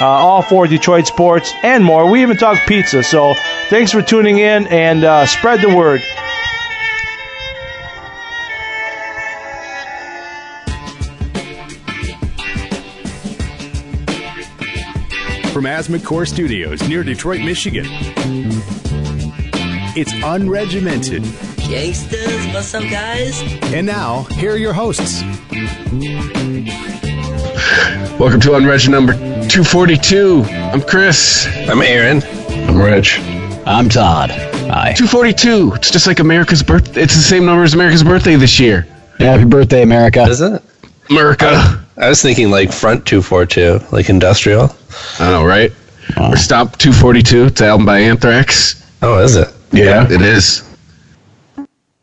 uh, all for Detroit sports and more. We even talk pizza. So thanks for tuning in and uh, spread the word. From Asthma Core Studios near Detroit, Michigan. It's unregimented. Gangsters, what's up, guys? And now, here are your hosts. Welcome to Unreg number 242. I'm Chris. I'm Aaron. I'm Rich. I'm Todd. Hi. 242. It's just like America's birthday. It's the same number as America's birthday this year. Happy birthday, America. Is it? America. I was thinking like front 242, like industrial. I know, right? Or Stop 242. It's an album by Anthrax. Oh, is it? Yeah, it is.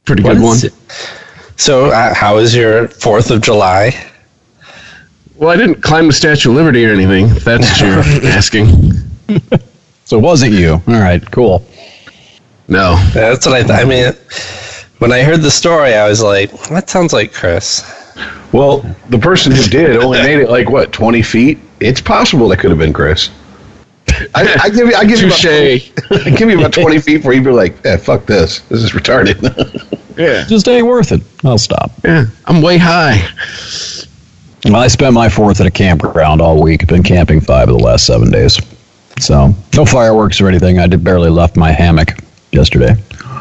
Pretty What good one. it? So, uh, how was your 4th of July? Well, I didn't climb the Statue of Liberty or anything. if That's what you're asking. So it wasn't you. All right, cool. No. That's what I thought. I mean, when I heard the story, I was like, that sounds like Chris. Well, the person who did only made it like what twenty feet. It's possible that could have been Chris. I, I give you, I give you, about, 20 I give you about twenty feet for you to be like, eh, fuck this. This is retarded. Yeah. Just ain't worth it. I'll stop. Yeah. I'm way high. Well, I spent my fourth at a campground all week. Been camping five of the last seven days. So no fireworks or anything. I did barely left my hammock yesterday.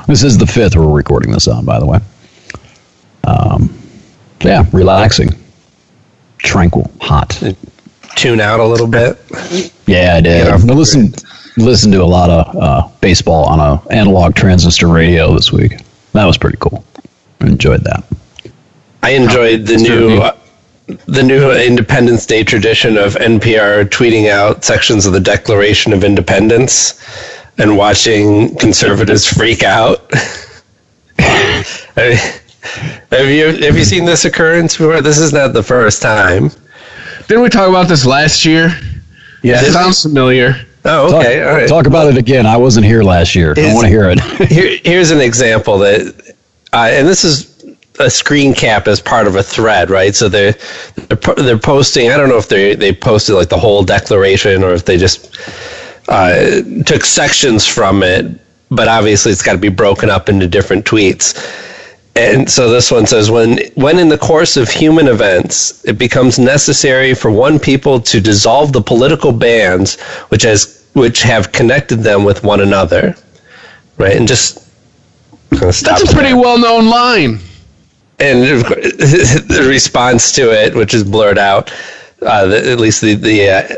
This is the fifth we're recording this on, by the way. Um, yeah, relaxing, tranquil, hot. Tune out a little bit. Yeah, I did. I listened listened to a lot of uh, baseball on a analog transistor radio this week. That was pretty cool. Enjoyed that. I enjoyed the new. The new Independence Day tradition of NPR tweeting out sections of the Declaration of Independence and watching conservatives freak out. I mean, have you have you seen this occurrence before? This is not the first time. Didn't we talk about this last year? Yeah. It sounds familiar. Oh, Talk, okay, all right. talk about it again. I wasn't here last year. I want to hear it. Here, here's an example that, uh, and this is a screen cap as part of a thread, right? So they're they're, they're posting. I don't know if they they posted like the whole declaration or if they just uh, took sections from it. But obviously, it's got to be broken up into different tweets. And so this one says when when in the course of human events it becomes necessary for one people to dissolve the political bands which has which have connected them with one another. Right? And just That's a pretty well known line. And the response to it, which is blurred out, uh, the, at least the the uh,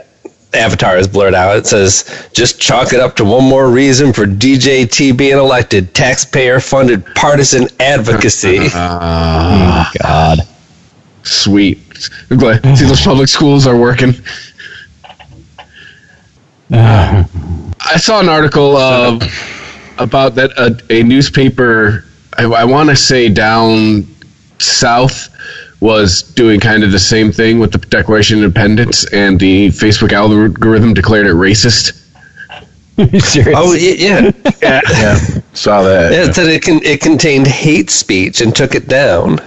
avatar is blurred out. It says, "Just chalk it up to one more reason for DJT being elected: taxpayer-funded partisan advocacy." Uh, God. Sweet. I'm glad. See, those public schools are working. I saw an article of about that a, a newspaper. I, I want to say down south was doing kind of the same thing with the Declaration of Independence, and the Facebook algorithm declared it racist. you oh yeah, Yeah, yeah, saw that. yeah. It said it can it contained hate speech and took it down.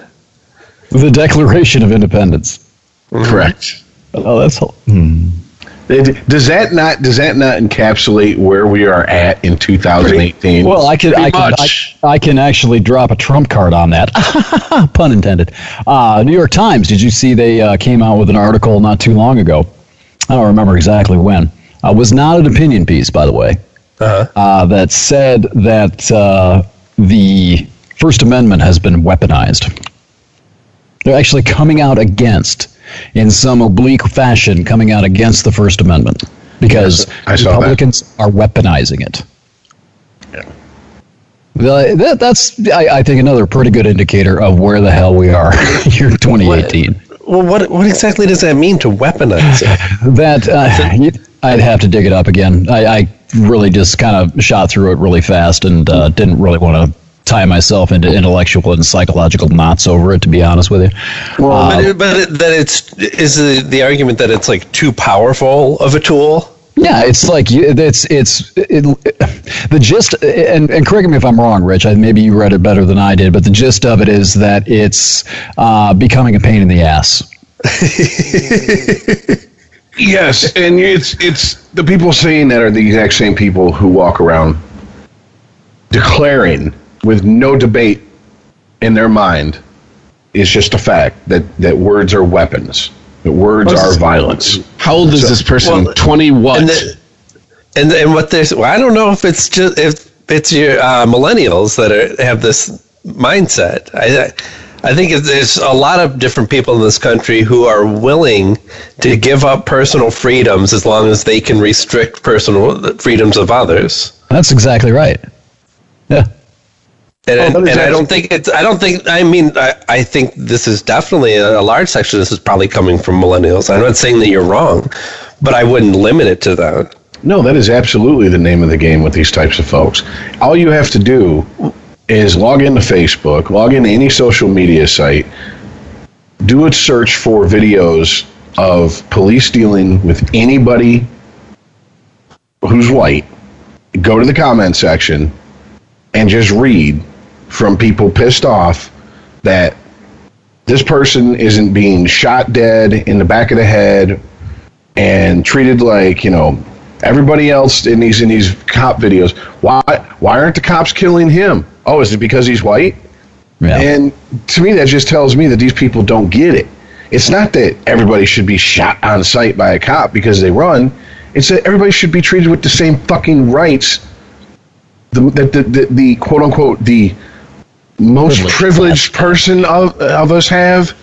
the Declaration of Independence. correct. Oh, that's all. Hmm. Does that not does that not encapsulate where we are at in 2018? Well, I could, I can, I. I can actually drop a trump card on that. Pun intended. Uh, New York Times. Did you see they uh, came out with an article not too long ago? I don't remember exactly when. Uh, was not an opinion piece, by the way. Uh-huh. Uh, that said that uh, the First Amendment has been weaponized. They're actually coming out against, in some oblique fashion, coming out against the First Amendment because I saw that. Republicans are weaponizing it. The- that, that's, I, I think, another pretty good indicator of where the hell we are here in 2018. Well, what what exactly does that mean to weaponize it? That uh, I'd have to dig it up again. I, I really just kind of shot through it really fast and uh, didn't really want to tie myself into intellectual and psychological knots over it. To be honest with you, Well, but, it, but it, that it's is the, the argument that it's like too powerful of a tool. Yeah, it's like you- it's it's it, the gist, and, and correct me if I'm wrong, Rich. I, maybe you read it better than I did, but the gist of it is that it's uh, becoming a pain in the ass. Yes, and it's it's the people saying that are the exact same people who walk around declaring with no debate in their mind is just a fact that that words are weapons. That words What's- are violence. How old is this person? well, Twenty what? And the, and and what there's well, I don't know if it's just if it's your uh, millennials that are, have this mindset. I I think there's a lot of different people in this country who are willing to give up personal freedoms as long as they can restrict personal freedoms of others. That's exactly right. Yeah. And, Oh, and, I don't think it's. I don't think. I mean, I, I think this is definitely a, a large section. This is probably coming from millennials. I'm not saying that you're wrong, but I wouldn't limit it to that. No, that is absolutely the name of the game with these types of folks. All you have to do is log into Facebook, log into any social media site, do a search for videos of police dealing with anybody who's white, go to the comment section, and just read from people pissed off that this person isn't being shot dead in the back of the head and treated like you know everybody else in these in these cop videos. Why why aren't the cops killing him? Oh, is it because he's white? Yeah. And to me, that just tells me that these people don't get it. It's not that everybody should be shot on sight by a cop because they run. It's that everybody should be treated with the same fucking rights the, that the, the, the quote unquote the most Privileged privileged person of, of us have,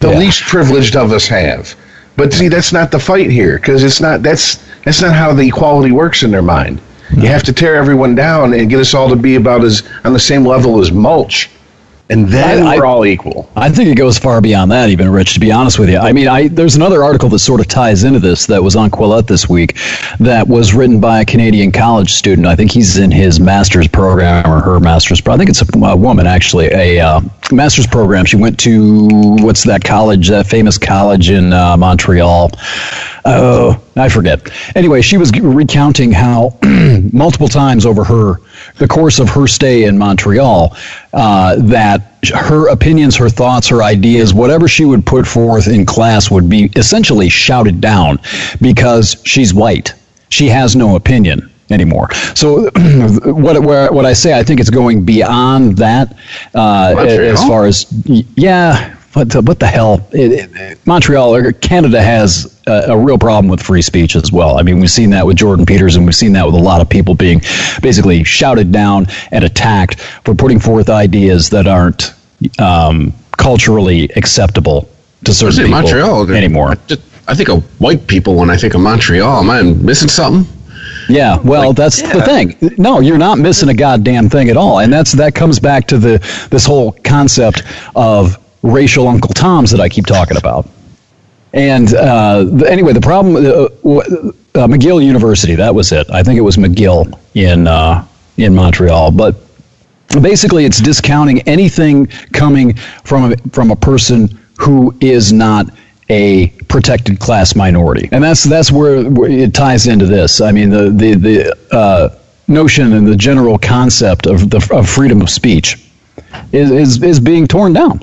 the Yeah. least privileged of us have. But see, that's not the fight here because it's not that's that's not how the equality works in their mind. You have to tear everyone down and get us all to be about as on the same level as mulch, and then I- I- we're all equal. I think it goes far beyond that, even Rich. To be honest with you, I mean, I there's another article that sort of ties into this that was on Quillette this week, that was written by a Canadian college student. I think he's in his master's program or her master's. pro- I think it's a, a woman actually, a uh, master's program. She went to what's that college, that famous college in uh, Montreal. Oh, I forget. Anyway, she was recounting how multiple times over her the course of her stay in Montreal uh, that her opinions, her thoughts, her ideas, whatever she would put forth in class would be essentially shouted down because she's white. She has no opinion anymore. So what where, what I say, I think it's going beyond that uh, as far as yeah. What the, what the hell? It, it, Montreal or Canada has a, a real problem with free speech as well. I mean, we've seen that with Jordan Peterson. And we've seen that with a lot of people being basically shouted down and attacked for putting forth ideas that aren't um, culturally acceptable to certain people Montreal anymore. I, just, I think of white people when I think of Montreal. Am I missing something? Yeah, well, that's the thing. No, you're not missing a goddamn thing at all, and that's that comes back to the this whole concept of racial Uncle Toms that I keep talking about. And uh, anyway, the problem, uh, uh, McGill University, that was it. I think it was McGill in uh, in Montreal, but basically, it's discounting anything coming from a, from a person who is not a protected class minority, and that's that's where, where it ties into this. I mean, the the the uh, notion and the general concept of the of freedom of speech is is, is being torn down.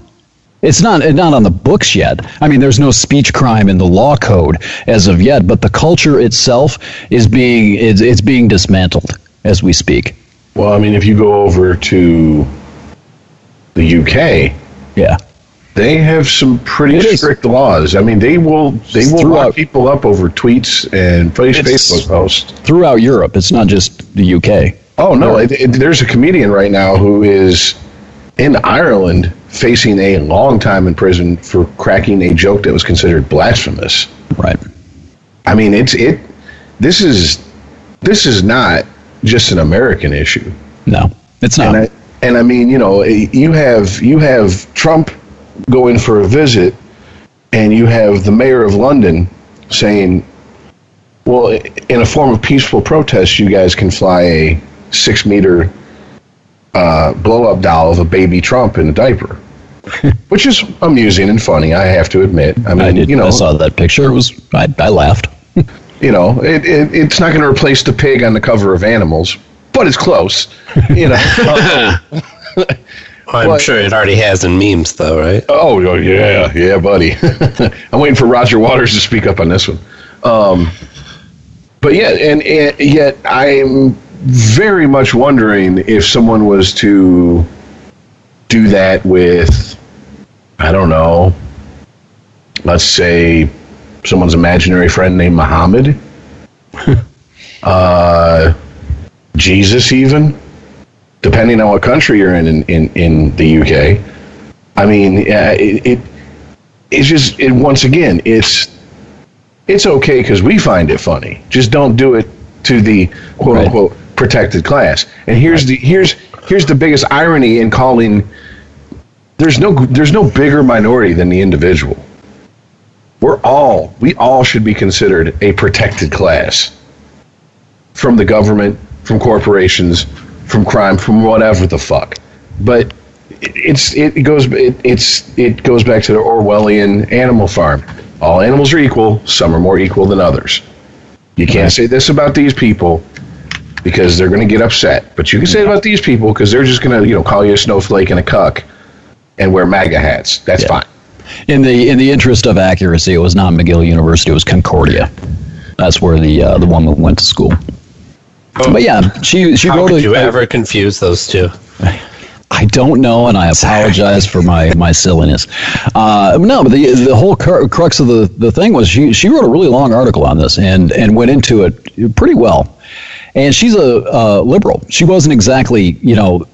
It's not eh, not on the books yet. I mean, there's no speech crime in the law code as of yet, but the culture itself is being it's, it's being dismantled as we speak. Well, I mean, if you go over to the UK, Yeah. they have some pretty It is. strict laws. I mean, they will they will Throughout- lock people up over tweets and Facebook posts. Throughout Europe, it's not just the UK. Oh no, it, it- there's a comedian right now who is in Ireland facing a long time in prison for cracking a joke that was considered blasphemous. Right. I mean, it's it. This is this is not just an American issue. No, it's not. And I, and I mean, you know, eh, you have you have Trump going for a visit, and you have the mayor of London saying, Well, in a form of peaceful protest, you guys can fly a six meter uh, blow up doll of a baby Trump in a diaper, which is amusing and funny. I have to admit. I mean, I did. you know, I saw that picture. It was. I, I laughed. you know, it, it, it's not going to replace the pig on the cover of Animals, but it's close. You know. I'm What? sure it already has in memes, though, right? Oh oh, yeah, yeah, buddy. I'm waiting for Roger Waters to speak up on this one. Um, but yeah, and, and yet I'm very much wondering if someone was to do that with, I don't know, let's say someone's imaginary friend named Muhammad, uh, Jesus, even, depending on what country you're in in, in, in the UK. I mean, yeah, it, it it's just it once again it's it's okay because we find it funny. Just don't do it to the quote Right. unquote protected class. And here's the here's here's the biggest irony in calling there's no there's no bigger minority than the individual. We're all we all should be considered a protected class from the government, from corporations, from crime, from whatever the fuck. But it's it goes it, it's it goes back to the Orwellian Animal Farm. All animals are equal. Some are more equal than others. You can't say this about these people because they're going to get upset. But you can say it about these people because they're just going to you know call you a snowflake and a cuck and wear MAGA hats. That's Yeah. fine. In the in the interest of accuracy, it was not McGill University. It was Concordia. That's where the uh, the woman went to school. But yeah, she she How wrote could a, you ever confuse those two? I don't know, and I apologize for my my silliness. Uh, no, but the the whole cru- crux of the, the thing was she she wrote a really long article on this and and went into it pretty well. And she's a, a liberal. She wasn't exactly you know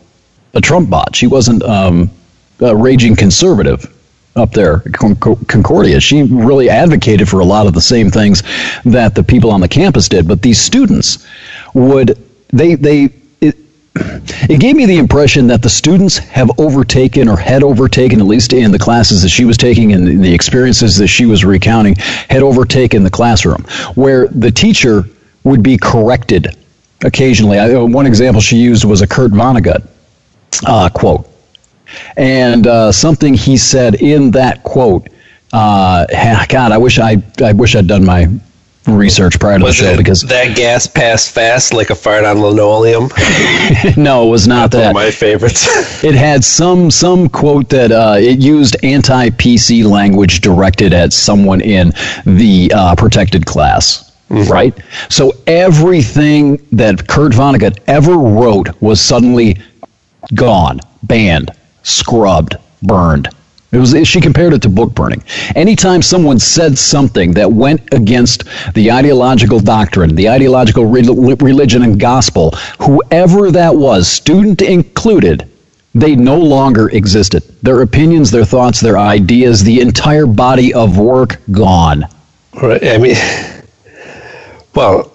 a Trump bot. She wasn't um, a raging conservative up there, Concordia. She really advocated for a lot of the same things that the people on the campus did. But these students would they they. It, it gave me the impression that the students have overtaken or had overtaken, at least in the classes that she was taking and the experiences that she was recounting, had overtaken the classroom, where the teacher would be corrected occasionally. I, one example she used was a Kurt Vonnegut uh, quote. And uh, something he said in that quote, uh, God, I wish I, I wish I'd done my research prior to Was the show because that gas passed fast like a fart on linoleum? no, it was not One that. of my favorites. It had some some quote that uh, it used anti PC language directed at someone in the uh, protected class. Mm-hmm. Right, so everything that Kurt Vonnegut ever wrote was suddenly gone, banned, scrubbed, burned. It was she compared it to book burning. Anytime someone said something that went against the ideological doctrine, the ideological re- religion and gospel, whoever that was, student included, they no longer existed. Their opinions, their thoughts, their ideas, the entire body of work gone. Right. I mean, well,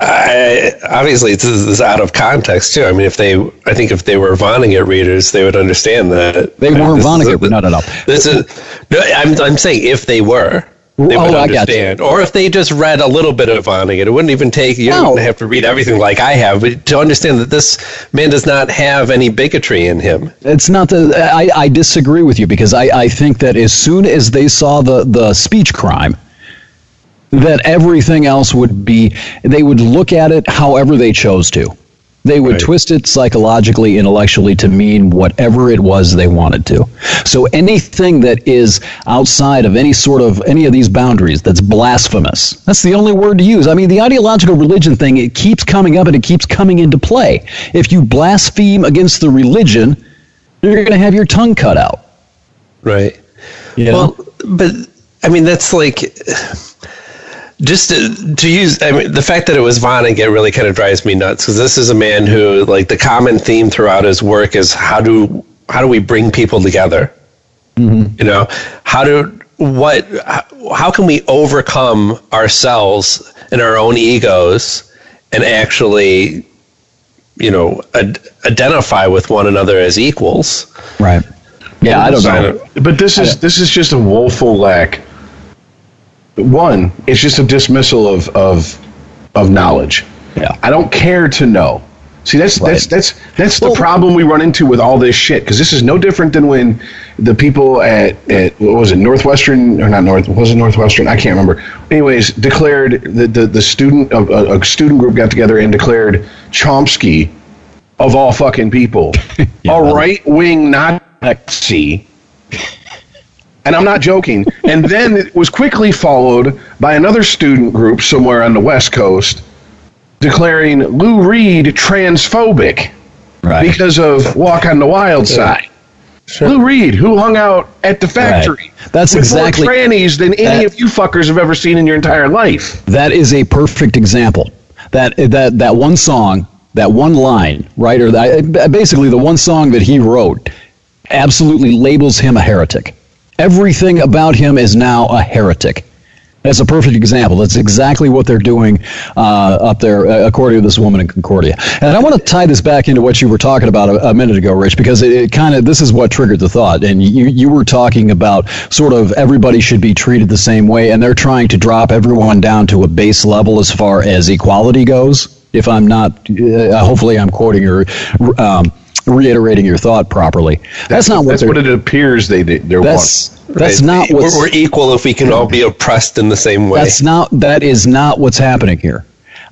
I, obviously this is out of context too. I mean, if they, I think if they were Vonnegut readers, they would understand that They weren't Vonnegut. a- no, no, no. This is. No, I'm, I'm saying if they were. They Oh, would understand, or if they just read a little bit of Vonnegut, it wouldn't even take. You No. don't have to read everything like I have, but to understand that this man does not have any bigotry in him. It's not the. I, I disagree with you because I, I think that as soon as they saw the, the speech crime, that everything else would be, they would look at it however they chose to. They would Right. twist it psychologically, intellectually to mean whatever it was they wanted to. So anything that is outside of any sort of any of these boundaries that's blasphemous. That's the only word to use. I mean, the ideological religion thing it keeps coming up and it keeps coming into play. If you blaspheme against the religion, you're going to have your tongue cut out. Right. You know? Well, but I mean, that's like just to, to use. I mean, the fact that it was Vonnegut really kind of drives me nuts because this is a man who, like, the common theme throughout his work is how do how do we bring people together? Mm-hmm. You know, how do what? How, how can we overcome ourselves and our own egos and actually, you know, ad- identify with one another as equals? right. Yeah, I don't know. But this is this is just a woeful lack. One, it's just a dismissal of of of knowledge. Yeah. I don't care to know. See, that's that's Right. that's that's the Well- problem we run into with all this shit. Because this is no different than when the people at, at what was it Northwestern or not North was it Northwestern? I can't remember. Anyways, declared the the, the student a, a student group got together and declared Chomsky of all fucking people a right wing Nazi. And I'm not joking. And then it was quickly followed by another student group somewhere on the West Coast declaring Lou Reed transphobic Right. because of Walk on the Wild Side. Lou Reed, who hung out at the factory. That's with exactly- more trannies than any that- of you fuckers have ever seen in your entire life. That is a perfect example. That that that one song, that one line, right, or that, basically the one song that he wrote, absolutely labels him a heretic. Everything about him is now a heretic. That's a perfect example. That's exactly what they're doing uh, up there, uh, according to this woman in Concordia. And I want to tie this back into what you were talking about a, a minute ago, Rich, because it, it kind of this is what triggered the thought. And you you were talking about sort of everybody should be treated the same way, and they're trying to drop everyone down to a base level as far as equality goes. If I'm not, uh, hopefully I'm quoting or um, reiterating your thought properly. That's, not what That's what it appears they. They're that's wanting. that's Right? not We're, we're equal if we can all be oppressed in the same way. that's not. That is not what's happening here.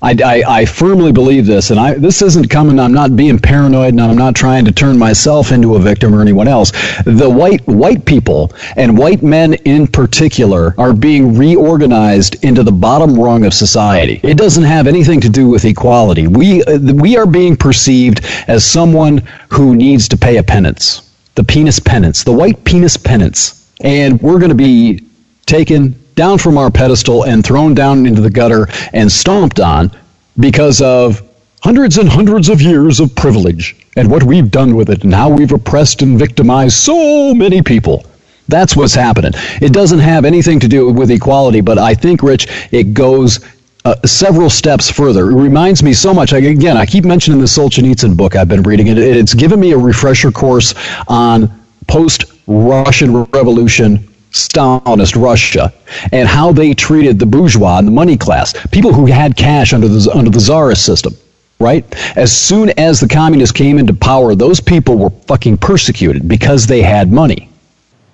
I, I, I firmly believe this, and I this isn't coming. I'm not being paranoid, and I'm not trying to turn myself into a victim or anyone else. The white white people and white men in particular are being reorganized into the bottom rung of society. It doesn't have anything to do with equality. We we are being perceived as someone who needs to pay a penance, the penis penance, the white penis penance, and we're going to be taken down from our pedestal and thrown down into the gutter and stomped on because of hundreds and hundreds of years of privilege and what we've done with it and how we've oppressed and victimized so many people. That's what's happening. It doesn't have anything to do with equality, but I think, Rich, it goes uh, several steps further. It reminds me so much. I, again, I keep mentioning the Solzhenitsyn book I've been reading. It, it's given me a refresher course on post Russian Revolution Stalinist Russia and how they treated the bourgeois and the money class, people who had cash under the under the czarist system. Right? As soon as the communists came into power, those people were fucking persecuted because they had money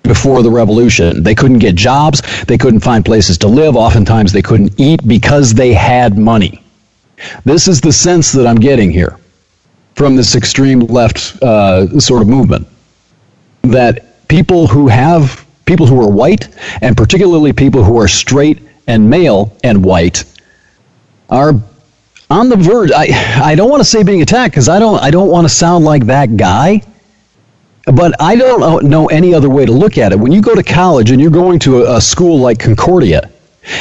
before the revolution. They couldn't get jobs, they couldn't find places to live, oftentimes they couldn't eat because they had money. This is the sense that I'm getting here from this extreme left uh, sort of movement that people who have people who are white and particularly people who are straight and male and white are on the verge I I don't want to say being attacked cuz I don't I don't want to sound like that guy but I don't know- know any other way to look at it. When you go to college and you're going to a, a school like Concordia,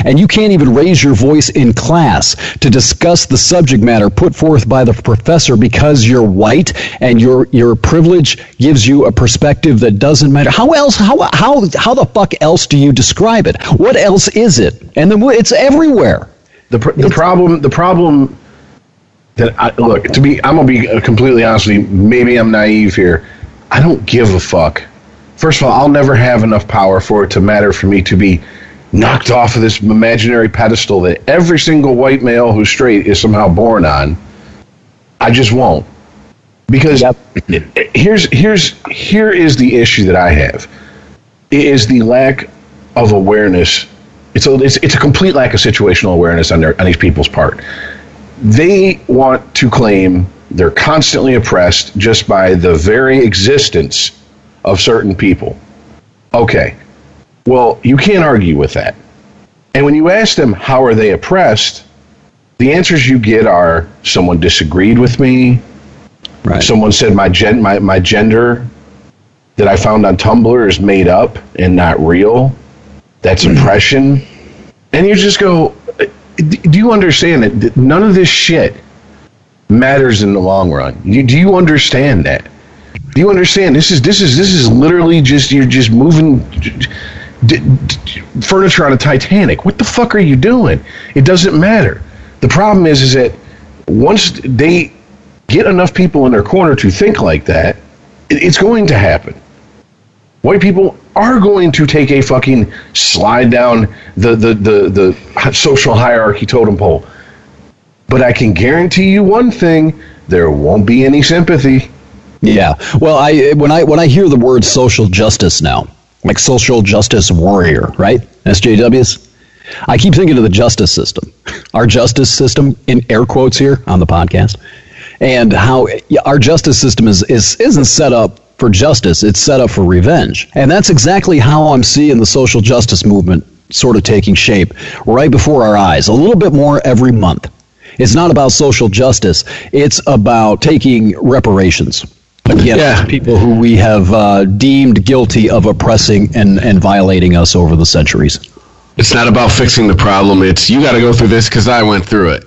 and you can't even raise your voice in class to discuss the subject matter put forth by the professor because you're white and your your privilege gives you a perspective that doesn't matter. How else? How how how the fuck else do you describe it? What else is it? And then it's everywhere. The, pr- the problem the problem that I look to be I'm gonna be uh, completely honest with you. Maybe I'm naive here. I don't give a fuck. First of all, I'll never have enough power for it to matter for me to be knocked off of this imaginary pedestal that every single white male who's straight is somehow born on. I just won't. Because here's here's here is the issue that I have. It is the lack of awareness. It's a it's, it's a complete lack of situational awareness on their on these people's part. They want to claim they're constantly oppressed just by the very existence of certain people. Okay. Well, you can't argue with that. And when you ask them how are they oppressed, the answers you get are someone disagreed with me, Right. someone said my gen my, my gender that I found on Tumblr is made up and not real. That's hmm. oppression. And you just go, do you understand that none of this shit matters in the long run? You, do you understand that? Do you understand this is this is this is literally just you're just moving d- d- furniture on a Titanic. What the fuck are you doing? It doesn't matter. The problem is is that once they get enough people in their corner to think like that, it, it's going to happen. White people are going to take a fucking slide down the, the, the, the social hierarchy totem pole. But I can guarantee you one thing: there won't be any sympathy. Yeah. Well, I when I when I hear the word social justice now, like social justice warrior, right? SJWs. I keep thinking of the justice system, our justice system in air quotes here on the podcast, and how our justice system is, is isn't set up for justice; it's set up for revenge, and that's exactly how I'm seeing the social justice movement sort of taking shape right before our eyes. A little bit more every month. It's not about social justice; it's about taking reparations against Yeah. people who we have uh, deemed guilty of oppressing and, and violating us over the centuries. It's not about fixing the problem. It's you got to go through this because I went through it.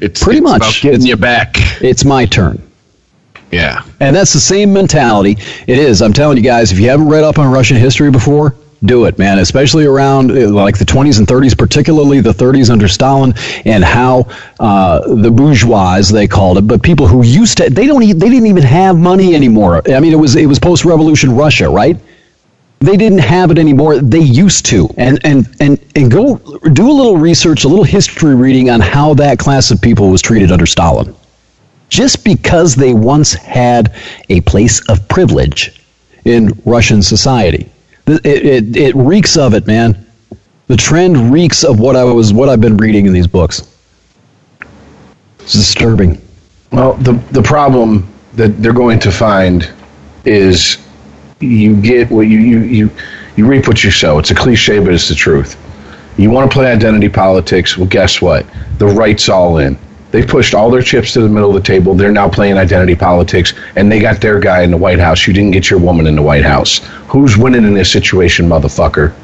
It's Pretty it's much. about getting you back. It's my turn. Yeah. And that's the same mentality. It is. I'm telling you guys, if you haven't read up on Russian history before, do it, man. Especially around uh, like the 20s and 30s, particularly the 30s under Stalin, and how uh, the bourgeois, they called it, but people who used to, they don't, they didn't even have money anymore. I mean, it was it was post-revolution Russia, right? They didn't have it anymore. They used to. And and and and go do a little research, a little history reading on how that class of people was treated under Stalin just because they once had a place of privilege in Russian society. It, it, it reeks of it, man. The trend reeks of what I was what I've been reading in these books. It's disturbing. Well, the the problem that they're going to find is you get what you you you, you reap what you sow. It's a cliche, but it's the truth. You want to play identity politics? Well, guess what? The right's all in. They pushed all their chips to the middle of the table. They're now playing identity politics, and they got their guy in the White House. You didn't get your woman in the White House. Who's winning in this situation, motherfucker?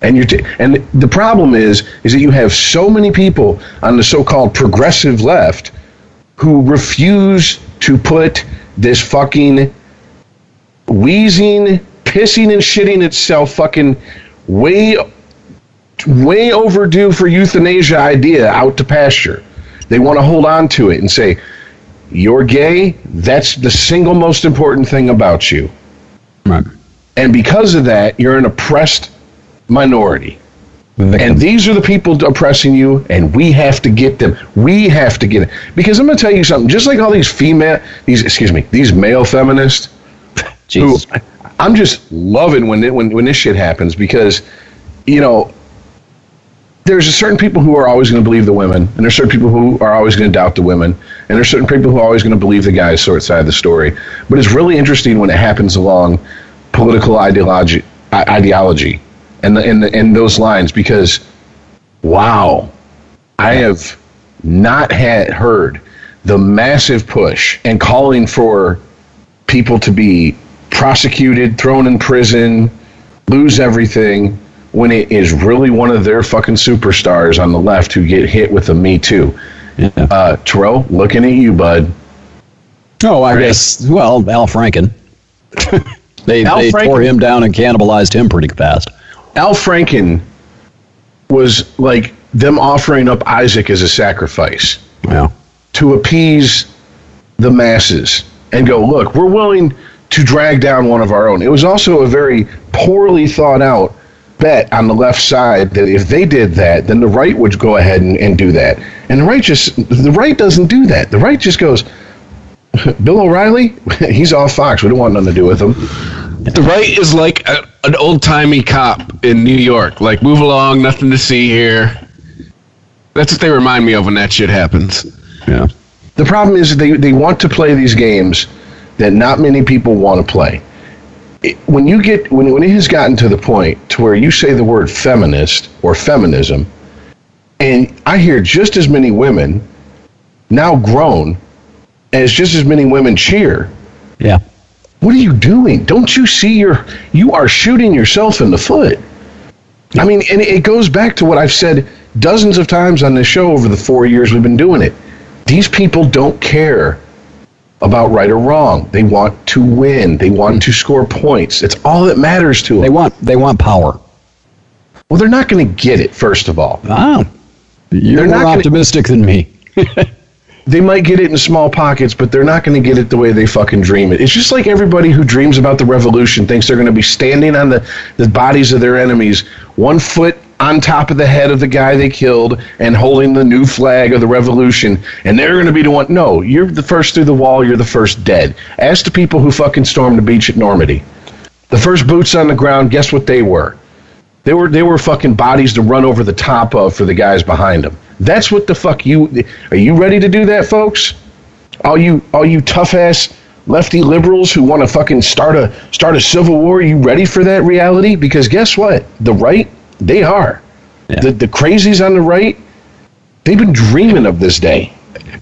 And you're t- and the problem is is that you have so many people on the so-called progressive left who refuse to put this fucking wheezing, pissing and shitting itself fucking way way overdue for euthanasia idea out to pasture. They want to hold on to it and say, You're gay, that's the single most important thing about you. Right. And because of that, you're an oppressed minority. And these are the people oppressing you, and we have to get them. We have to get it. Because I'm going to tell you something. Just like all these female, these excuse me, these male feminists, Jesus. who I'm just loving when it, when when this shit happens because, you know, there's a certain people who are always going to believe the women, and there's certain people who are always going to doubt the women, and there's certain people who are always going to believe the guy's sort side of the story. But it's really interesting when it happens along political ideology, ideology, and the, and the, and those lines because, wow, I have not had heard the massive push and calling for people to be prosecuted, thrown in prison, lose everything when it is really one of their fucking superstars on the left who get hit with a Me Too. Yeah. Uh, Terrell, looking at you, bud. oh, I guess. Well, Al Franken. they Al they Franken- tore him down and cannibalized him pretty fast. Al Franken was like them offering up Isaac as a sacrifice Yeah. to appease the masses and go, look, we're willing to drag down one of our own. It was also a very poorly thought out bet on the left side that if they did that, then the right would go ahead and, and do that. And the right just the right doesn't do that. The right just goes, Bill O'Reilly, he's off Fox. We don't want nothing to do with him. The right is like a, an old timey cop in New York. Like, move along, nothing to see here. That's what they remind me of when that shit happens. Yeah. The problem is they, they want to play these games that not many people want to play. It, when you get when, when it has gotten to the point to where you say the word feminist or feminism, and I hear just as many women now grown as just as many women cheer. Yeah. What are you doing? Don't you see your you are shooting yourself in the foot. I mean, and it goes back to what I've said dozens of times on this show over the 4 years we've been doing it. These people don't care about right or wrong. They want to win. They want to score points. It's all that matters to them. They want they want power. Well, they're not going to get it first of all. Ah. You're They're not more gonna- optimistic than me. they might get it in small pockets, but they're not going to get it the way they fucking dream it. It's just like everybody who dreams about the revolution thinks they're going to be standing on the, the bodies of their enemies, one foot on top of the head of the guy they killed and holding the new flag of the revolution, and they're going to be the one. No, you're the first through the wall. You're the first dead. Ask the people who fucking stormed the beach at Normandy. The first boots on the ground. Guess what they were? They were they were fucking bodies to run over the top of for the guys behind them. That's what the fuck you are. You ready to do that, folks? All you all you tough ass lefty liberals who want to fucking start a start a civil war. You ready for that reality? Because guess what? The right they are. Yeah. The the crazies on the right. They've been dreaming of this day.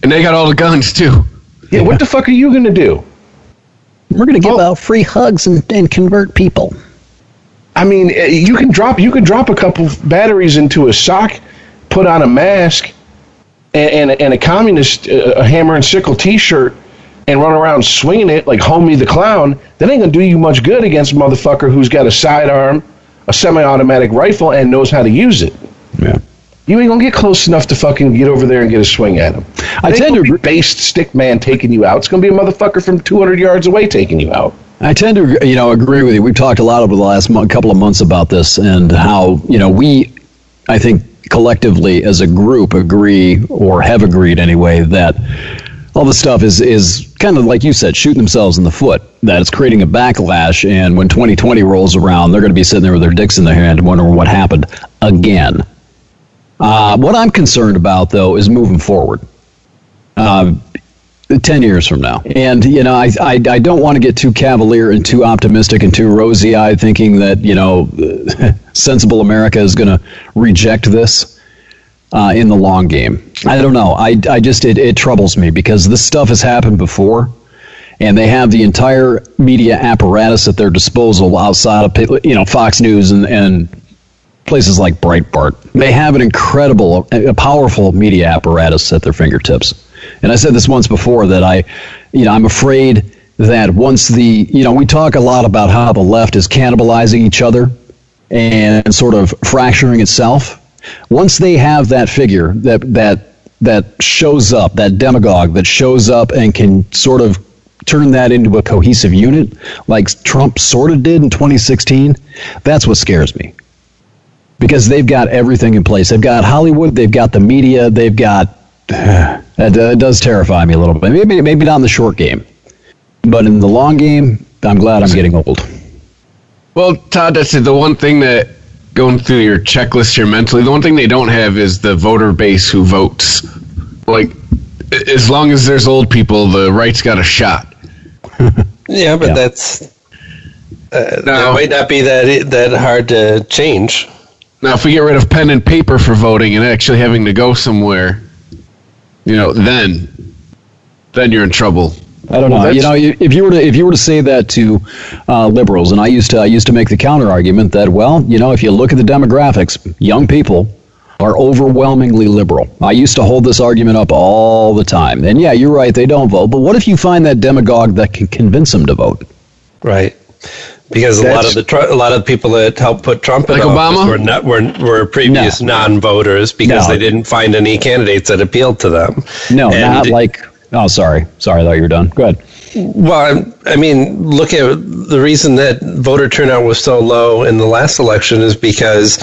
And they got all the guns too. Yeah, what the fuck are you gonna do? We're going to give Oh. out free hugs and, and convert people. I mean, eh, you can drop you can drop a couple batteries into a sock, put on a mask, and and, and a communist uh, a hammer and sickle T-shirt, and run around swinging it like Homie the Clown. That ain't gonna do you much good against a motherfucker who's got a sidearm, a semi-automatic rifle, and knows how to use it. Yeah. You ain't gonna get close enough to fucking get over there and get a swing at him. I tend to agree- based stick man taking you out. It's gonna be a motherfucker from 200 yards away taking you out. I tend to, you know, agree with you. We've talked a lot over the last mo- couple of months about this and how, you know, we, I think, collectively as a group agree or have agreed anyway that all this stuff is is kind of like you said, shooting themselves in the foot. That it's creating a backlash, and when 2020 rolls around, they're going to be sitting there with their dicks in their hand, wondering what happened again. Uh, what I'm concerned about, though, is moving forward. Uh, 10 years from now. And, you know, I, I, I don't want to get too cavalier and too optimistic and too rosy eyed thinking that, you know, sensible America is going to reject this uh, in the long game. I don't know. I, I just, it, it troubles me because this stuff has happened before. And they have the entire media apparatus at their disposal outside of, you know, Fox News and, and places like Breitbart. They have an incredible, a powerful media apparatus at their fingertips. And I said this once before that I, you know, I'm afraid that once the, you know, we talk a lot about how the left is cannibalizing each other and sort of fracturing itself. Once they have that figure that that that shows up, that demagogue that shows up and can sort of turn that into a cohesive unit, like Trump sort of did in 2016, that's what scares me because they've got everything in place. They've got Hollywood, they've got the media, they've got. That uh, does terrify me a little bit. Maybe maybe not in the short game, but in the long game, I'm glad I'm getting old. Well, Todd, that's the one thing that going through your checklist here mentally, the one thing they don't have is the voter base who votes. Like, as long as there's old people, the right's got a shot. Yeah, but Yeah. that's uh, No. that might not be that that hard to change. Now, if we get rid of pen and paper for voting and actually having to go somewhere, you know, then, then you're in trouble. I don't know. that's- You know, if you were to if you were to say that to uh, liberals, and I used to I used to make the counter argument that well, you know, if you look at the demographics, young people are overwhelmingly liberal. I used to hold this argument up all the time. And yeah, you're right, they don't vote. But what if you find that demagogue that can convince them to vote? Right. Because a lot of the Tru- a lot of the people that helped put Trump in Like office Obama? were not were, were previous No. non-voters because No. they didn't find any candidates that appealed to them. No, And- not like. Oh, sorry, sorry, I thought you were done. Go ahead. Well, I'm- mean, look at the reason that voter turnout was so low in the last election is because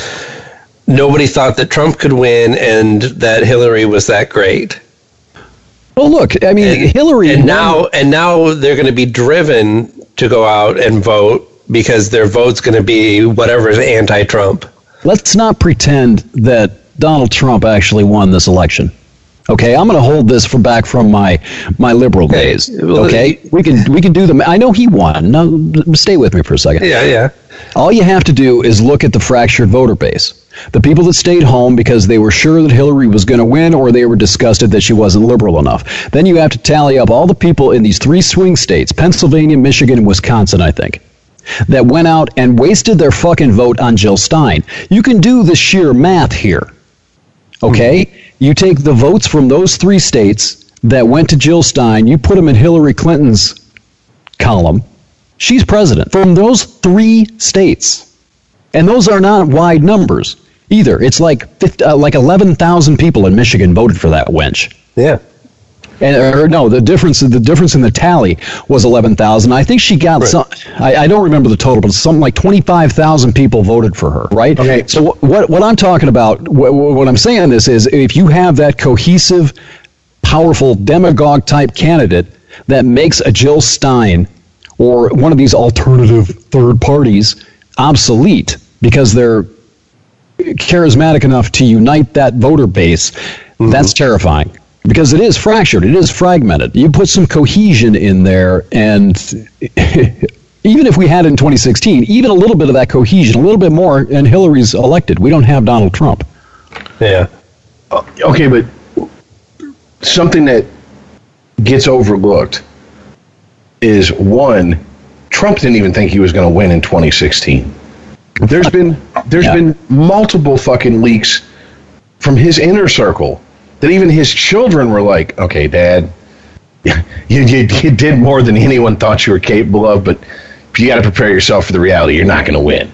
nobody thought that Trump could win and that Hillary was that great. Well, look, I mean, And, Hillary. and won- now and now they're going to be driven to go out and vote because their vote's going to be whatever is anti-Trump. let's not pretend that Donald Trump actually won this election. Okay, I'm going to hold this from back from my my liberal days. Okay, we can we can do the. I know he won. No, stay with me for a second. Yeah, yeah. All you have to do is look at the fractured voter base. The people that stayed home because they were sure that Hillary was going to win or they were disgusted that she wasn't liberal enough. Then you have to tally up all the people in these three swing states Pennsylvania, Michigan, and Wisconsin, I think that went out and wasted their fucking vote on Jill Stein. You can do the sheer math here. Okay? Hmm. You take the votes from those three states that went to Jill Stein, you put them in Hillary Clinton's column. She's president from those three states. And those are not wide numbers either. It's like 50, uh, like 11,000 people in Michigan voted for that wench. Yeah. And or no, the difference the difference in the tally was eleven thousand. I think she got some. I, I don't remember the total, but something like twenty five thousand people voted for her, right? Okay. So wh- what what I'm talking about, what, what I'm saying this is, if you have that cohesive, powerful demagogue type candidate that makes a Jill Stein or one of these alternative third parties obsolete because they're charismatic enough to unite that voter base, mm-hmm. that's terrifying because it is fractured, it is fragmented. You put some cohesion in there, and even if we had in 2016, even a little bit of that cohesion, a little bit more, and Hillary's elected. We don't have Donald Trump. Yeah. Uh, okay, but something that gets overlooked is one, Trump didn't even think he was going to win in 2016. There's been there's Yeah. been multiple fucking leaks from his inner circle that even his children were like, "Okay, Dad, you, you, you did more than anyone thought you were capable of, but you got to prepare yourself for the reality. You're not going to win."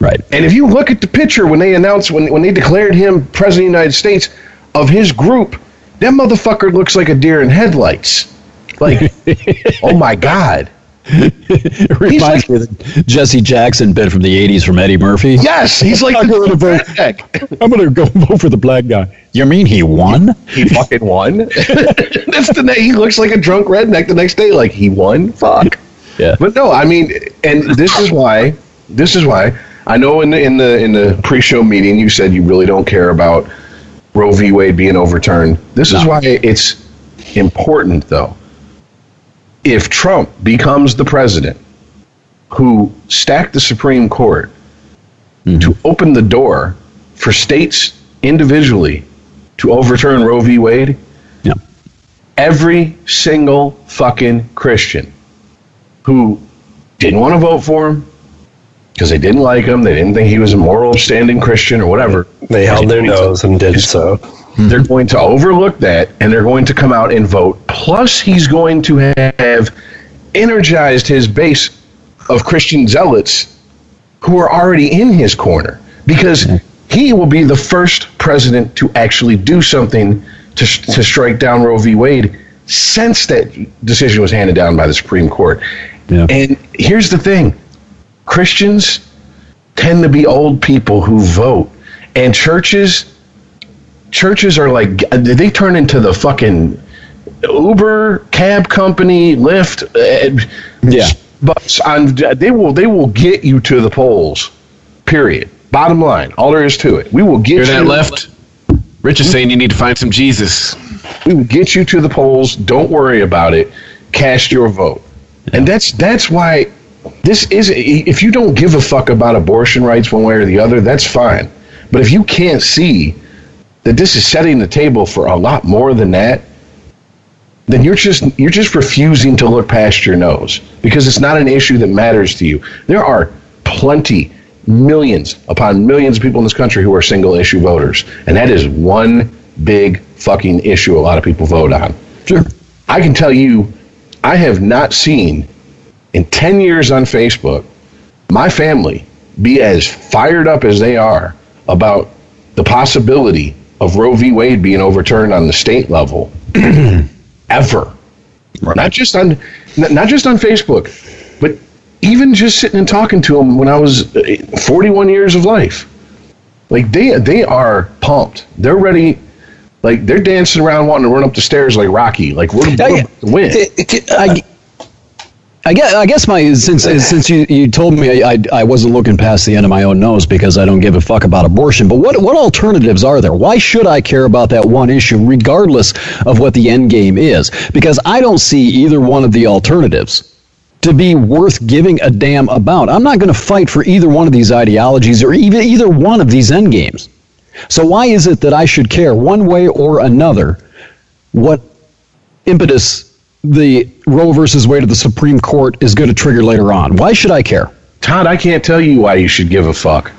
Right. And if you look at the picture when they announced when when they declared him president of the United States of his group, that motherfucker looks like a deer in headlights. Like, oh my god. It reminds me of the Jesse Jackson bit from the 80s from Eddie Murphy. Yes, he's like I'm gonna vote. redneck. I'm going to go vote for the black guy. You mean he won? He fucking won. That's the ne- he looks like a drunk redneck the next day. Like he won. Fuck. Yeah. But no, I mean, and this is why. This is why I know in the in the in the pre-show meeting you said you really don't care about Roe v. Wade being overturned. This is why it's important, though. If Trump becomes the president who stacked the Supreme Court mm-hmm. to open the door for states individually to overturn Roe v. Wade, Yeah. every single fucking Christian who didn't want to vote for him because they didn't like him, they didn't think he was a moral, upstanding Christian or whatever. They held their nose and did so. Hmm. They're going to overlook that and they're going to come out and vote. Plus, he's going to have energized his base of Christian zealots who are already in his corner because hmm. he will be the first president to actually do something to, to strike down Roe v. Wade since that decision was handed down by the Supreme Court. Yeah. And here's the thing Christians tend to be old people who vote, and churches churches are like they turn into the fucking Uber cab company, Lyft, uh, Yeah. bus on they will they will get you to the polls. Period. Bottom line, all there is to it. We will get Hear that left? Rich is saying you need to find some Jesus. we will get you to the polls. Don't worry about it. Cast your vote. And that's that's why this is if you don't give a fuck about abortion rights one way or the other, that's fine. But if you can't see that this is setting the table for a lot more than that, then you're just you're just refusing to look past your nose because it's not an issue that matters to you. There are plenty millions upon millions of people in this country who are single issue voters, and that is one big fucking issue a lot of people vote on. Sure. I can tell you, I have not seen in 10 years on Facebook my family be as fired up as they are about the possibility of Roe v. Wade being overturned on the state level ever. Not just on not just on Facebook, but even just sitting and talking to them when I was uh, 41 years of life. Like they they are pumped. They're ready. Like they're dancing around wanting to run up the stairs like Rocky. Like we're, we're Yeah, about to win. I, I guess, I guess my since since you, you told me I, I wasn't looking past the end of my own nose because I don't give a fuck about abortion. But what what alternatives are there? Why should I care about that one issue, regardless of what the end game is? Because I don't see either one of the alternatives to be worth giving a damn about. I'm not going to fight for either one of these ideologies or even either one of these end games. So why is it that I should care one way or another what impetus the Roe versus Wade of the Supreme Court is going to trigger later on? Why should I care? Todd, I can't tell you why you should give a fuck.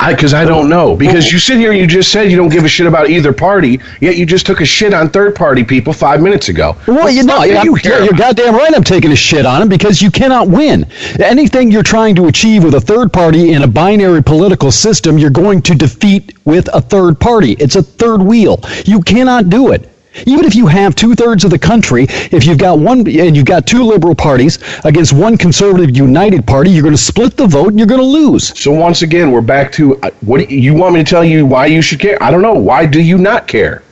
I because I don't know. Because you sit here and you just said you don't give a shit about either party, yet you just took a shit on third party people five minutes ago. Well, you know, fuck do you're, you care you're goddamn right. I'm taking a shit on them because you cannot win. Anything you're trying to achieve with a third party in a binary political system, you're going to defeat with a third party. It's a third wheel. You cannot do it. Even if you have two thirds of the country, if you've got one and you've got two liberal parties against one conservative united party, you're going to split the vote and you're going to lose. So once again, we're back to uh, what do you, you want me to tell you why you should care? I don't know. Why do you not care?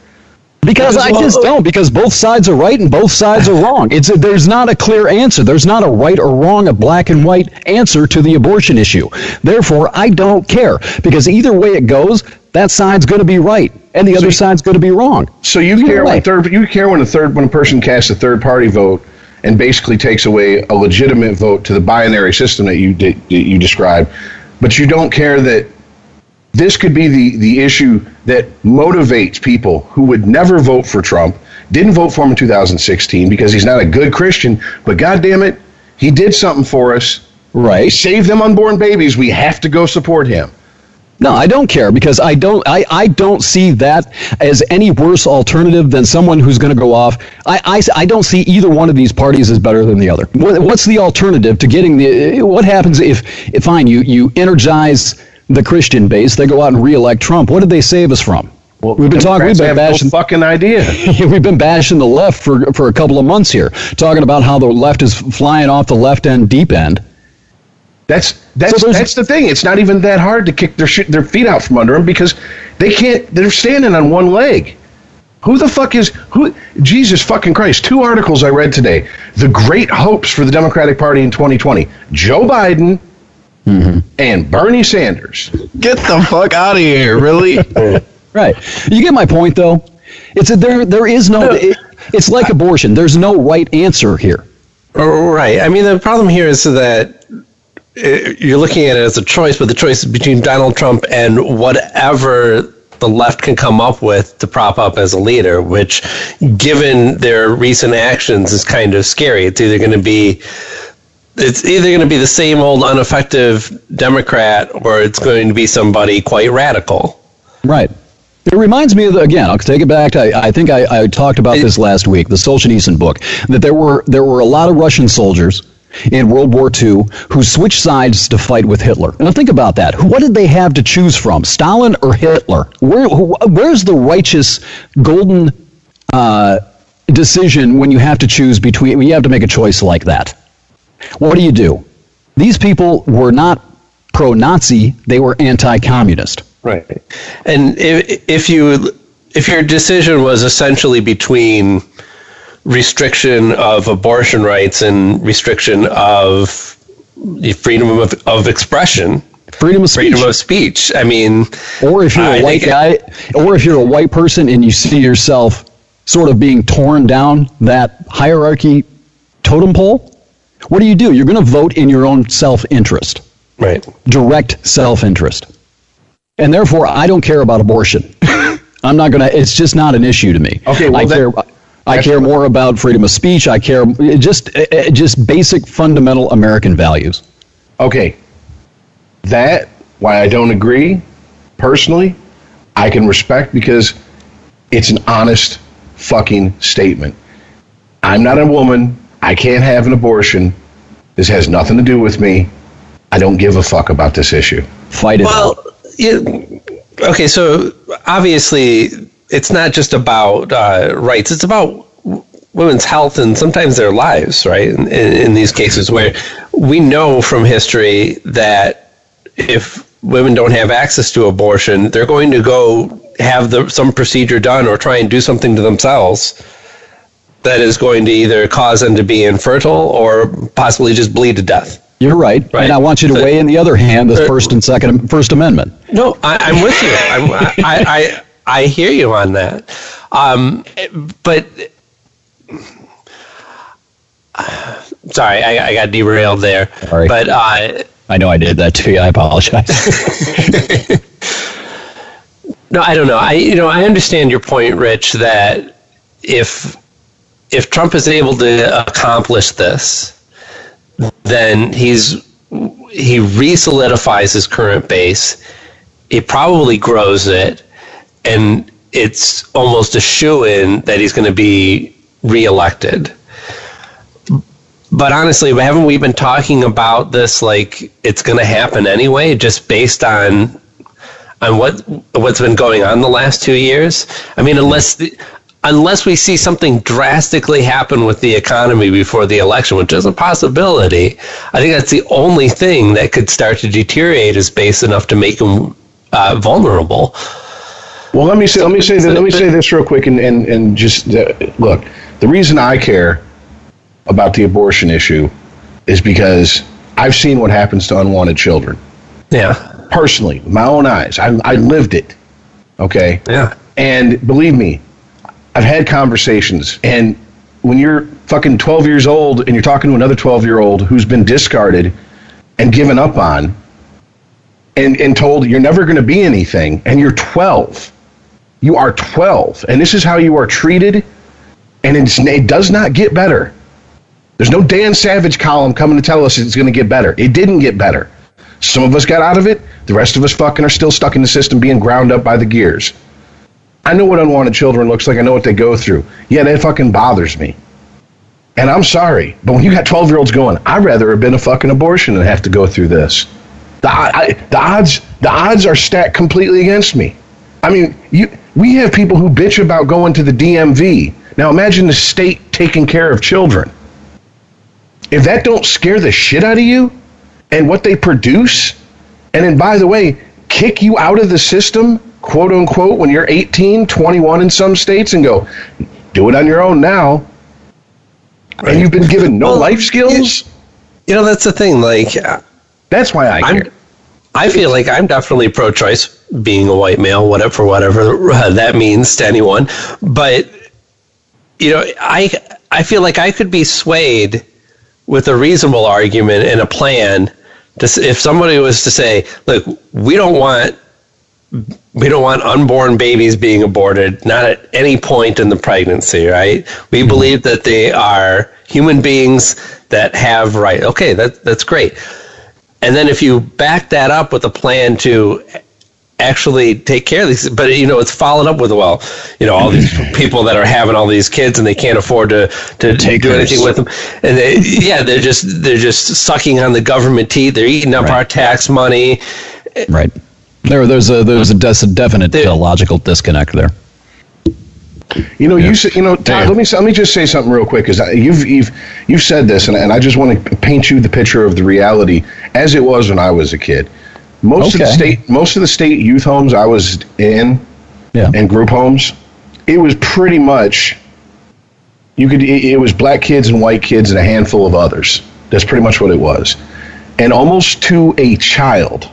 Because I just don't. Because both sides are right and both sides are wrong. It's a, there's not a clear answer. There's not a right or wrong, a black and white answer to the abortion issue. Therefore, I don't care because either way it goes, that side's going to be right and the other side's going to be wrong. So you Either care way. when third you care when a third when a person casts a third party vote and basically takes away a legitimate vote to the binary system that you that you described, but you don't care that this could be the the issue that motivates people who would never vote for Trump, didn't vote for him in 2016 because he's not a good Christian, but God damn it, he did something for us. He Right. saved them unborn babies. We have to go support him. No, I don't care because I don't. I, I don't see that as any worse alternative than someone who's going to go off. I, I, I don't see either one of these parties as better than the other. What, what's the alternative to getting the? What happens if, if fine you you energize the Christian base, they go out and reelect Trump? What did they save us from? Well, we've been talking. We've been have no bashing. fucking idea. We've been bashing the left for for a couple of months here, talking about how the left is flying off the left end deep end. That's that's So that's the thing. It's not even that hard to kick their shit, their feet out from under them because they can't. They're standing on one leg. Who the fuck is who? Jesus fucking Christ! Two articles I read today. The great hopes for the Democratic Party in 2020: Joe Biden mm-hmm. and Bernie Sanders. Get the fuck out of here! Really? Right. You get my point, though. It's a, there. There is no. It, it's like abortion. There's no right answer here. Right. I mean, the problem here is that Uh, you're looking at it as a choice, but the choice is between Donald Trump and whatever the left can come up with to prop up as a leader, which, given their recent actions, is kind of scary. It's either going to be it's either going to be the same old ineffective Democrat or it's going to be somebody quite radical. Right. It reminds me of the, again. I'll take it back. I, I think I, I talked about this last week. The Solzhenitsyn book. That there were there were a lot of Russian soldiers in World War II who switched sides to fight with Hitler. Now think about that. What did they have to choose from, Stalin or Hitler? Where where's the righteous golden uh, decision when you have to choose between when you have to make a choice like that? What do you do? These people were not pro-Nazi; they were anti-communist. Right. And if, if you if your decision was essentially between restriction of abortion rights and restriction of the freedom of, of expression, Freedom of speech. freedom of speech, I mean, or if you're I a white think- guy, or if you're a white person and you see yourself sort of being torn down that hierarchy totem pole, what do you do? You're going to vote in your own self-interest, right. direct self-interest, and therefore I don't care about abortion. I'm not going to. It's just not an issue to me. Okay, well, I that- care. I that's care what- more about freedom of speech. I care just uh, just basic fundamental American values. Okay, that why I don't agree personally, I can respect because it's an honest fucking statement. I'm not a woman. I can't have an abortion. This has nothing to do with me. I don't give a fuck about this issue. Fight it. out. Well, yeah, okay, so obviously it's not just about uh, rights; it's about w- women's health and sometimes their lives, right? In, in, in these cases, where we know from history that if women don't have access to abortion, they're going to go have the, some procedure done or try and do something to themselves that is going to either cause them to be infertile or possibly just bleed to death. You're right. Right. And I want you to weigh in the other hand the First and Second First Amendment. No, I, I'm with you. I'm, I, I, I hear you on that. Um, but sorry, I, I got derailed there. Sorry. But uh, I know I did that to you. I apologize. no, I don't know. I you know I understand your point, Rich. That if if Trump is able to accomplish this, then he's he re-solidifies his current base. He probably grows it, and it's almost a shoe in that he's going to be reelected. But honestly, haven't we been talking about this like it's going to happen anyway, just based on on what what's been going on the last two years? I mean, unless the, unless we see something drastically happen with the economy before the election, which is a possibility, I think that's the only thing that could start to deteriorate his base enough to make him uh, vulnerable. Well, let me say let me say this, let me say this real quick and and and just uh, look. The reason I care about the abortion issue is because I've seen what happens to unwanted children Yeah. personally, with my own eyes. I I lived it. Okay. Yeah. And believe me, I've had conversations, and when you're fucking 12 years old and you're talking to another 12 year old who's been discarded and given up on, and, and told you're never going to be anything, and you're 12. You are 12, and this is how you are treated, and it does not get better. There's no Dan Savage column coming to tell us it's going to get better. It didn't get better. Some of us got out of it. The rest of us fucking are still stuck in the system being ground up by the gears. I know what unwanted children looks like. I know what they go through. Yeah, that fucking bothers me. And I'm sorry, but when you got 12 year olds going, I'd rather have been a fucking abortion than have to go through this. The, I, the odds, the odds are stacked completely against me. I mean, you, we have people who bitch about going to the DMV. Now imagine the state taking care of children. If that don't scare the shit out of you, and what they produce, and then by the way, kick you out of the system, quote unquote, when you're 18, 21 in some states, and go, do it on your own now. And you've been given no Well, life skills. You know, that's the thing. Like, uh, That's why I I'm, care. I feel like I'm definitely pro-choice, being a white male, whatever for whatever uh, that means to anyone. But you know, I I feel like I could be swayed with a reasonable argument and a plan. To, if somebody was to say, "Look, we don't want we don't want unborn babies being aborted, not at any point in the pregnancy, right? We believe that they are human beings that have right. Okay, that that's great. And then if you back that up with a plan to actually take care of these, but you know, it's followed up with well, you know, all these people that are having all these kids and they can't afford to to take do anything with them, and they, yeah, they're just they're just sucking on the government teeth. They're eating up our tax money. Right. There, there's a there's a, des- a definite uh, logical disconnect there. You know, you said, you know, Todd, let me let me just say something real quick because you've you've you've said this, and, and I just want to paint you the picture of the reality as it was when I was a kid. Most of the state most of the state youth homes I was in, Yeah. and group homes, it was pretty much you could it, it was black kids and white kids and a handful of others. That's pretty much what it was, and almost to a child,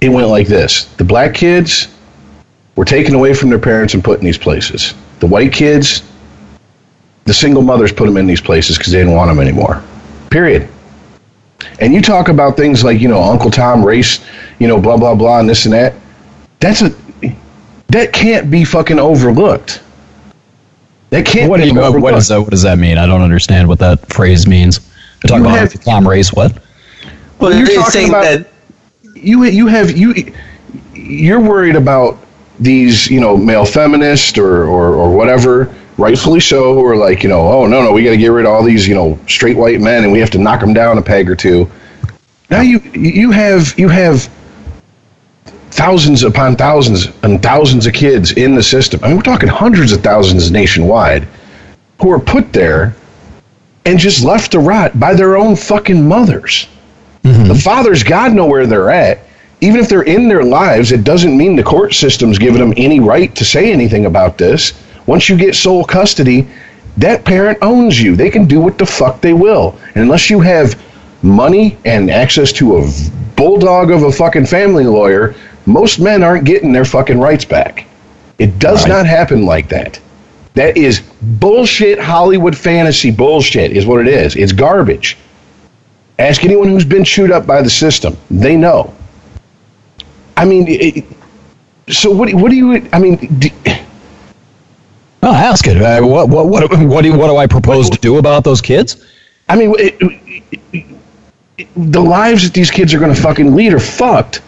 it went like this: the black kids were taken away from their parents and put in these places. The white kids, the single mothers put them in these places because they didn't want them anymore. Period. And you talk about things like, you know, Uncle Tom race, you know, blah blah blah and this and that. That's a that can't be fucking overlooked. That can't What, do be you, overlooked. what, is that, what does that mean? I don't understand what that phrase means. You're talking You about have- Uncle Tom race what? Well, You're you're talking saying about- that you you have you you're worried about these you know male feminists or, or or whatever rightfully so or like you know oh no no we got to get rid of all these you know straight white men and we have to knock them down a peg or two now you you have you have thousands upon thousands and thousands of kids in the system i mean we're talking hundreds of thousands nationwide who are put there and just left to rot by their own fucking mothers mm-hmm. the fathers, God know where they're at. Even if they're in their lives, it doesn't mean the court system's giving them any right to say anything about this. Once you get sole custody, that parent owns you. They can do what the fuck they will. And unless you have money and access to a bulldog of a fucking family lawyer, most men aren't getting their fucking rights back. It does not happen like that. That is bullshit Hollywood fantasy bullshit, is what it is. It's garbage. Ask anyone who's been chewed up by the system. They know. I mean, it, so what? do- What do you? I mean, do, Oh, ask it. Uh, what, what, what, what, do, what do I propose to do about those kids? I mean, it, it- it- the lives that these kids are going to fucking lead are fucked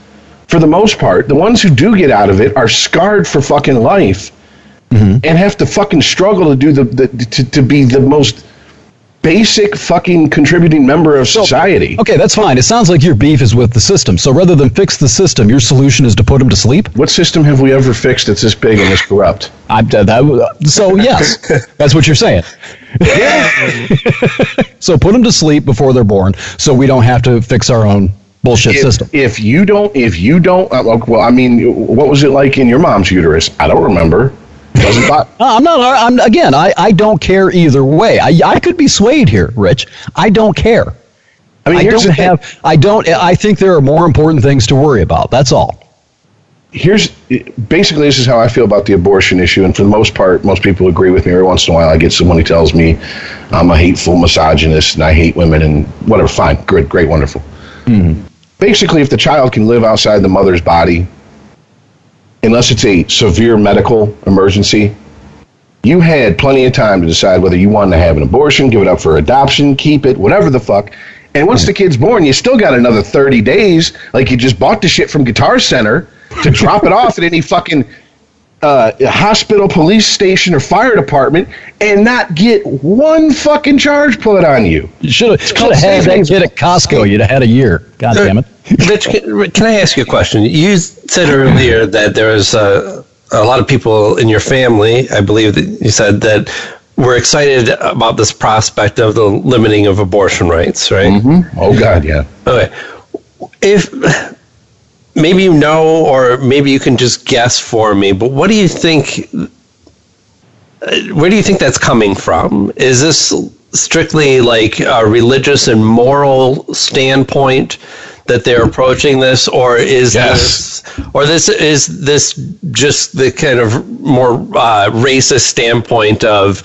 for the most part. The ones who do get out of it are scarred for fucking life and have to fucking struggle to do the, the to, to be the most basic fucking contributing member of society. Okay, that's fine. It sounds like your beef is with the system. So rather than fix the system, your solution is to put them to sleep. What system have we ever fixed that's this big and this corrupt? I, that, that- so yes, that's what you're saying. Yeah. so put them to sleep before they're born, so we don't have to fix our own bullshit system. If, if you don't, if you don't, uh, well, I mean, what was it like in your mom's uterus? I don't remember. Uh, I'm not. I'm again. I, I don't care either way. I, I could be swayed here, Rich. I don't care. I mean, I don't thing. have. I don't. I think there are more important things to worry about. That's all. here's basically this is how I feel about the abortion issue, and for the most part, most people agree with me. Every once in a while, I get someone who tells me I'm a hateful misogynist and I hate women and whatever. Fine, good, great, wonderful. Basically, if the child can live outside the mother's body, unless it's a severe medical emergency, you had plenty of time to decide whether you wanted to have an abortion, give it up for adoption, keep it, whatever the fuck. And once the hmm. kid's born, you still got another 30 days, like you just bought the shit from Guitar Center, to drop it off at any fucking uh, hospital, police station, or fire department and not get one fucking charge put on you. You should have should called have had that savings. kid at Costco. You'd have had a year. God damn it. Rich, can, can I ask you a question? You said earlier that there was uh, a lot of people in your family, I believe that you said, that were excited about this prospect of the limiting of abortion rights, right? Oh, God, yeah. Okay. If maybe you know, or maybe you can just guess for me, but what do you think? uh, Where do you think that's coming from? Is this strictly like a religious and moral standpoint that they're approaching this, or is Yes. this, or this is this just the kind of more uh, racist standpoint of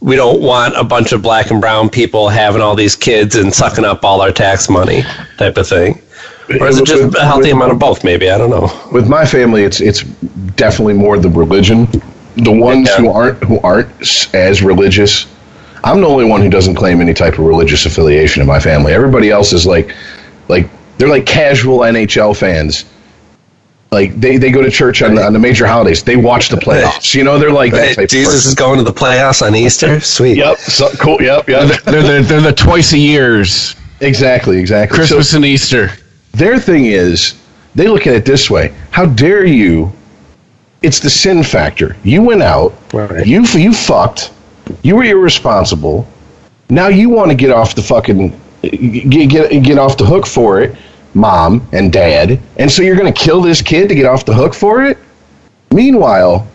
we don't want a bunch of black and brown people having all these kids and sucking up all our tax money type of thing? Or is it just a healthy amount of both? Maybe I don't know. with my family, it's it's definitely more the religion. The ones Yeah. who aren't who aren't as religious. I'm the only one who doesn't claim any type of religious affiliation in my family. Everybody else is like, like they're like casual NHL fans. Like they, they go to church on, the- on the major holidays. They watch the playoffs. You know, they're like that type Jesus of is going to the playoffs on Easter. Sweet. Yep. So, cool. Yep. Yep. They're the, they're the twice a years, exactly. Exactly. So- Christmas and Easter. Their thing is, they look at it this way: How dare you? It's the sin factor. You went out, Right. you you fucked, you were irresponsible. Now you want to get off the fucking get get get off the hook for it, mom and dad, and so you're going to kill this kid to get off the hook for it. Meanwhile,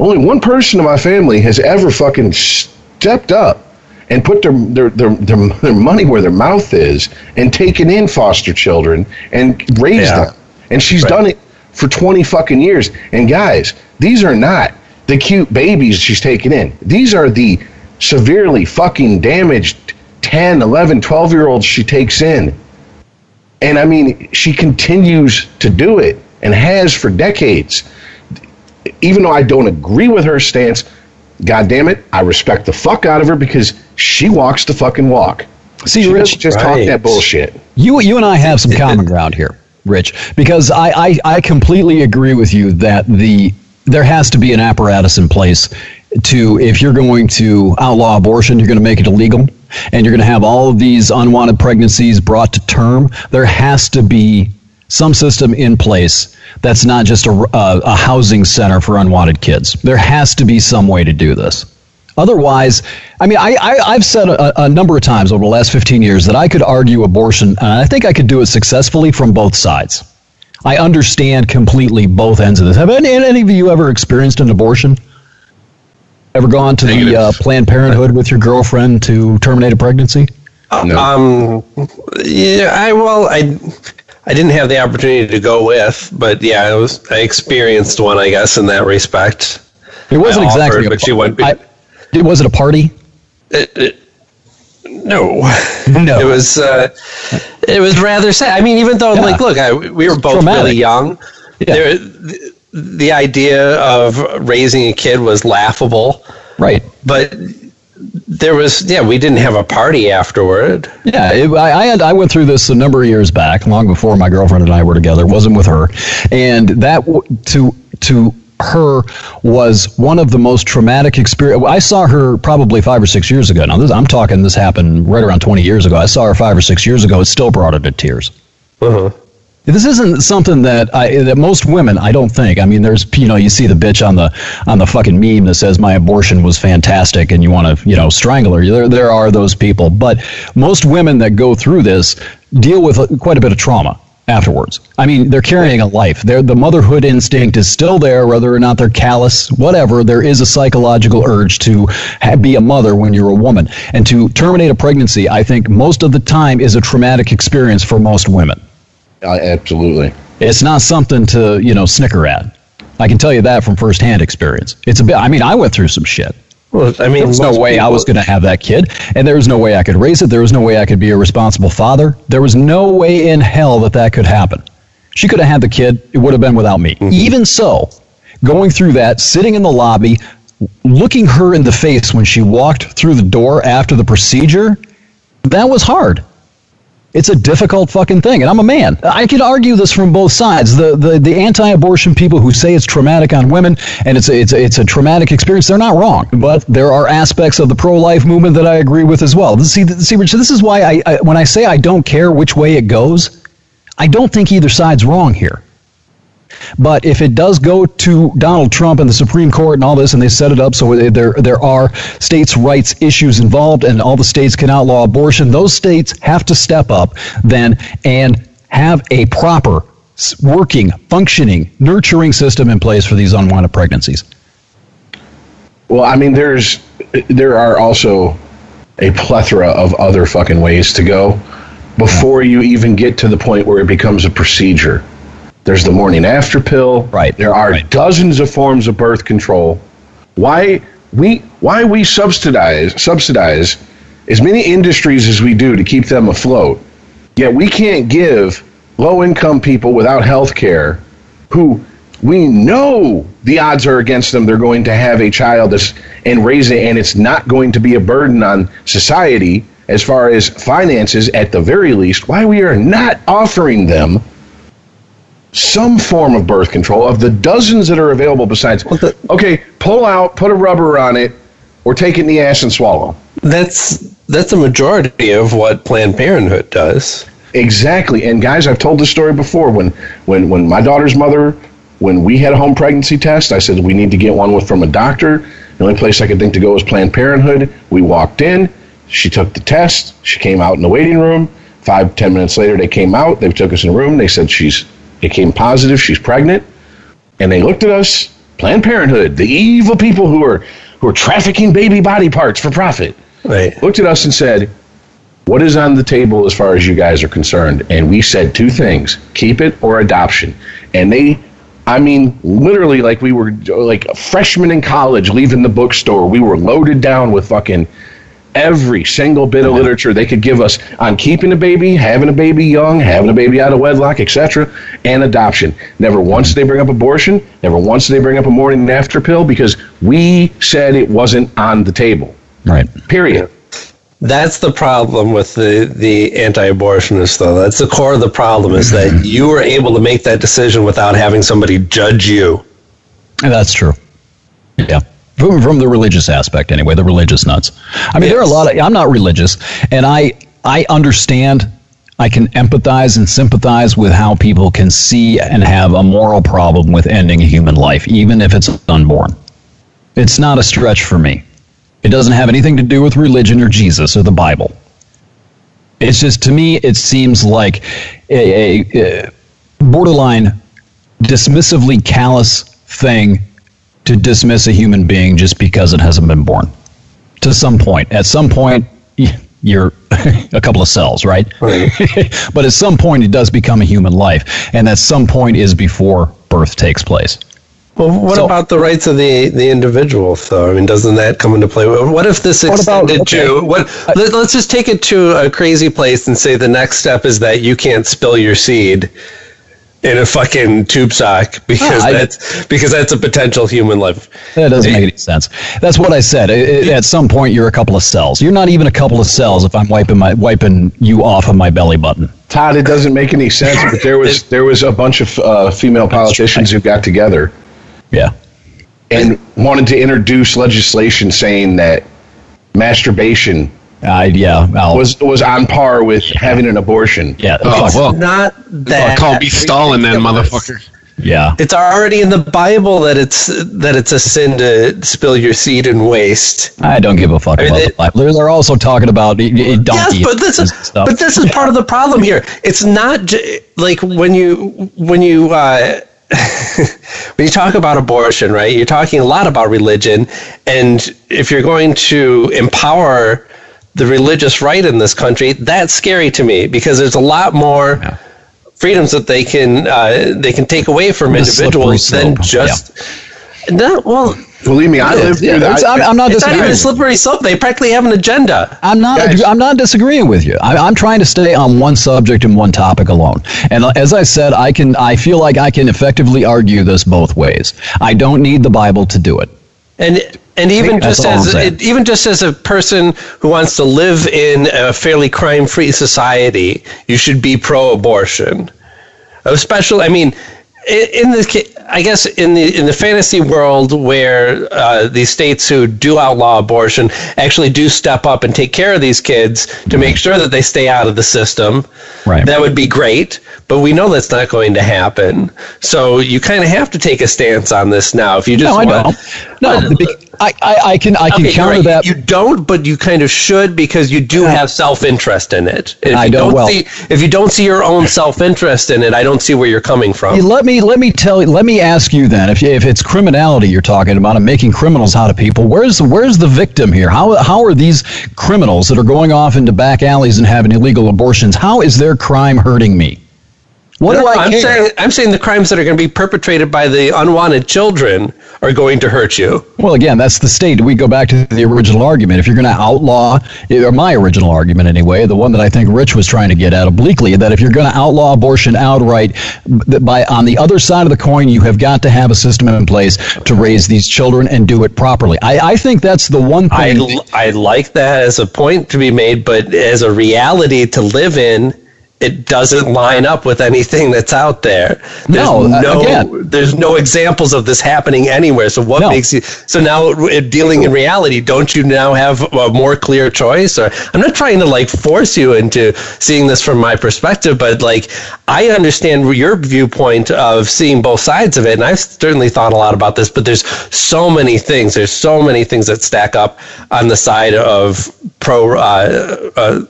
only one person in my family has ever fucking stepped up and put their their, their, their, their money where their mouth is and taken in foster children and raised Yeah. them. And she's done it for 20 fucking years. And guys, these are not the cute babies she's taken in. These are the severely fucking damaged 10, 11, 12 year olds she takes in. And I mean, she continues to do it and has for decades. Even though I don't agree with her stance, God damn it, I respect the fuck out of her because she walks the fucking walk. See, She Rich, doesn't just talk that bullshit. You you and I have some common ground here, Rich, because I, I, I completely agree with you that the there has to be an apparatus in place to if you're going to outlaw abortion, you're going to make it illegal, and you're going to have all of these unwanted pregnancies brought to term. There has to be some system in place that's not just a, a, a housing center for unwanted kids. There has to be some way to do this. Otherwise, I mean, I, I, I've said a, a number of times over the last 15 years that I could argue abortion, and I think I could do it successfully from both sides. I understand completely both ends of this. Have any, any of you ever experienced an abortion? Ever gone to the uh, Planned Parenthood with your girlfriend to terminate a pregnancy? No. Um, yeah, I well, I I didn't have the opportunity to go with, but yeah, I was I experienced one, I guess, in that respect. It wasn't offered, exactly, a but she went- I- it was it a party? It, it, no, No. it was uh, it was rather sad. I mean, even though Yeah. like, look, I, we were both traumatic. really young. Yeah. There, the, the idea of raising a kid was laughable, Right. but there was yeah, we didn't have a party afterward. Yeah, it, I, I had I went through this a number of years back, long before my girlfriend and I were together. It wasn't with her, and that w- to to her was one of the most traumatic experience. I saw her probably five or six years ago. Now, this, I'm talking this happened right around 20 years ago. I saw her five or six years ago. It still brought her to tears. Uh-huh. This isn't something that I that most women I don't think. I mean, there's you know you see the bitch on the on the fucking meme that says my abortion was fantastic and you want to you know strangle her. There there are those people, but most women that go through this deal with quite a bit of trauma afterwards. I mean, they're carrying a life. They're, the motherhood instinct is still there, whether or not they're callous, whatever. There is a psychological urge to ha- be a mother when you're a woman, and to terminate a pregnancy. I think most of the time is a traumatic experience for most women. Uh, absolutely. It's not something to, you know, snicker at. I can tell you that from firsthand experience. It's a bit, I mean, I went through some shit. Well, I mean, There was no most way I was going to have that kid, and there was no way I could raise it. There was no way I could be a responsible father. There was no way in hell that that could happen. She could have had the kid, it would have been without me. Even so, going through that, sitting in the lobby, looking her in the face when she walked through the door after the procedure, that was hard. It's a difficult fucking thing, and I'm a man. I can argue this from both sides. The the, the anti-abortion people who say it's traumatic on women and it's a, it's a, it's a traumatic experience, they're not wrong. But there are aspects of the pro-life movement that I agree with as well. See, see, Rich, this is why I, I when I say I don't care which way it goes, I don't think either side's wrong here. But if it does go to Donald Trump and the Supreme Court and all this, and they set it up so there there are states' rights issues involved, and all the states can outlaw abortion, those states have to step up then and have a proper, working, functioning, nurturing system in place for these unwanted pregnancies. Well, I mean, there's there are also a plethora of other fucking ways to go before you even get to the point where it becomes a procedure. There's the morning after pill. Right, There are right. dozens of forms of birth control. Why we why we subsidize subsidize as many industries as we do to keep them afloat. Yet we can't give low income people without health care who we know the odds are against them they're going to have a child and raise it and it's not going to be a burden on society as far as finances at the very least why we are not offering them some form of birth control of the dozens that are available besides the- okay pull out put a rubber on it or take it in the ass and swallow That's that's a majority of what Planned Parenthood does. Exactly. And guys, I've told this story before. When when when my daughter's mother, when we had a home pregnancy test, I said we need to get one with from a doctor. The only place I could think to go was Planned Parenthood. We walked in. She took the test. She came out in the waiting room. Five ten minutes later, they came out. They took us in a room. They said she's it came positive. She's pregnant. And they looked at us. Planned Parenthood, the evil people who are who are trafficking baby body parts for profit Right. looked at us and said, What is on the table as far as you guys are concerned? And we said two things keep it or adoption. And they, I mean, literally, like we were like freshmen in college leaving the bookstore, we were loaded down with fucking every single bit of uh-huh. literature they could give us on keeping a baby, having a baby young, having a baby out of wedlock, etc., and adoption. Never once did they bring up abortion. Never once did they bring up a morning and after pill because we said it wasn't on the table. Right. Period. That's the problem with the, the anti-abortionists, though. That's the core of the problem is that mm-hmm. you were able to make that decision without having somebody judge you. That's true. Yeah. From, from the religious aspect, anyway, the religious nuts. I mean, there are a lot of. I'm not religious, and I I understand. I can empathize and sympathize with how people can see and have a moral problem with ending a human life, even if it's unborn. It's not a stretch for me. It doesn't have anything to do with religion or Jesus or the Bible. It's just to me, it seems like a, a, a borderline dismissively callous thing to dismiss a human being just because it hasn't been born. To some point, at some point, you're a couple of cells, right? Right. but at some point, it does become a human life, and at some point is before birth takes place. Well, what So- about the rights of the the individual, though? I mean, doesn't that come into play? What if this What about- extended okay. to what? Let, let's just take it to a crazy place and say the next step is that you can't spill your seed in a fucking tube sock because Ah, I- that's because that's a potential human life. That doesn't make any sense. That's what I said. I- I- at some point, you're a couple of cells. You're not even a couple of cells if I'm wiping my wiping you off of my belly button. Todd, it doesn't make any sense, but there was there was a bunch of uh, female politicians who got together Yeah. and wanted to introduce legislation saying that masturbation I yeah. I'll, was was on par with having an abortion. yeah. Oh, fuck, well, Not that. I'll call me Stalin then, motherfucker. yeah. It's already in the Bible that it's that it's a sin to spill your seed and waste. I don't give a fuck I mean, about they- the Bible. They're, they're also talking about y- y- Yes, but this is stuff. but this is part of the problem here. It's not j- like when you when you uh, when you talk about abortion, right? You're talking a lot about religion, and if you're going to empower the religious right in this country, that's scary to me because there's a lot more. Freedoms that they can uh, they can take away from The individuals than slope, just no, well, Believe me, I live Yeah, through that. it's- I'm, I'm not it's not even disagreeing. a slippery slope. They practically have an agenda. I'm not. Guys. I'm not disagreeing with you. I, I'm trying to stay on one subject and one topic alone. And as I said, I can. I feel like I can effectively argue this both ways. I don't need the Bible to do it. And and even just as it, even just as a person who wants to live in a fairly crime-free society, you should be pro-abortion. Especially, I mean, in the I guess in the in the fantasy world where uh, these states who do outlaw abortion actually do step up and take care of these kids to make sure that they stay out of the system, Right. that would be great. But we know that's not going to happen. So you kind of have to take a stance on this now. If you just No, I want, don't. No, big- I, I, I can. I can Okay, counter right. that. You don't, but you kind of should because you do have self-interest in it. If I you don't- well- see, if you don't see your own self-interest in it, I don't see where you're coming from. Let me let me tell you. Let me ask you then, if if it's criminality you're talking about and making criminals out of people, where's where's the victim here? How how are these criminals that are going off into back alleys and having illegal abortions? How is their crime hurting me? What do I I'm care? saying I'm saying the crimes that are going to be perpetrated by the unwanted children are going to hurt you. Well, again, that's the state. We go back to the original argument. If you're going to outlaw, or my original argument anyway, the one that I think Rich was trying to get at obliquely, that if you're going to outlaw abortion outright, by on the other side of the coin, you have got to have a system in place to raise these children and do it properly. I, I think that's the one I thing. I like that as a point to be made, but as a reality to live in. It doesn't line up with anything that's out there. There's No, uh, no, again- there's no examples of this happening anywhere. So what No. makes you? So now dealing in reality, don't you now have a more clear choice? Or I'm not trying to like force you into seeing this from my perspective, but like I understand your viewpoint of seeing both sides of it, and I've certainly thought a lot about this. But there's so many things. There's so many things that stack up on the side of pro. Uh, uh,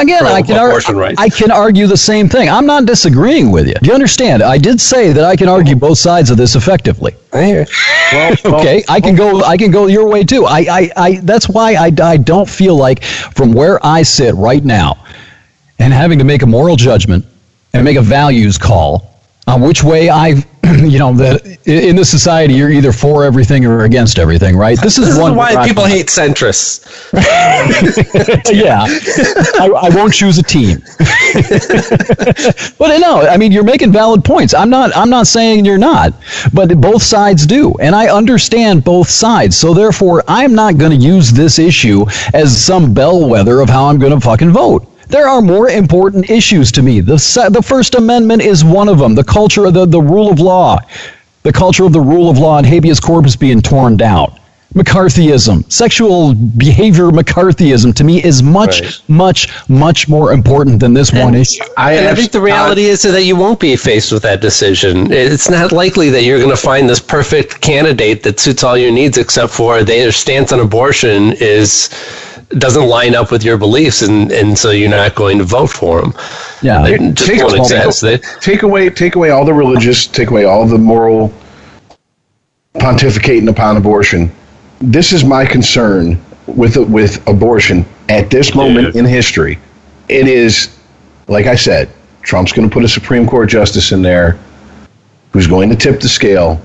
Again, I can, ar- Pro-abortion rights. I can argue the same thing. I'm not disagreeing with you. Do you understand? I did say that I can argue both sides of this effectively. I hear. okay i can go i can go your way too i i, I that's why I, I don't feel like from where i sit right now and having to make a moral judgment and make a values call on which way i you know that in this society you're either for everything or against everything right? This is This is one why people hate centrists. yeah. I, I won't choose a team. But no i mean you're making valid points. I'm not i'm not saying you're not but both sides do and i understand both sides. So therefore i'm not going to use this issue as some bellwether of how i'm going to fucking vote there are more important issues to me. The, the First Amendment is one of them. The culture of the, the rule of law, the culture of the rule of law and habeas corpus being torn down. McCarthyism, sexual behavior McCarthyism to me is much, Right. much, much more important than this one issue. I, and I think the reality is that you won't be faced with that decision. It's not likely that you're going to find this perfect candidate that suits all your needs, except for their stance on abortion is doesn't line up with your beliefs, and, and so you're not going to vote for them. Yeah. It just Take- won't exist. They- take away take away all the religious, take away all the moral pontificating upon abortion. This is my concern with with abortion at this moment in history. It is, like I said, Trump's going to put a Supreme Court justice in there who's going to tip the scale,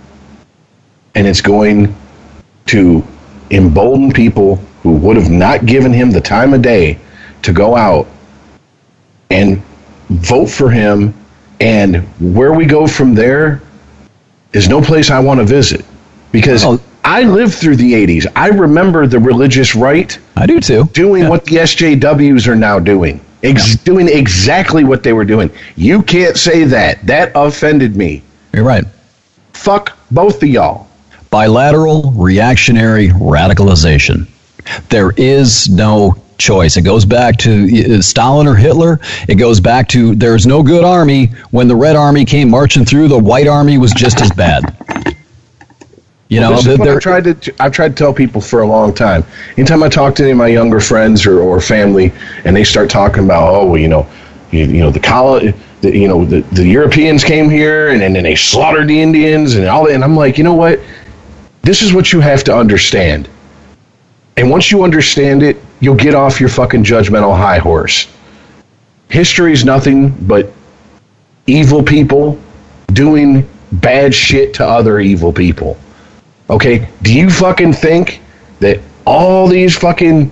and it's going to embolden people who would have not given him the time of day to go out and vote for him. And where we go from there is no place I want to visit because Oh. I lived through the 80s. I remember the religious right I do too. doing what the SJWs are now doing. Ex- Doing exactly what they were doing. You can't say that. That offended me. You're right. Fuck both of y'all. bilateral reactionary radicalization. There is no choice. It goes back to uh, Stalin or Hitler. It goes back to there's no good army. When the Red Army came marching through, the White Army was just as bad. You know, This is what I've tried to I've tried to tell people for a long time. Anytime I talk to any of my younger friends or, or family, and they start talking about, oh, well, you know, you, you know, the college, the, you know, the, the Europeans came here and, and then they slaughtered the Indians and all that, and I'm like, you know what? This is what you have to understand. And once you understand it, you'll get off your fucking judgmental high horse. History is nothing but evil people doing bad shit to other evil people. Okay, do you fucking think that all these fucking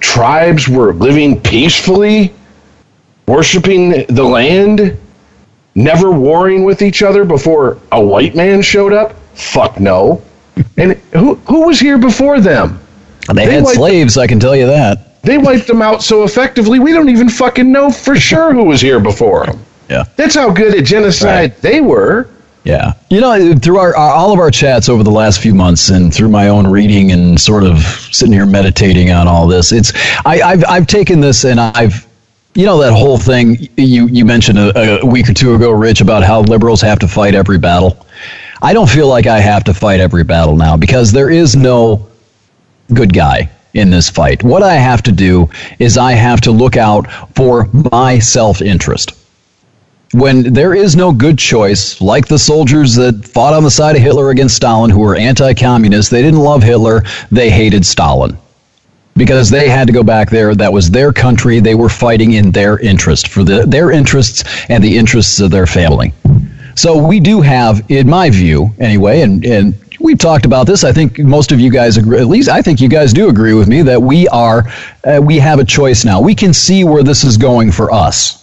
tribes were living peacefully, worshiping the land, never warring with each other before a white man showed up? Fuck no. And who who was here before them? They, they had slaves, I can tell you that. They wiped them out so effectively, we don't even fucking know for sure who was here before them. Yeah. That's how good at genocide they were. Yeah. You know, through our, our all of our chats over the last few months and through my own reading and sort of sitting here meditating on all this, it's I, I've I've taken this and I've you know that whole thing you you mentioned a, a week or two ago, Rich, about how liberals have to fight every battle. I don't feel like I have to fight every battle now because there is no good guy in this fight. What I have to do is I have to look out for my self interest when there is no good choice, like the soldiers that fought on the side of Hitler against Stalin, who were anti communist, they didn't love Hitler, they hated Stalin. Because they had to go back there. That was their country. They were fighting in their interest, for the, their interests and the interests of their family. So we do have, in my view, anyway, and, and we've talked about this. I think most of you guys agree, at least I think you guys do agree with me that we are, uh, we have a choice now. We can see where this is going for us.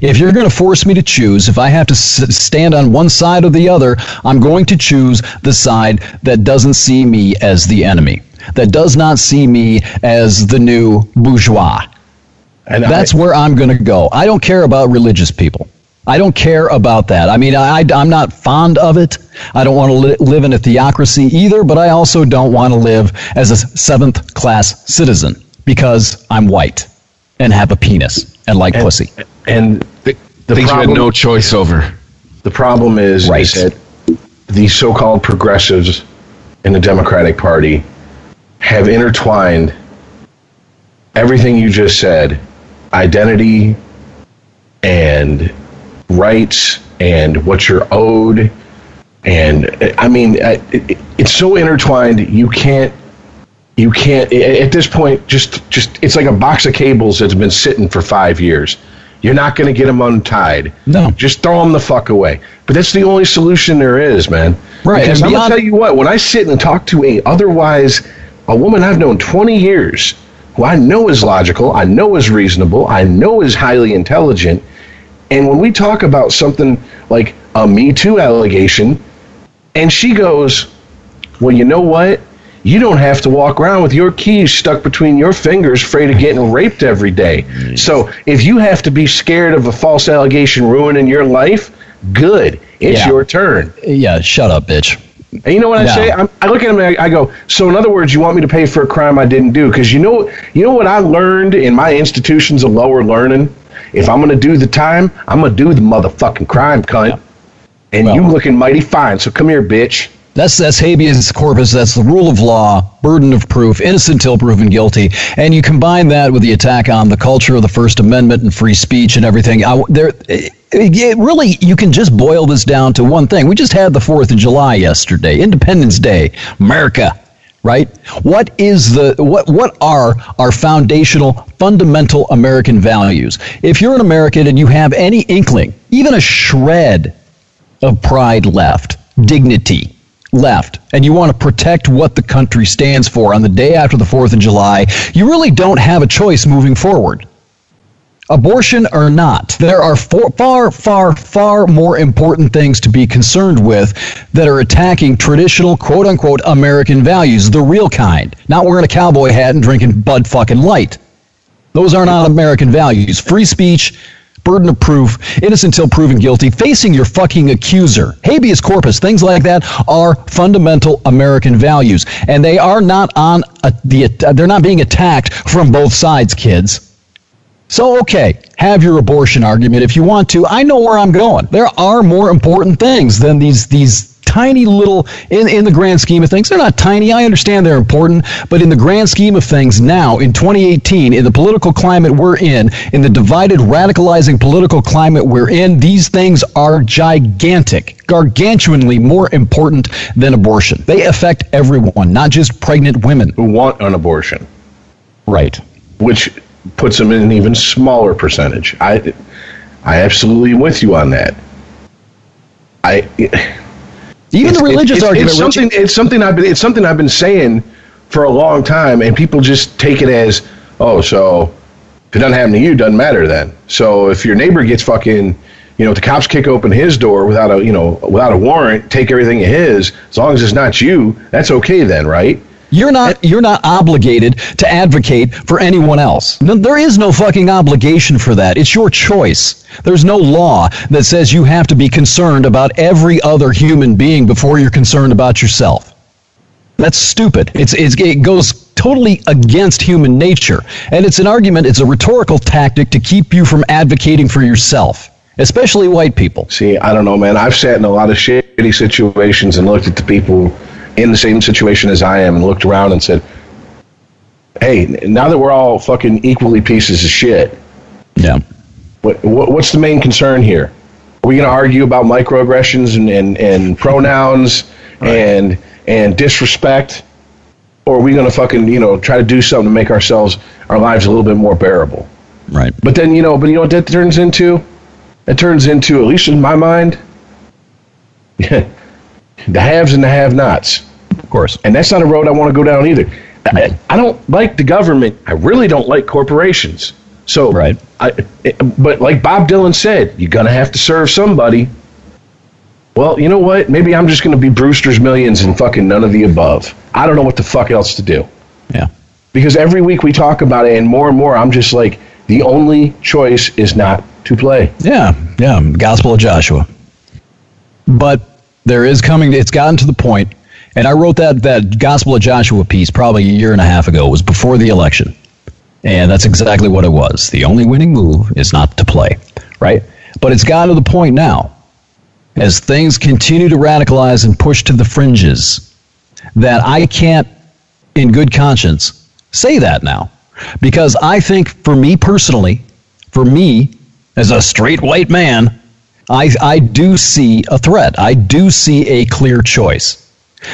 If you're going to force me to choose, if I have to s- stand on one side or the other, I'm going to choose the side that doesn't see me as the enemy, that does not see me as the new bourgeois. And That's I, where I'm going to go. I don't care about religious people. I don't care about that. I mean, I, I'm not fond of it. I don't want to li- live in a theocracy either, but I also don't want to live as a seventh class citizen because I'm white and have a penis and like pussy. and Th- The things we had no choice over. The problem is, Right. is that these so-called progressives in the Democratic Party have intertwined everything you just said, identity and rights and what you're owed, and I mean, it, it's so intertwined. You can't. You can't at this point. Just, just it's like a box of cables that's been sitting for five years. You're not going to get them untied. No. Just throw them the fuck away. But that's the only solution there is, man. Right, Because and I'm gonna tell you what. When I sit and talk to a otherwise a woman I've known 20 years, who I know is logical, I know is reasonable, I know is highly intelligent, and when we talk about something like a Me Too allegation, and she goes, "Well, you know what? You don't have to walk around with your keys stuck between your fingers, afraid of getting raped every day. So if you have to be scared of a false allegation ruining your life, good. It's Yeah. your turn. Yeah, shut up, bitch. And you know what I No. say? I'm, I look at him and I, I go, so in other words, you want me to pay for a crime I didn't do? Because you know, you know what I learned in my institutions of lower learning? If I'm going to do the time, I'm going to do the motherfucking crime, cunt. And Well- you looking mighty fine, so come here, bitch. That's that's habeas corpus. That's the rule of law, burden of proof, innocent till proven guilty, and you combine that with the attack on the culture of the First Amendment and free speech and everything. I, there, it really, you can just boil this down to one thing. We just had the Fourth of July yesterday, Independence Day, America. Right? What is the what what are our foundational fundamental American values? If you're an American and you have any inkling, even a shred of pride left, dignity left, and you want to protect what the country stands for on the day after the 4th of July, you really don't have a choice moving forward. Abortion or not, there are far, far, far more important things to be concerned with that are attacking traditional quote unquote American values, the real kind, not wearing a cowboy hat and drinking Bud fucking light. Those are not American values. Free speech, burden of proof, innocent until proven guilty, facing your fucking accuser, habeas corpus, things like that are fundamental American values, and they are not on a, the they're not being attacked from both sides, kids. So okay, have your abortion argument if you want to. I know where I'm going. There are more important things than these these tiny little in, in the grand scheme of things they're not tiny i understand they're important but in the grand scheme of things now in 2018 in the political climate we're in in the divided radicalizing political climate we're in these things are gigantic gargantuanly more important than abortion they affect everyone not just pregnant women Who want an abortion, right which puts them in an even smaller percentage. I, I absolutely am with you on that. I. even the religious argument It's something. It's something I've been. It's something I've been saying for a long time, and people just take it as, oh, so if it doesn't happen to you, it doesn't matter then. So if your neighbor gets fucking, you know, if the cops kick open his door without a, you know, without a warrant, take everything of his, as long as it's not you, that's okay then, right? You're not you're not obligated to advocate for anyone else. No, there is no fucking obligation for that. It's your choice. There's no law that says you have to be concerned about every other human being before you're concerned about yourself. That's stupid. It's, it's it goes totally against human nature, and it's an argument. It's a rhetorical tactic to keep you from advocating for yourself, especially white people. See, I don't know, man. I've sat in a lot of shitty situations and looked at the people in the same situation as I am and looked around and said, hey, now that we're all fucking equally pieces of shit, Yeah. what, what what's the main concern here? Are we going to argue about microaggressions and, and, and pronouns and and disrespect? Or are we going to fucking, you know, try to do something to make ourselves, our lives a little bit more bearable? Right. But then, you know, but you know what that turns into? It turns into, at least in my mind, the haves and the have-nots. Of course. And that's not a road I want to go down either. I, I don't like the government. I really don't like corporations. So, Right. I, but like Bob Dylan said, you're gonna have to serve somebody. Well, you know what? Maybe I'm just gonna be Brewster's Millions and fucking none of the above. I don't know what the fuck else to do Yeah. because every week we talk about it, and more and more, I'm just like, the only choice is not to play. Yeah, yeah, Gospel of Joshua. But there is coming. It's gotten to the point, and I wrote that that Gospel of Joshua piece probably a year and a half ago. It was before the election, and that's exactly what it was. The only winning move is not to play, right? But it's gotten to the point now, as things continue to radicalize and push to the fringes, that I can't, in good conscience, say that now, because I think for me personally, for me as a straight white man, I, I do see a threat. I do see a clear choice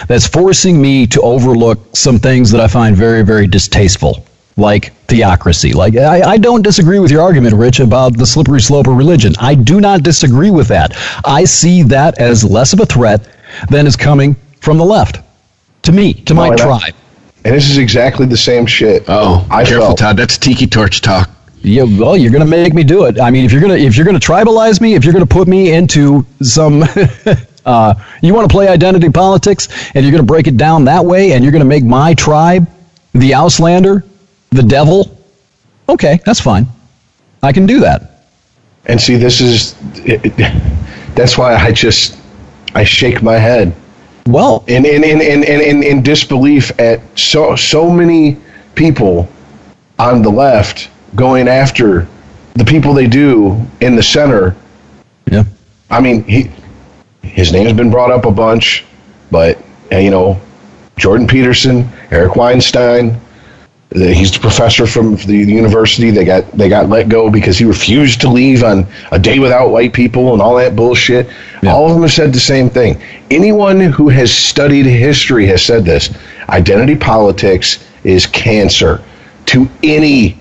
that's forcing me to overlook some things that I find very, very distasteful, like theocracy. Like, I, I don't disagree with your argument, Rich, about the slippery slope of religion. I do not disagree with that. I see that as less of a threat than is coming from the left. To me, to my and I- tribe. And this is exactly the same shit. Oh, I careful, felt. Todd. That's tiki torch talk. Yeah, well, you're gonna make me do it. I mean, if you're gonna if you're gonna tribalize me, if you're gonna put me into some, uh, you want to play identity politics, and you're gonna break it down that way, and you're gonna make my tribe the Auslander, the devil. Okay, that's fine. I can do that. And see, this is it, it- that's why I just I shake my head Well, in in, in, in, in, in in disbelief at so so many people on the left going after the people they do in the center. yeah, I mean, he his name's been brought up a bunch, but you know, Jordan Peterson, Eric Weinstein. The, he's the professor from the university. They got they got let go because he refused to leave on a day without white people and all that bullshit. All of them have said the same thing. Anyone who has studied history has said this. Identity politics is cancer to any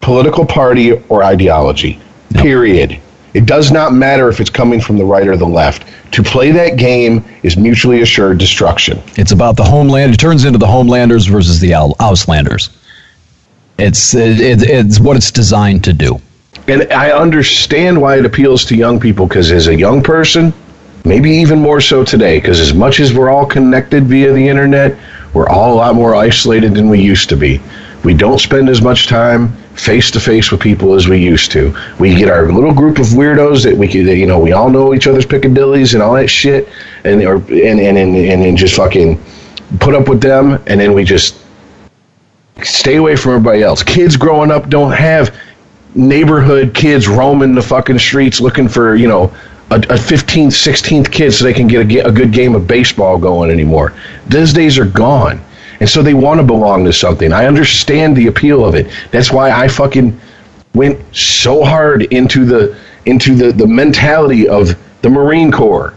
political party or ideology. Period. It does not matter if it's coming from the right or the left. To play that game is mutually assured destruction. it's about the homeland. It turns into the homelanders versus the Au- Auslanders. It's it, it, it's what it's designed to do. And I understand why it appeals to young people because as a young person, maybe even more so today, because as much as we're all connected via the internet, we're all a lot more isolated than we used to be. We don't spend as much time face to face with people as we used to. We get our little group of weirdos that we could, you know, we all know each other's piccadillies and all that shit, and or and and and, and, and just fucking put up with them, and then we just stay away from everybody else. Kids growing up don't have neighborhood kids roaming the fucking streets looking for you know a, a 15th 16th kid so they can get a, a good game of baseball going anymore those days are gone and so they want to belong to something i understand the appeal of it that's why i fucking went so hard into the into the the mentality of the marine corps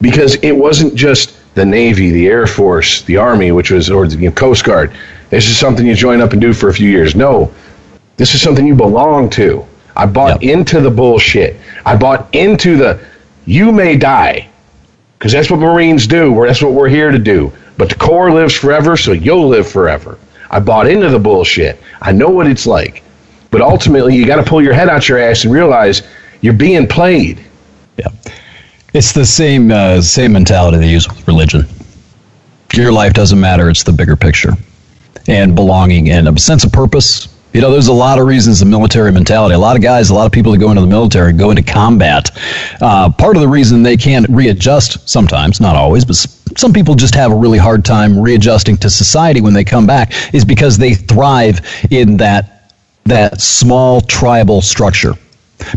because it wasn't just the Navy, the Air Force, the Army, which was, or the you know, Coast Guard. This is something you join up and do for a few years. No, this is something you belong to. I bought Yep. into the bullshit. I bought into the you may die because that's what Marines do. Or that's what we're here to do. But the Corps lives forever, so you'll live forever. I bought into the bullshit. I know what it's like. But ultimately, you got to pull your head out your ass and realize you're being played. Yeah. It's the same uh, same mentality they use with religion. Your life doesn't matter; it's the bigger picture, and belonging and a sense of purpose. You know, there's a lot of reasons the military mentality. A lot of guys, a lot of people that go into the military go into combat. Uh, part of the reason they can't readjust sometimes, not always, but some people just have a really hard time readjusting to society when they come back, is because they thrive in that that small tribal structure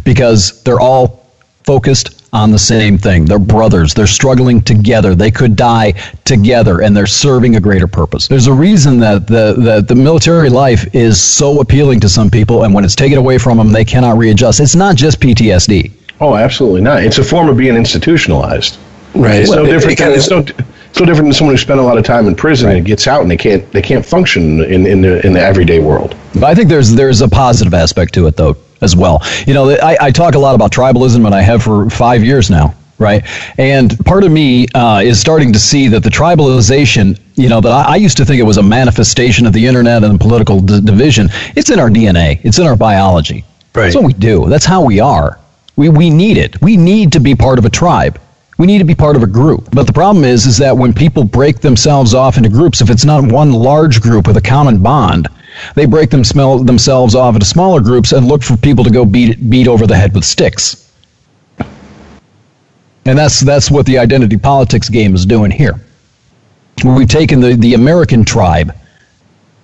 because they're all focused on the same thing. They're brothers. They're struggling together. They could die together, and they're serving a greater purpose. There's a reason that the, the, the military life is so appealing to some people, and when it's taken away from them, they cannot readjust. It's not just PTSD. Oh, absolutely not. It's a form of being institutionalized. Right. It's no Well, it- different. it Than, it's no. It's no different than someone who spent a lot of time in prison and gets out and they can't. They can't function in in the in the everyday world. But I think there's there's a positive aspect to it though as well. You know, I, I talk a lot about tribalism, and I have for five years now, right? And part of me uh, is starting to see that the tribalization, you know, that I, I used to think it was a manifestation of the internet and the political d- division. It's in our DNA. It's in our biology. Right. That's what we do. That's how we are. We we need it. We need to be part of a tribe. We need to be part of a group. But the problem is, is that when people break themselves off into groups, if it's not one large group with a common bond, they break them smell, themselves off into smaller groups and look for people to go beat beat over the head with sticks. And that's that's what the identity politics game is doing here. We've taken the, the American tribe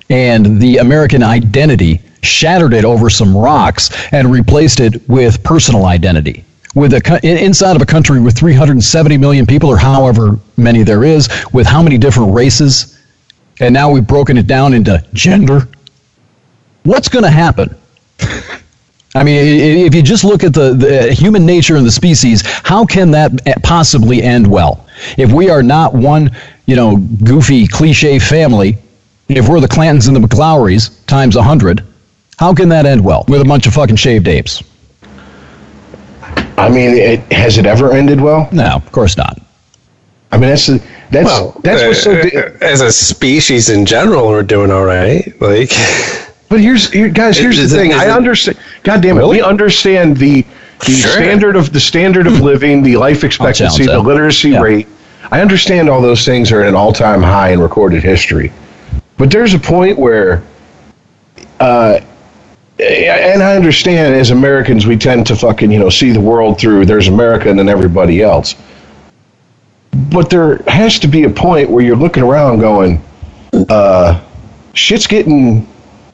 and the American identity, shattered it over some rocks, and replaced it with personal identity. With a inside of a country with 370 million people, or however many there is, with how many different races, and now we've broken it down into gender. What's going to happen? I mean, i- i- if you just look at the, the human nature and the species, how can that possibly end well? If we are not one, you know, goofy cliche family, if we're the Clantons and the McLaurys times a hundred, how can that end well with a bunch of fucking shaved apes? I mean, it, has it ever ended well? No, of course not. I mean, that's that's Well, that's what's so. uh, di- uh, as a species in general, we're doing all right. Like, But here's here, guys. Here's the it- thing. is I it- understand. God damn it. We understand the the Sure. standard of the standard of living, the life expectancy, the literacy Yeah. rate. I understand all those things are at an all time high in recorded history. But there's a point where, uh, and I understand as Americans we tend to fucking you know see the world through there's America and then everybody else. But there has to be a point where you're looking around going, uh, shit's getting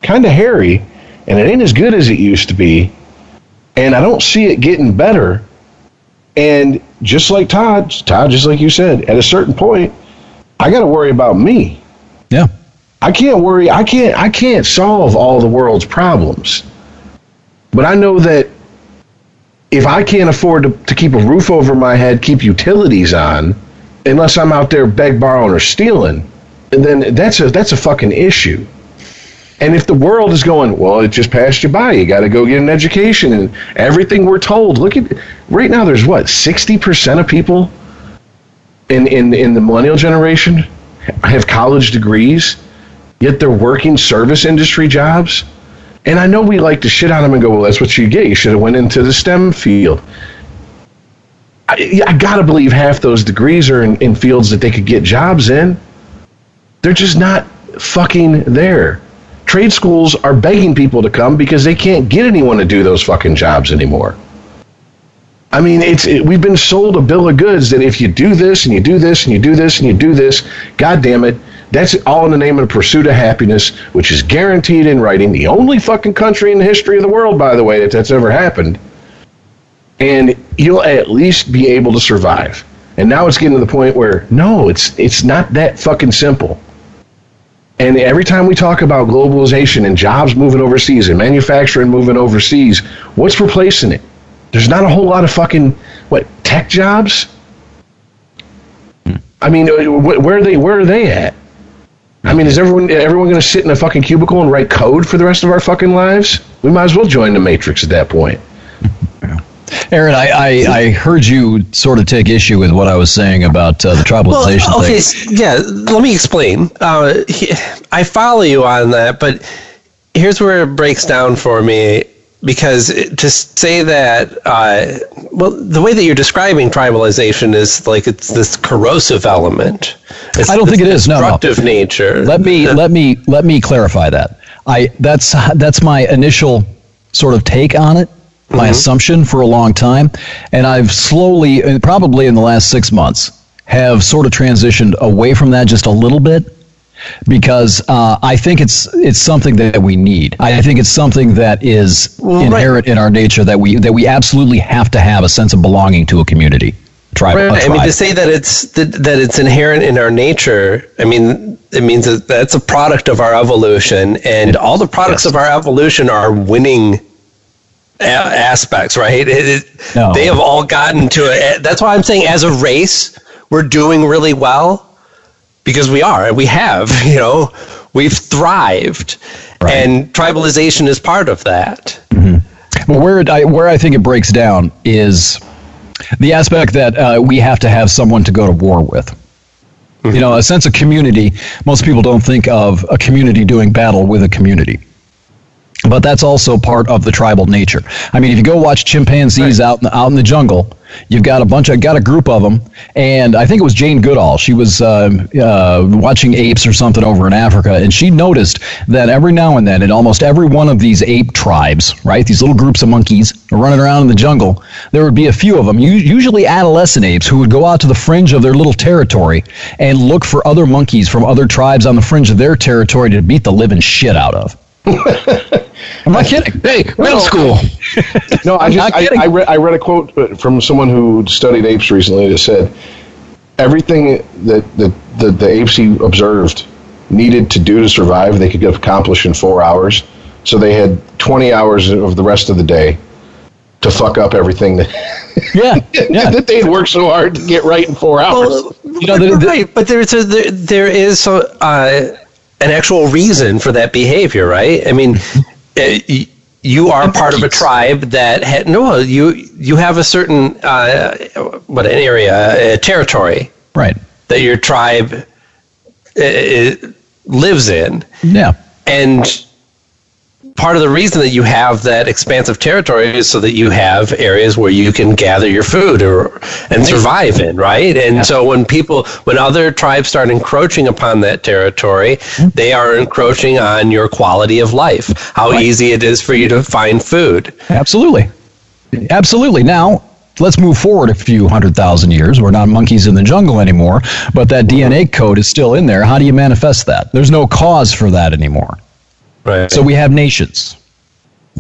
kind of hairy, and it ain't as good as it used to be, and I don't see it getting better. And just like Todd, Todd, just like you said, at a certain point, I got to worry about me. Yeah. I can't worry. I can't. I can't solve all the world's problems, but I know that if I can't afford to, to keep a roof over my head, keep utilities on, unless I'm out there beg, borrowing, or stealing, then that's a that's a fucking issue. And if the world is going, well, it just passed you by. You got to go get an education and everything we're told. Look at right now. There's what sixty percent of people in in in the millennial generation have college degrees, yet they're working service industry jobs. And I know we like to shit on them and go, well, that's what you get. You should have went into the STEM field. I, I gotta believe half those degrees are in, in fields that they could get jobs in. They're just not fucking there. Trade schools are begging people to come because they can't get anyone to do those fucking jobs anymore. I mean, it's it, we've been sold a bill of goods that if you do this and you do this and you do this and you do this, god damn it, that's all in the name of the pursuit of happiness, which is guaranteed in writing. The only fucking country in the history of the world, by the way, that that's ever happened. And you'll at least be able to survive. And now it's getting to the point where no, it's it's not that fucking simple. And every time we talk about globalization and jobs moving overseas and manufacturing moving overseas, what's replacing it? There's not a whole lot of fucking what tech jobs. Hmm. I mean, uh, where are they? Where are they at? I mean, is everyone everyone going to sit in a fucking cubicle and write code for the rest of our fucking lives? We might as well join the matrix at that point. Aaron, I, I, I heard you sort of take issue with what I was saying about uh, the tribalization Well, okay, thing. yeah. Let me explain. Uh, he- I follow you on that, but here's where it breaks down for me because to say that, uh, well, the way that you're describing tribalization is like it's this corrosive element. It's I don't think it is. No, no. destructive nature. Let me let me let me clarify that. I that's that's my initial sort of take on it, my assumption for a long time, and I've slowly, uh, probably in the last six months, have sort of transitioned away from that just a little bit because uh, I think it's it's something that we need. I think it's something that is Well, right. inherent in our nature that we that we absolutely have to have a sense of belonging to a community. Tribe, Right. I mean, to say that it's that, that it's inherent in our nature. I mean, it means that that's a product of our evolution, and all the products Yes. of our evolution are winning aspects. Right? It, it, No. They have all gotten to it. That's why I'm saying, as a race, we're doing really well because we are. We have. You know, we've thrived, Right. and tribalization is part of that. But where I, where I think it breaks down is the aspect that uh, we have to have someone to go to war with. You know, a sense of community. Most people don't think of a community doing battle with a community. But that's also part of the tribal nature. I mean, if you go watch chimpanzees out in the, out in the jungle, you've got a bunch of got a group of them, and I think it was Jane Goodall. She was uh, uh, watching apes or something over in Africa, and she noticed that every now and then, in almost every one of these ape tribes, right, these little groups of monkeys running around in the jungle, there would be a few of them, usually adolescent apes, who would go out to the fringe of their little territory and look for other monkeys from other tribes on the fringe of their territory to beat the living shit out of. I'm I kidding. Hey, middle school. No, I just I. I, read, I read a quote uh, from someone who studied apes recently that said everything that the, the, the apes he observed needed to do to survive they could accomplish in four hours. So they had 20 hours of the rest of the day to fuck up everything that, Yeah, yeah. that they'd worked so hard to get right in four hours. Well, You know, the- the- right, but there's a, there, there is a, uh, an actual reason for that behavior, right? I mean, uh, you are part of a tribe that had no. You you have a certain uh, what an area, a territory Right. that your tribe uh, lives in, Yeah. and part of the reason that you have that expansive territory is so that you have areas where you can gather your food or and survive in, right? And so when people when other tribes start encroaching upon that territory, mm-hmm. they are encroaching on your quality of life, how easy it is for you to find food. Absolutely. Absolutely. Now, let's move forward a few hundred thousand years. We're not monkeys in the jungle anymore, but that mm-hmm. DNA code is still in there. How do you manifest that? There's no cause for that anymore. Right. So we have nations,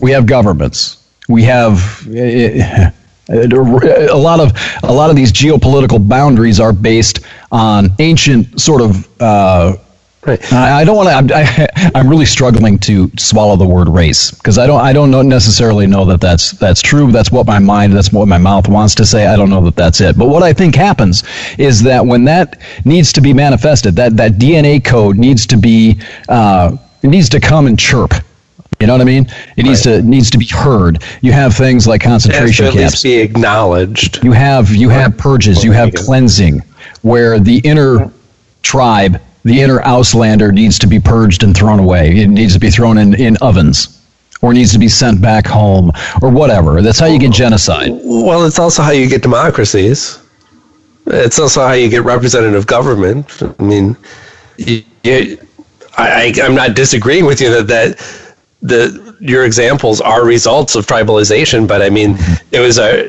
we have governments, we have uh, a lot of a lot of these geopolitical boundaries are based on ancient sort of. Uh, Right. I don't want to. I, I'm really struggling to swallow the word race because I don't. I don't know necessarily know that that's that's true. That's what my mind. That's what my mouth wants to say. I don't know that that's it. But what I think happens is that when that needs to be manifested, that that DNA code needs to be. Uh, it needs to come and chirp. You know what I mean? It needs to needs to be heard. You have things like It has to concentration at camps. least be acknowledged. You have you have purges, you have cleansing, where the inner tribe, the inner Auslander needs to be purged and thrown away. It needs to be thrown in, in ovens, or needs to be sent back home, or whatever. That's how you get genocide. Well, it's also how you get democracies. It's also how you get representative government. I mean, you, you, I, I, I'm not disagreeing with you that that the your examples are results of tribalization, but I mean, mm-hmm. it was a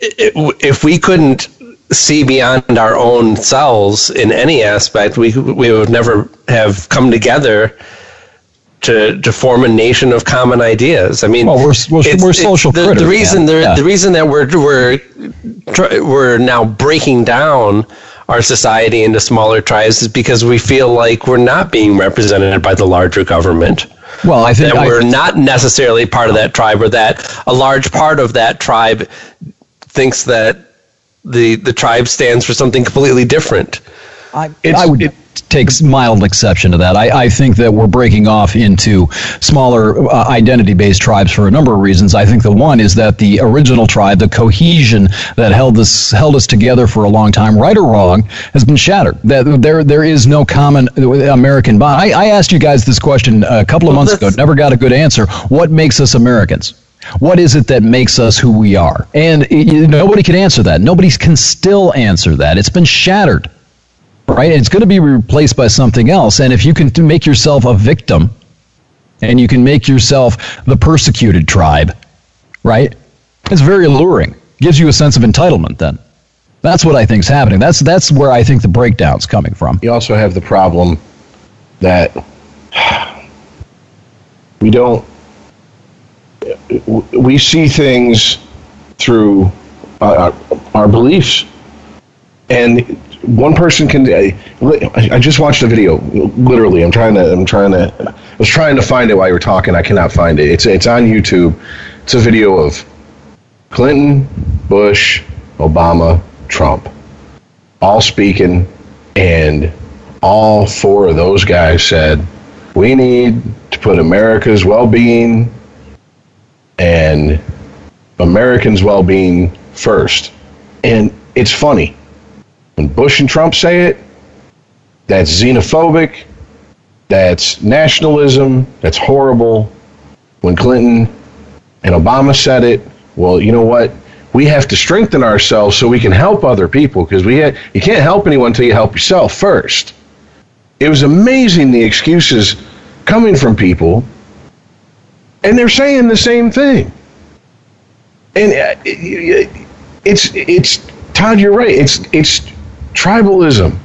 it, if we couldn't see beyond our own selves in any aspect, we we would never have come together to to form a nation of common ideas. I mean, Well, we're- we're- we're social the, critters, The reason man. the, Yeah. the reason that we're we're we're now breaking down our society into smaller tribes is because we feel like we're not being represented by the larger government Well, I think that we're not necessarily part of that tribe or that a large part of that tribe thinks that the the tribe stands for something completely different. I, It's- I would it- take mild exception to that. I, I think that we're breaking off into smaller uh, identity based tribes for a number of reasons. I think the one is that the original tribe, the cohesion that held us held us together for a long time, right or wrong, has been shattered. That there there is no common American bond. I, I asked you guys this question a couple of Well, months ago, never got a good answer. What makes us Americans? What is it that makes us who we are? And y- nobody can answer that. Nobody can still answer that. It's been shattered right? It's going to be replaced by something else. And if you can make yourself a victim and you can make yourself the persecuted tribe, right? It's very alluring. Gives you a sense of entitlement then. That's what I think is happening. That's that's where I think the breakdown's coming from. You also have the problem that we don't we see things through uh, our beliefs and one person can i just watched a video literally i'm trying to i'm trying to i was trying to find it while you were talking i cannot find it. It's it's on youtube. It's a video of clinton bush obama trump all speaking and all four of those guys said we need to put america's well-being and americans well-being first. And it's funny when Bush and Trump say it, that's xenophobic, that's nationalism, that's horrible. When Clinton and Obama said it, well, you know what? We have to strengthen ourselves so we can help other people because we ha- you can't help anyone until you help yourself first. It was amazing the excuses coming from people, and they're saying the same thing. And uh, it- it- it's it's Todd, you're right. It's it's tribalism,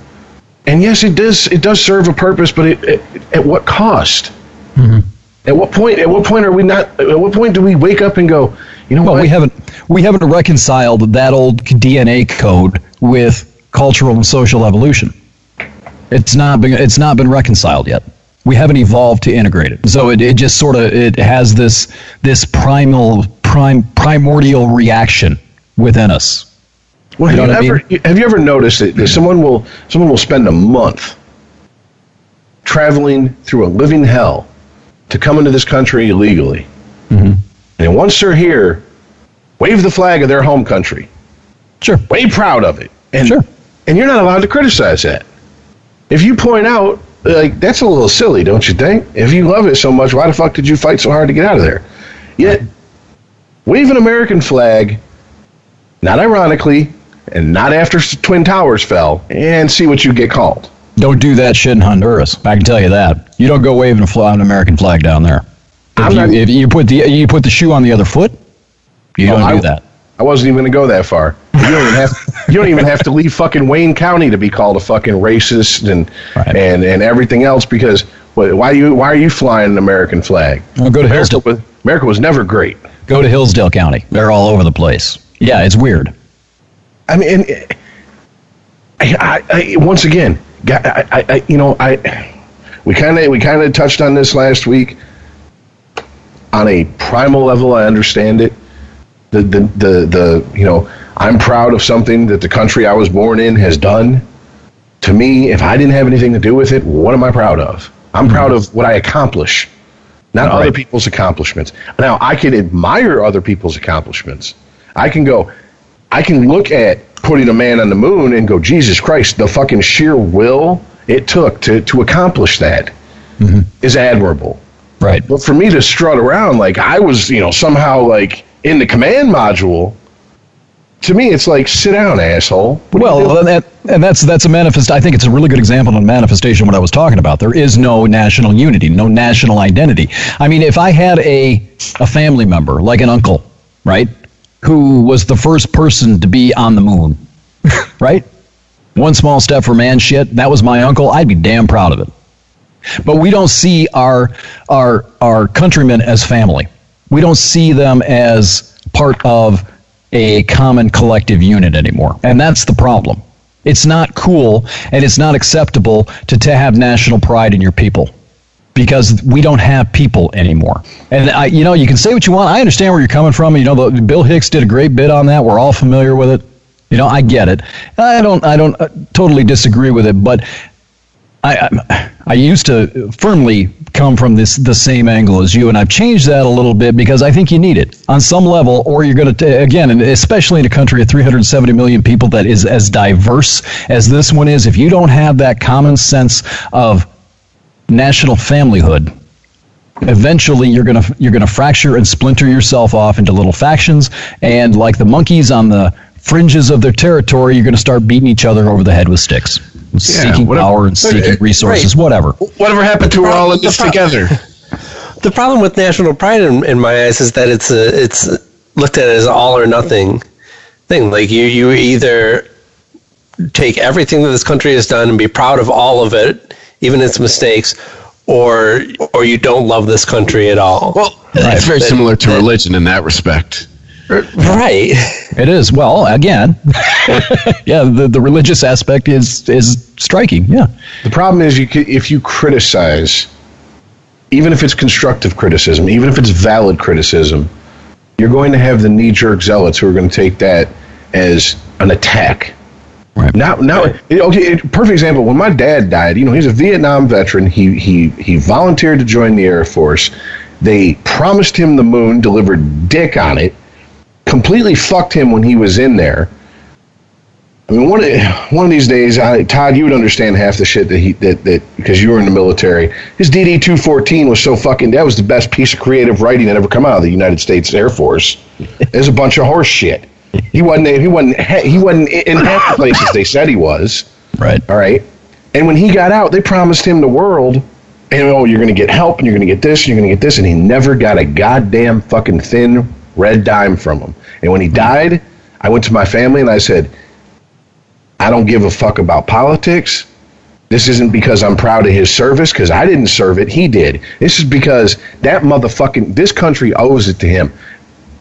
and yes, it does it does serve a purpose, but it, it, at what cost? Mm-hmm. At what point? At what point are we not? At what point do we wake up and go? You know Well, what? we haven't we haven't reconciled that old DNA code with cultural and social evolution. It's not been it's not been reconciled yet. We haven't evolved to integrate it. So it, it just sort of it has this this primal prime primordial reaction within us. Well, have You you, know I ever have you ever noticed that, that someone will someone will spend a month traveling through a living hell to come into this country illegally, Mm-hmm. and once they're here, wave the flag of their home country, Sure. way proud of it, and Sure. and you're not allowed to criticize that. If you point out like that's a little silly, don't you think? If you love it so much, why the fuck did you fight so hard to get out of there? Yet, wave an American flag, not ironically, and not after Twin Towers fell, and see what you get called. Don't do that shit in Honduras. I can tell you that. You don't go waving a fly, an American flag down there. If you, not- if you put the you put the shoe on the other foot, you Well, don't do I- that. I wasn't even going to go that far. You don't even have you don't even have to leave fucking Wayne County to be called a fucking racist and Right. and and everything else because why you why are you flying an American flag? Well, go to America Hillsdale. was, America was never great. Go to Hillsdale County. They're all over the place. Yeah, it's weird. I mean, and, I, I, I, once again, I, I, you know, I, we kind of we kind of touched on this last week. On a primal level, I understand it. The, the the the you know, I'm proud of something that the country I was born in has done. To me, if I didn't have anything to do with it, what am I proud of? I'm proud of what I accomplish, not other people's accomplishments. Now, I can admire other people's accomplishments. I can go, I can look at putting a man on the moon and go, Jesus Christ, the fucking sheer will it took to, to accomplish that mm-hmm. is admirable. Right. But for me to strut around like I was, you know, somehow like in the command module, to me, it's like sit down, asshole. What are you doing? Well, and, that, and that's that's a manifest. I think it's a really good example of manifestation. What I was talking about. There is no national unity, no national identity. I mean, if I had a a family member like an uncle, right, who was the first person to be on the moon, right, one small step for man, shit. That was my uncle. I'd be damn proud of it. But we don't see our our our countrymen as family. We don't see them as part of a common collective unit anymore. And that's the problem. It's not cool and it's not acceptable to, to have national pride in your people because we don't have people anymore. And I, you know, you can say what you want. I understand where you're coming from. You know, the, Bill Hicks did a great bit on that. We're all familiar with it. You know, I get it. I don't, I don't uh, totally disagree with it, but I, I, I used to firmly come from this the same angle as you, and I've changed that a little bit because I think you need it on some level, or you're going to again, and especially in a country of 370 million people that is as diverse as this one is. If you don't have that common sense of national familyhood, eventually you're going to you're going to fracture and splinter yourself off into little factions, and like the monkeys on the fringes of their territory, you're going to start beating each other over the head with sticks seeking whatever- power and seeking resources, right. whatever. Whatever happened to we're all in this together? The problem with national pride, in, in my eyes, is that it's a, it's looked at as all or nothing thing. Like you, you either take everything that this country has done and be proud of all of it, even its mistakes, or or you don't love this country at all. Well, it's very That- similar to religion in that respect. right. It is. Well, again, yeah, the, the religious aspect is is striking. Yeah. The problem is, you if you criticize, even if it's constructive criticism, even if it's valid criticism, you're going to have the knee-jerk zealots who are going to take that as an attack. Right. Now, now, okay. Perfect example. When my dad died, you know, he's a Vietnam veteran. He he he volunteered to join the Air Force. They promised him the moon, delivered dick on it, completely fucked him when he was in there. I mean, one of one of these days, I, Todd, you would understand half the shit that he that that because you were in the military. His DD two fourteen was so fucking. That was the best piece of creative writing that ever come out of the United States Air Force. There's a bunch of horse shit. He wasn't. He wasn't. He wasn't in half the places they said he was. Right. All right. And when he got out, they promised him the world. And oh, you're going to get help, and you're going to get this, and you're going to get this, and he never got a goddamn fucking thin red dime from them. And when he died, I went to my family and I said, I don't give a fuck about politics. This isn't because I'm proud of his service, because I didn't serve it, he did. This is because that motherfucking, this country owes it to him.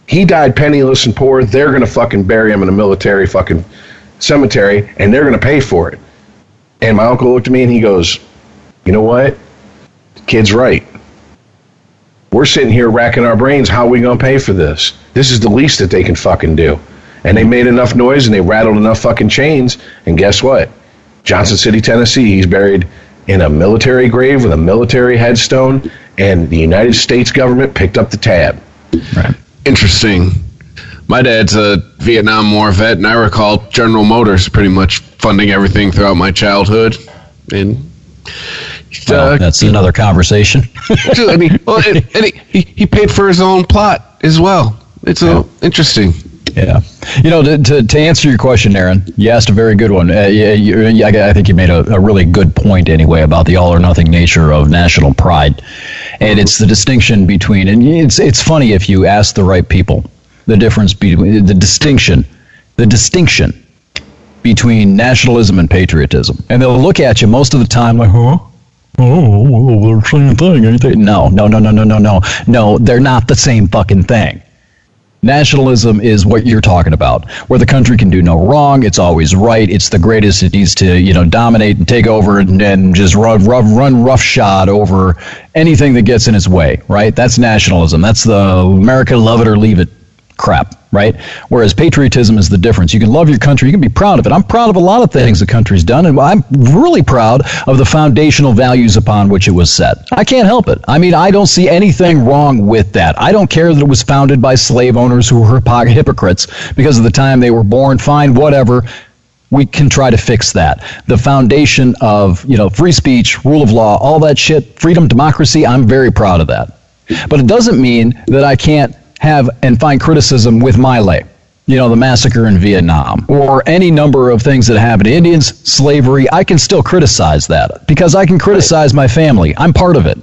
He died penniless and poor. They're going to fucking bury him in a military fucking cemetery, and they're going to pay for it. And my uncle looked at me and he goes, You know what? The kid's right. We're sitting here racking our brains. How are we going to pay for this? This is the least that they can fucking do. And they made enough noise and they rattled enough fucking chains. And guess what? Johnson City, Tennessee, he's buried in a military grave with a military headstone. And the United States government picked up the tab. Interesting. My dad's a Vietnam War vet, and I recall General Motors pretty much funding everything throughout my childhood. And Well, uh, that's another conversation. and he, well, and, and he, he, paid for his own plot as well. It's uh, interesting. Yeah. You know, to, to, to answer your question, Aaron, you asked a very good one. Uh, yeah, you, I I think you made a, a really good point anyway about the all or nothing nature of national pride. And it's the distinction between, and it's, it's funny if you ask the right people the difference between, the distinction, the distinction between nationalism and patriotism. And they'll look at you most of the time like, huh? Oh, well, they're the same thing, ain't they? No, no, no, no, no, no, no. No, they're not the same fucking thing. Nationalism is what you're talking about, where the country can do no wrong. It's always right. It's the greatest. It needs to, you know, dominate and take over and, and just run, run, run roughshod over anything that gets in its way. Right? That's nationalism. That's the America love it or leave it crap. Right? Whereas patriotism is the difference. You can love your country. You can be proud of it. I'm proud of a lot of things the country's done, and I'm really proud of the foundational values upon which it was set. I can't help it. I mean, I don't see anything wrong with that. I don't care that it was founded by slave owners who were hypocrites because of the time they were born. Fine, whatever. We can try to fix that. The foundation of, you know, free speech, rule of law, all that shit, freedom, democracy, I'm very proud of that. But it doesn't mean that I can't have and find criticism with my lay. you know, the massacre in Vietnam or any number of things that happened to Indians, slavery, I can still criticize that because I can criticize my family. I'm part of it.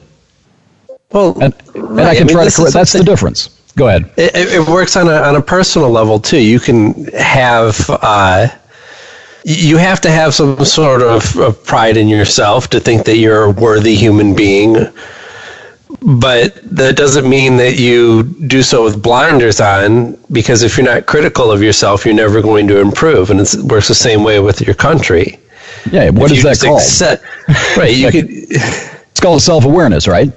Well, And, and right, I can mean, try to correct. That's the difference. Go ahead. It, it it works on a on a personal level too. You can have uh, you have to have some sort of, of pride in yourself to think that you're a worthy human being. But that doesn't mean that you do so with blinders on, because if you're not critical of yourself, you're never going to improve. And it works the same way with your country. Yeah. What If is that called? accept- right. You Like- could. It's called self awareness, right?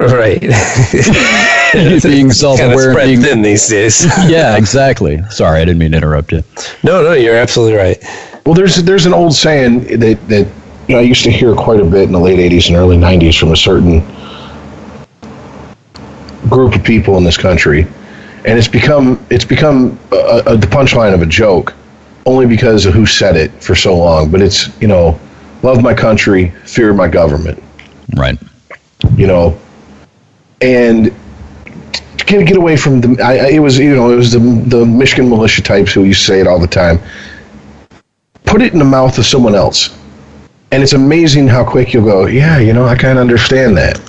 Right. being self of aware. spread Being, thin these days. yeah, exactly. Sorry, I didn't mean to interrupt you. no, no, you're absolutely right. Well, there's there's an old saying that that you know I used to hear quite a bit in the late '80s and early '90s from a certain group of people in this country, and it's become it's become a, a, the punchline of a joke, only because of who said it for so long. But it's you know, love my country, fear my government. Right. You know, and to get get away from the I, I, it was you know it was the the Michigan militia types who used to say it all the time. Put it in the mouth of someone else, and it's amazing how quick you'll go. Yeah, you know I kind of understand that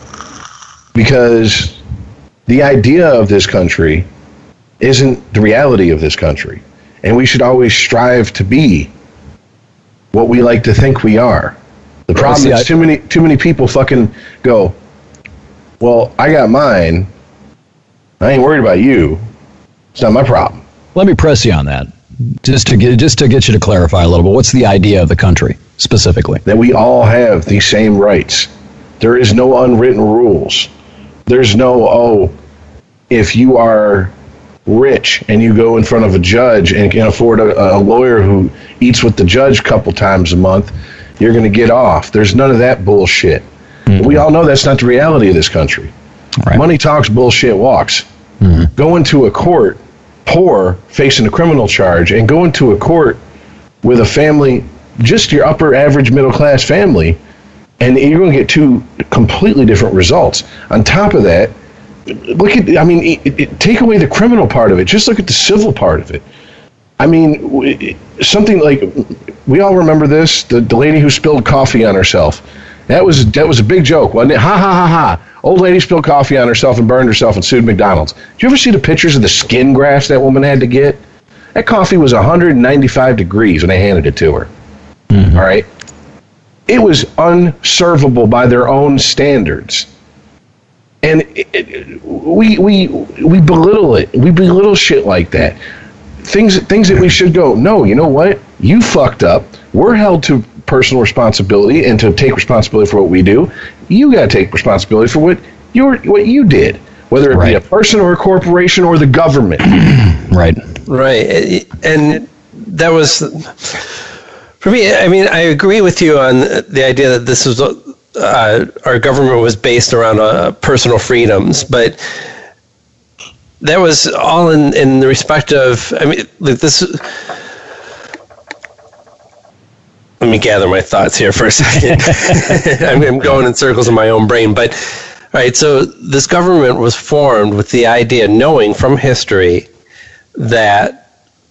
because the idea of this country isn't the reality of this country, and we should always strive to be what we like to think we are. The problem see, is too many too many people fucking go. Well, I got mine. I ain't worried about you. It's not my problem. Let me press you on that, just to get just to get you to clarify a little bit. What's the idea of the country specifically? That we all have the same rights. There is no unwritten rules. There's no oh, if you are rich and you go in front of a judge and can afford a, a lawyer who eats with the judge a couple times a month, you're going to get off. There's none of that bullshit. Mm-hmm. We all know that's not the reality of this country. Right. Money talks, bullshit walks. Mm-hmm. Go into a court poor, facing a criminal charge, and go into a court with a family, just your upper average middle class family, and you're going to get two completely different results. On top of that, look at, I mean, it, it, take away the criminal part of it, just look at the civil part of it. I mean, something like we all remember this the, the lady who spilled coffee on herself. That was that was a big joke, wasn't it? Ha ha ha ha! Old lady spilled coffee on herself and burned herself and sued McDonald's. Did you ever see the pictures of the skin grafts that woman had to get? That coffee was 195 degrees when they handed it to her. Mm-hmm. All right, it was unservable by their own standards, and it, it, we we we belittle it. We belittle shit like that. Things things that we should go no you know what? You fucked up. We're held to personal responsibility and to take responsibility for what we do. You got to take responsibility for what you what you did whether it be a person or a corporation or the government. Right. Right. And that was, for me, I mean, I agree with you on the idea that this was, uh, our government was based around uh, personal freedoms, but that was all in, in the respect of, I mean, like this. Let me gather my thoughts here for a second. I'm, I'm going in circles in my own brain, but all right. So this government was formed with the idea, knowing from history that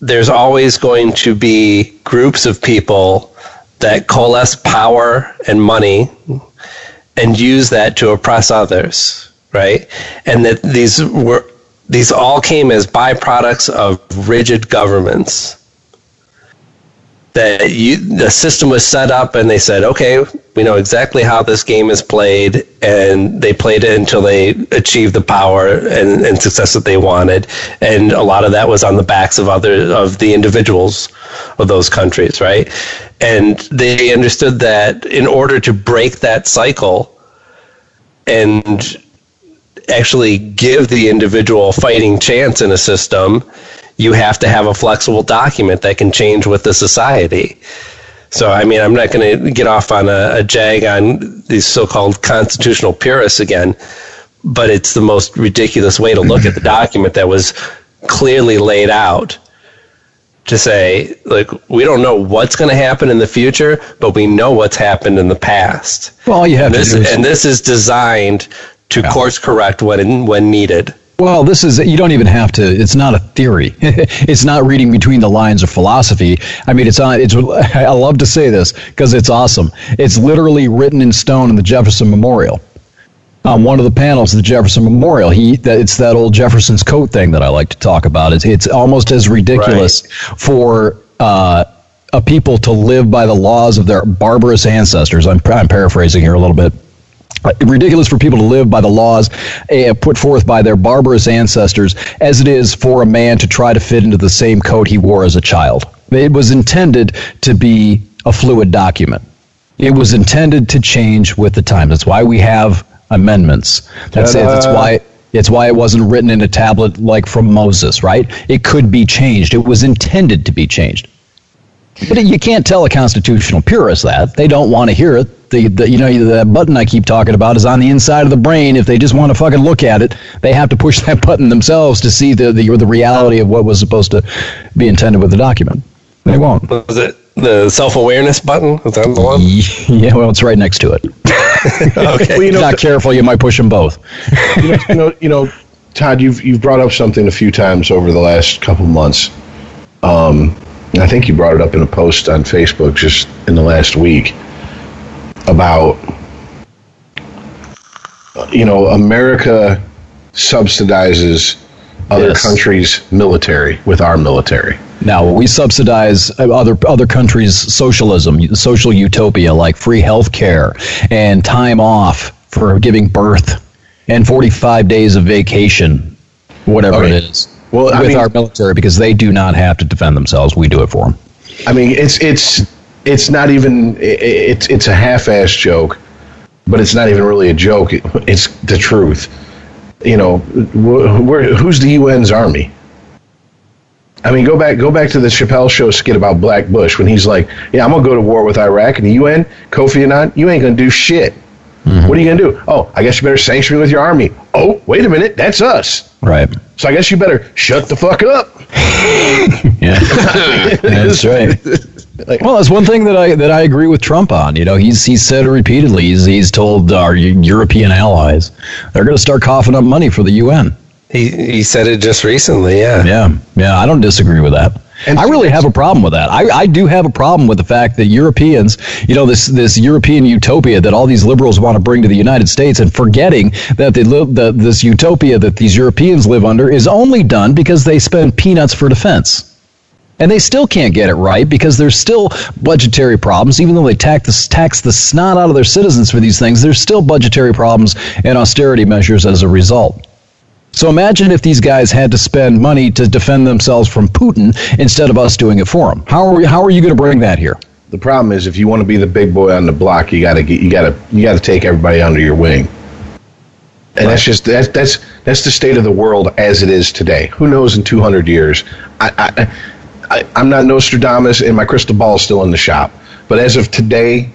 there's always going to be groups of people that coalesce power and money and use that to oppress others, right? And that these were these all came as byproducts of rigid governments. That you, the system was set up, and they said, "Okay, we know exactly how this game is played," and they played it until they achieved the power and, and success that they wanted. And a lot of that was on the backs of other of the individuals of those countries, right? And they understood that in order to break that cycle and actually give the individual fighting chance in a system, you have to have a flexible document that can change with the society. So, I mean, I'm not going to get off on a, a jag on these so called constitutional purists again, but it's the most ridiculous way to look at the document that was clearly laid out to say, like, we don't know what's going to happen in the future, but we know what's happened in the past. Well, you have And to this, do is and this is designed to course correct when when needed. Well, this is, you don't even have to, it's not a theory. it's not reading between the lines of philosophy. I mean, it's on, it's, I love to say this because it's awesome. It's literally written in stone in the Jefferson Memorial. On one of the panels of the Jefferson Memorial, he that it's that old Jefferson's coat thing that I like to talk about. It's it's almost as ridiculous for uh, a people to live by the laws of their barbarous ancestors. I'm, I'm paraphrasing here a little bit ridiculous for people to live by the laws uh, put forth by their barbarous ancestors as it is for a man to try to fit into the same coat he wore as a child. It was intended to be a fluid document. It was intended to change with the time. That's why we have amendments. That's it. That's uh, why it's why it wasn't written in a tablet like from Moses, right? It could be changed. It was intended to be changed. But you can't tell a constitutional purist that. They don't want to hear it. The, the, you know, that button I keep talking about is on the inside of the brain. If they just want to fucking look at it, they have to push that button themselves to see the, the, the reality of what was supposed to be intended with the document. They won't. Was it the self awareness button? Is that the one? Yeah, well, it's right next to it. okay. Well, you If know, you're not careful, you might push them both. you know, you know, you know, Todd, you've you've brought up something a few times over the last couple months. Um, I think you brought it up in a post on Facebook just in the last week about you know America subsidizes other Yes. countries' military with our military. Now we subsidize uh, other other countries' socialism, social utopia like free health care and time off for giving birth and 45 days of vacation, whatever Okay. it is. Well, I with mean- our military because they do not have to defend themselves. We do it for them. I mean, it's it's it's not even i- i- it's it's a half-ass joke, but it's not even really a joke. It's the truth. You know, who's the UN's army? I mean, go back go back to the Chappelle Show skit about Black Bush when he's like, "Yeah, I'm gonna go to war with Iraq," and the UN, Kofi Annan, you ain't gonna do shit. Mm-hmm. What are you gonna do? Oh, I guess you better sanction me with your army. Oh, wait a minute, that's us. Right. So I guess you better shut the fuck up. Yeah. That's right. well, that's one thing that I that I agree with Trump on. You know, he's he's said repeatedly. He's he's told our European allies they're going to start coughing up money for the UN. He he said it just recently. Yeah. Yeah, yeah, I don't disagree with that. And I really have a problem with that. I, I do have a problem with the fact that Europeans, you know, this this European utopia that all these liberals want to bring to the United States, and forgetting that they live, the, this utopia that these Europeans live under is only done because they spend peanuts for defense. And they still can't get it right because there's still budgetary problems. Even though they tax the, tax the snot out of their citizens for these things, there's still budgetary problems and austerity measures as a result. So imagine if these guys had to spend money to defend themselves from Putin instead of us doing it for them. How are we, how are you going to bring that here? The problem is if you want to be the big boy on the block, you got to get you got to you got to take everybody under your wing. And that's just that's that's that's the state of the world as it is today. Who knows in 200 years? I, I, I I'm not Nostradamus, and my crystal ball is still in the shop. But as of today,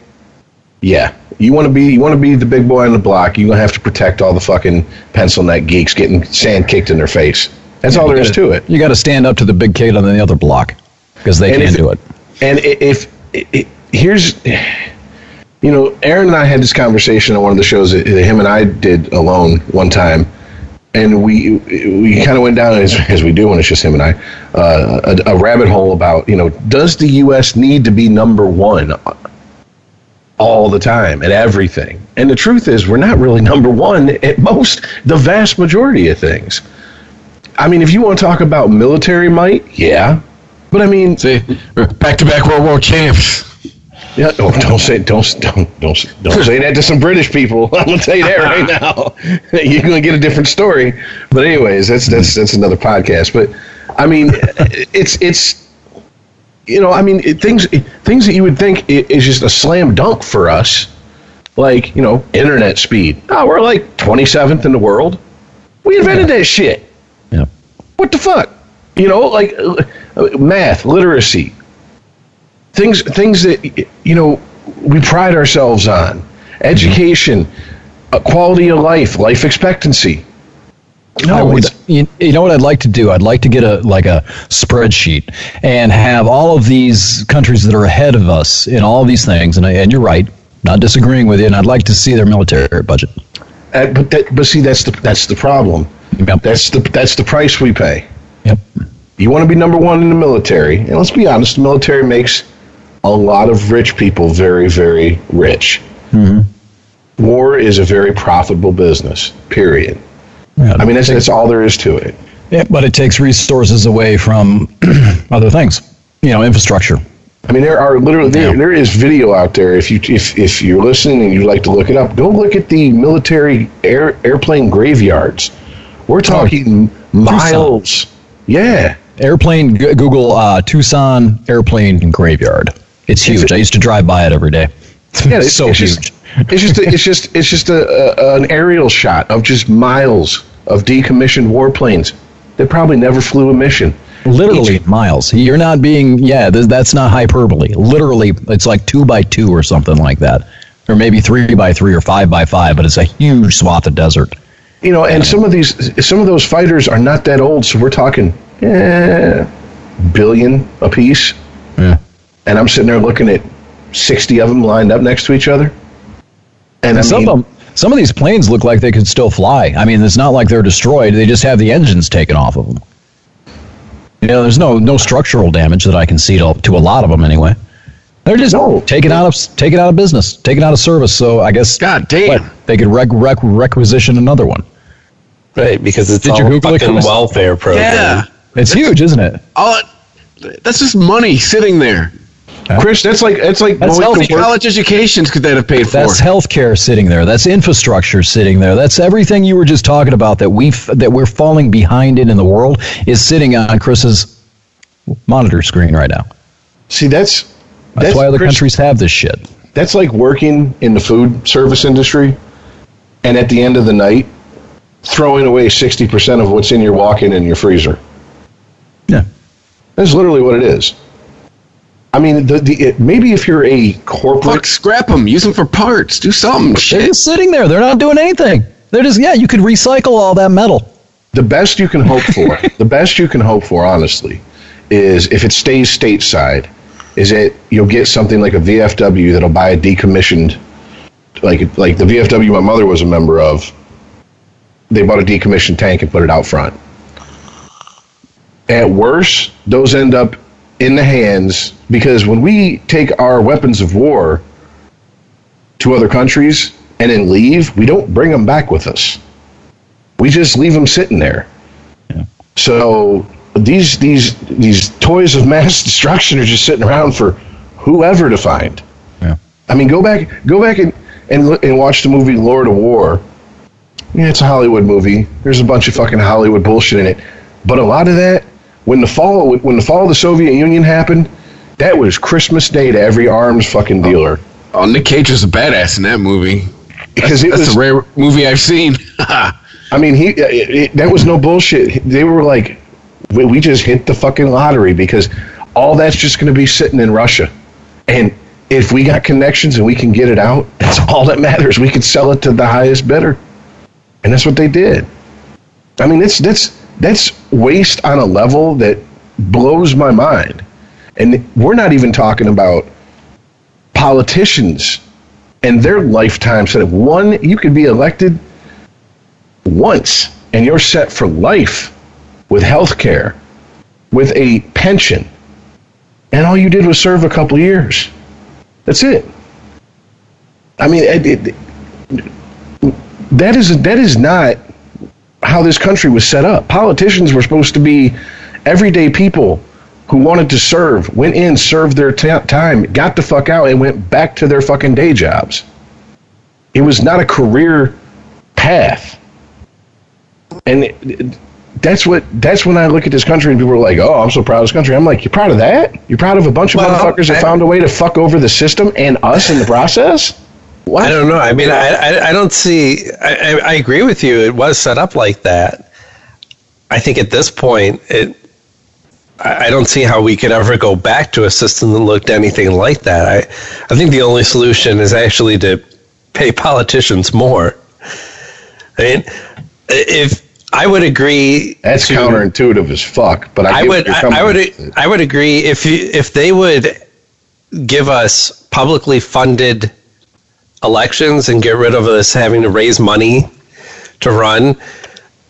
yeah, you want to be you want to be the big boy on the block. You're gonna have to protect all the fucking pencil neck geeks getting sand kicked in their face. That's all there is to it. You got to stand up to the big kid on the other block because they And can't if- do it. And if, i here's, you know, Aaron and I had this conversation on one of the shows that him and I did alone one time, and we we kind of went down as, as we do when it's just him and I, uh, a, a rabbit hole about you know does the U.S. need to be number one all the time at everything? And the truth is, we're not really number one at most, the vast majority of things. I mean, if you want to talk about military might, yeah. But I mean, See, back to back World War champs. yeah, oh, don't say don't don't don't don't say that to some British people. I'm gonna tell you that right now. You're gonna get a different story. But anyways, that's that's that's another podcast. But I mean, it's it's you know, I mean, it, things things that you would think is just a slam dunk for us, like you know, internet speed. Oh, we're like 27th in the world. We invented that shit. Yeah. What the fuck? You know, like uh, math, literacy, things things that you know we pride ourselves on education uh, quality of life life expectancy no I would, you, you know what I'd like to do? I'd like to get a like a spreadsheet and have all of these countries that are ahead of us in all these things. And I, and you're right, not disagreeing with you. And I'd like to see their military budget. uh, but that, but see that's the that's the problem Yep. That's the that's the price we pay. Yep. You want to be number one in the military, and let's be honest, the military makes a lot of rich people very, very rich. War is a very profitable business. Period. Yeah. I mean, that's, that's all there is to it. Yeah, but it takes resources away from other things. You know, infrastructure. I mean, there are literally there, Yeah. there is video out there. If you if if you're listening and you'd like to look it up, go look at the military air airplane graveyards. We're talking miles. Yeah, Airplane. Google uh, Tucson airplane graveyard. It's huge. I used to drive by it every day. yeah. It's It's so it's huge. Just, it's just a, it's just it's just a, a an aerial shot of just miles of decommissioned warplanes that probably never flew a mission. Literally miles. You're not being. Yeah, th- that's not hyperbole. Literally, it's like two by two or something like that, or maybe three by three or five by five. But it's a huge swath of desert. You know, and some of these some of those fighters are not that old, so we're talking eh, billion a piece. Yeah. and I'm sitting there looking at 60 of them lined up next to each other. And And some mean, of them, some of these planes look like they could still fly. I mean, it's not like they're destroyed. They just have the engines taken off of them. You know, there's no no structural damage that I can see to, to a lot of them anyway. They're just No. taken out of taken out of business, taken out of service. So I guess God damn. what, they could rec- rec- requisition another one. Right, because it's Did you all a Google fucking Chris? welfare program. Yeah. It's huge, isn't it? All that's just money sitting there. Chris, that's like that's like That's going healthy to work. College educations could that have paid for? That's healthcare sitting there. That's infrastructure sitting there. That's everything you were just talking about that we that we're falling behind in in the world is sitting on Chris's monitor screen right now. See, that's That's, why other Chris, countries have this shit. That's like working in the food service industry, and at the end of the night, throwing away 60% of what's in your walk-in and your freezer. Yeah. That's literally what it is. I mean, the, the it, maybe if you're a corporate Fuck, scrap them. Use them for parts. Do something. They're just sitting there. They're not doing anything. They're just yeah. You could recycle all that metal. the best you can hope for, the best you can hope for, honestly, is if it stays stateside, is that you'll get something like a VFW that'll buy a decommissioned, like like the VFW my mother was a member of. They bought a decommissioned tank and put it out front. At worst, those end up in the hands because when we take our weapons of war to other countries and then leave, we don't bring them back with us we just leave them sitting there. So these these these toys of mass destruction are just sitting around for whoever to find. Yeah. I mean, go back go back and and, and watch the movie Lord of War. Yeah, it's a Hollywood movie. There's a bunch of fucking Hollywood bullshit in it, but a lot of that when the fall when the fall of the Soviet Union happened, that was Christmas Day to every arms fucking dealer Oh, oh Nick Cage was a badass in that movie. because it That's was a rare movie I've seen. I mean, he uh, it, it, that was no bullshit. They were like, we, we just hit the fucking lottery because all that's just going to be sitting in Russia, and if we got connections and we can get it out, that's all that matters. We can sell it to the highest bidder, and that's what they did. I mean, it's that's that's waste on a level that blows my mind, and we're not even talking about politicians and their lifetime. So that one, you could be elected once and you're set for life with health care, with a pension, and all you did was serve a couple years. That's it. I mean, it, it, that is that is not how this country was set up. Politicians were supposed to be everyday people who wanted to serve, went in, served their ta time, got the fuck out, and went back to their fucking day jobs. It was not a career path and it- it- that's what that's when I look at this country and people are like, "Oh, I'm so proud of this country." I'm like, "You're proud of that? You're proud of a bunch of Well, motherfuckers that found a way to fuck over the system and us in the process?" I don't know. I mean, I, I, I don't see. I, I, agree with you. It was set up like that. I think at this point, it. I I don't see how we could ever go back to a system that looked anything like that. I, I think the only solution is actually to pay politicians more. I mean, if I would agree, That's to- counterintuitive as fuck. But I, I would I, I would. I would agree if you, if they would give us publicly funded elections and get rid of us having to raise money to run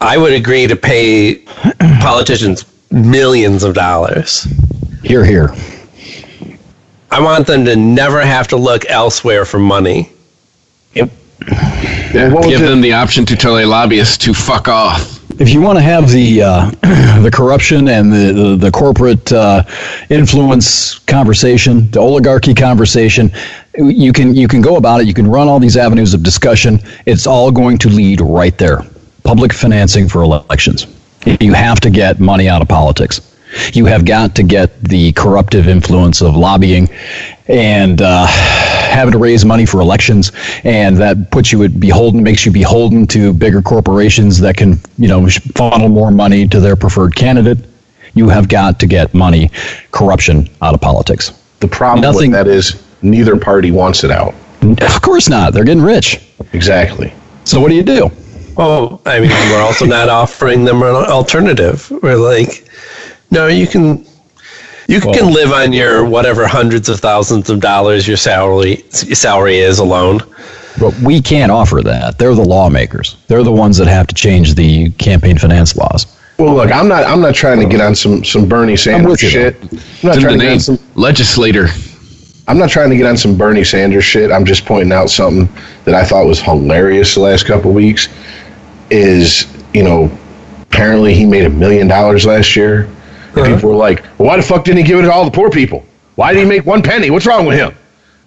I would agree to pay politicians millions of dollars. Here, here. I want them to never have to look elsewhere for money. What was Give it? them the option to tell a lobbyist to fuck off. If you want to have the uh, the corruption and the the, the corporate uh, influence conversation, the oligarchy conversation, you can you can go about it. You can run all these avenues of discussion. It's all going to lead right there. Public financing for elections. You have to get money out of politics. You have got to get the corruptive influence of lobbying and uh, having to raise money for elections, and that puts you at beholden, makes you beholden to bigger corporations that can, you know, funnel more money to their preferred candidate. You have got to get money, corruption out of politics. The problem Nothing- with that is neither party wants it out. Of course not. They're getting rich. Exactly. So what do you do? Oh, I mean, we're also not offering them an alternative. We're like, no, you can, you can live on your whatever hundreds of thousands of dollars your salary salary is alone. But we can't offer that. They're the lawmakers. They're the ones that have to change the campaign finance laws. Well, look, I'm not. I'm not trying to get on some some Bernie Sanders with you, shit. I'm not It's trying to get on name. some. Legislator. I'm not trying to get on some Bernie Sanders shit. I'm just pointing out something that I thought was hilarious the last couple of weeks. Is you know, apparently he made a million dollars last year, and uh-huh. people were like, well, "Why the fuck didn't he give it to all the poor people? Why did he make one penny? What's wrong with him?"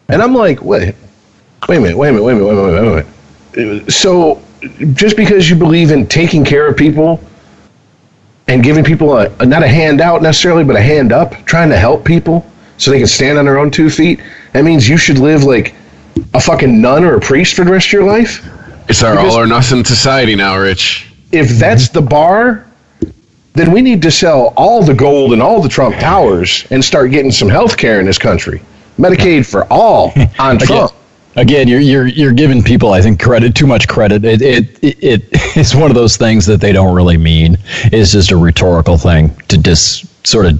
And I'm like, "Wait, wait a minute, wait a minute, wait a minute, wait a minute, wait a minute." So, just because you believe in taking care of people and giving people a, a not a handout necessarily, but a hand up, trying to help people so they can stand on their own two feet. That means you should live like a fucking nun or a priest for the rest of your life. It's our Because- all or nothing society now, Rich. If that's the bar, then we need to sell all the gold and all the Trump towers and start getting some health care in this country. Medicaid for all on Trump. Again, you're you're you're giving people, I think, credit too much credit. It it it, it it's one of those things that they don't really mean. It's just a rhetorical thing to dis sort of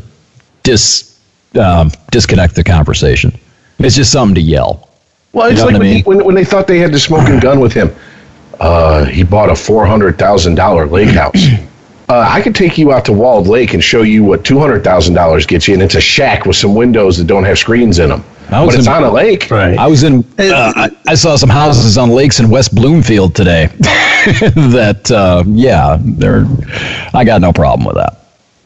dis um, disconnect the conversation. It's just something to yell. Well, it's You know like what I when, mean? he, when, when they thought they had the smoking gun with him. Uh, he bought a four hundred thousand dollar lake house. Uh, I could take you out to Walled Lake and show you what two hundred thousand dollars gets you, and it's a shack with some windows that don't have screens in them. I was But it's in- on a lake. Right. I was in. Uh, I, I saw some houses on lakes in West Bloomfield today. that uh, yeah, they're. I got no problem with that.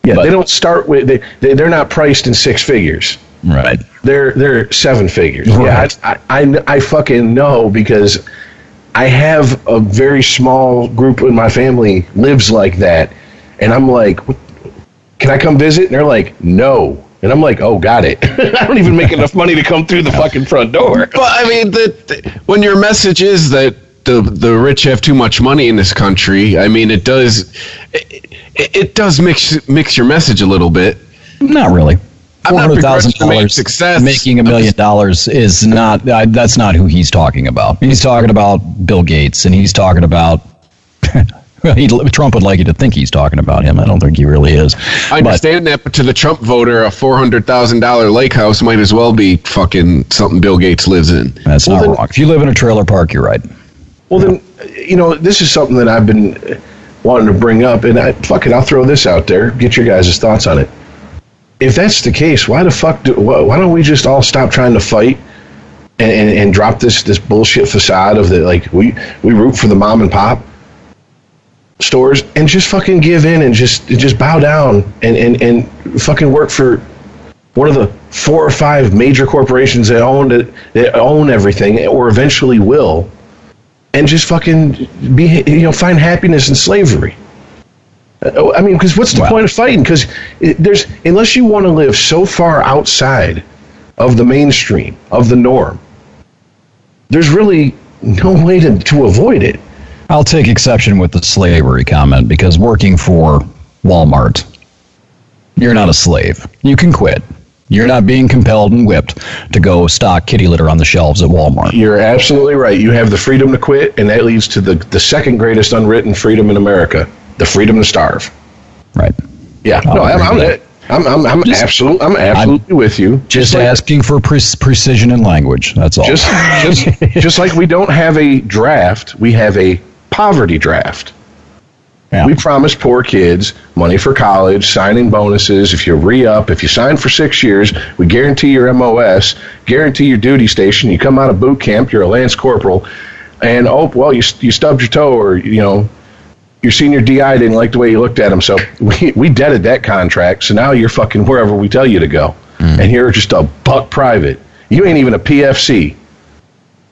Yeah, But- they don't start with they, they they're not priced in six figures. Right. They're they're seven figures. Right. Yeah, I, I I fucking know because I have a very small group in my family lives like that, and I'm like, can I come visit? And they're like, no. And I'm like, oh, got it. I don't even make enough money to come through the fucking front door. But I mean, the, the- when your message is that the the rich have too much money in this country, I mean, it does it, it, it does mix mix your message a little bit. Not really. I'm Four not hundred thousand begrudging dollars success. making a I'm million dollars is not. I, that's not who he's talking about. He's talking about Bill Gates, and he's talking about. well, he, Trump would like you to think he's talking about him. I don't think he really is. I But understand that, but to the Trump voter, a four hundred thousand dollar lake house might as well be fucking something Bill Gates lives in. that's Well, not then- wrong. If you live in a trailer park, you're right. Well, then, you know, this is something that I've been wanting to bring up, and I, fuck it, I'll throw this out there. Get your guys' thoughts on it. If that's the case, why the fuck do? Why, don't we just all stop trying to fight and, and, and drop this this bullshit facade of the like we we root for the mom and pop stores and just fucking give in and just just bow down and and and fucking work for one of the four or five major corporations that own that own everything or eventually will and just fucking be you know find happiness in slavery Uh, i mean because what's the Wow. point of fighting because there's unless you want to live so far outside of the mainstream of the norm there's really no way to, to avoid it I'll take exception with the slavery comment because working for Walmart, you're not a slave. You can quit. You're not being compelled and whipped to go stock kitty litter on the shelves at Walmart. you're absolutely right you have the freedom to quit and that leads to the, the second greatest unwritten freedom in america the freedom to starve Right. yeah I'll no i'm, I'm, that. I'm, I'm, I'm Just- absolutely i'm absolutely with you Just like- asking for pre- precision in language. That's all. just just just like we don't have a draft, we have a poverty draft. Yeah. We promise poor kids money for college, signing bonuses. If you re up, if you sign for six years, we guarantee your MOS, guarantee your duty station. You come out of boot camp, you're a lance corporal, and oh well, you you stubbed your toe, or you know, your senior DI didn't like the way you looked at him, so we we deaded that contract. So now you're fucking wherever we tell you to go, mm. and you're just a buck private. You ain't even a PFC.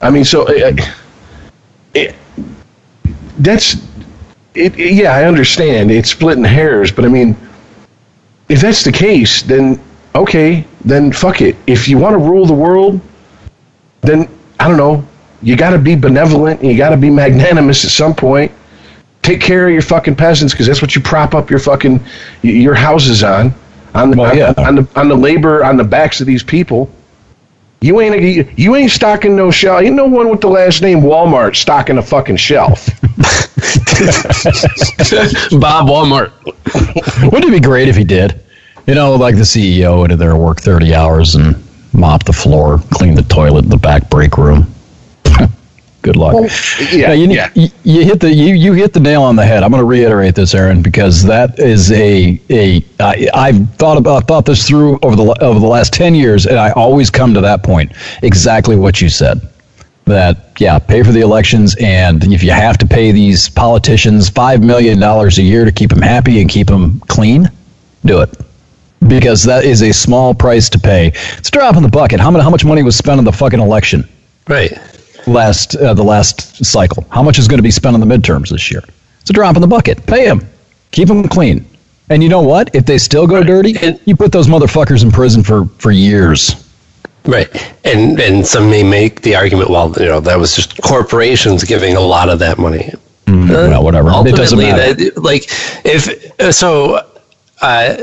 I mean, so it, that's it, it- yeah, I understand it's splitting hairs, but I mean, if that's the case, then okay, then fuck it. If you want to rule the world, then I don't know. You got to be benevolent and you got to be magnanimous at some point. Take care of your fucking peasants because that's what you prop up your fucking your houses on, on the, Well, on, yeah. on the on the labor on the backs of these people. You ain't you, you ain't stocking no shelf. Ain't no one with the last name Walmart stocking a fucking shelf. Bob Walmart. Wouldn't it be great if he did? You know, like the CEO went in there and work 30 hours and mop the floor, clean the toilet in the back break room. Good luck. yeah, Yeah, you, yeah. you, you hit the you, you hit the nail on the head. I'm going to reiterate this, Aaron, because that is a a I, I've thought about thought this through over the over the last ten years, and I always come to that point. Exactly what you said. That yeah, pay for the elections, and if you have to pay these politicians five million dollars a year to keep them happy and keep them clean, do it. Because that is a small price to pay. It's a drop in the bucket. How much how much money was spent on the fucking election? Right. last uh, the last cycle. How much is going to be spent on the midterms this year? It's a drop in the bucket. Pay them, keep them clean. And you know what? If they still go dirty, you put those motherfuckers in prison for for years. Right. And and some may make the argument, well, you know, that was just corporations giving a lot of that money. well, whatever. It doesn't matter. that, like if uh, so, uh,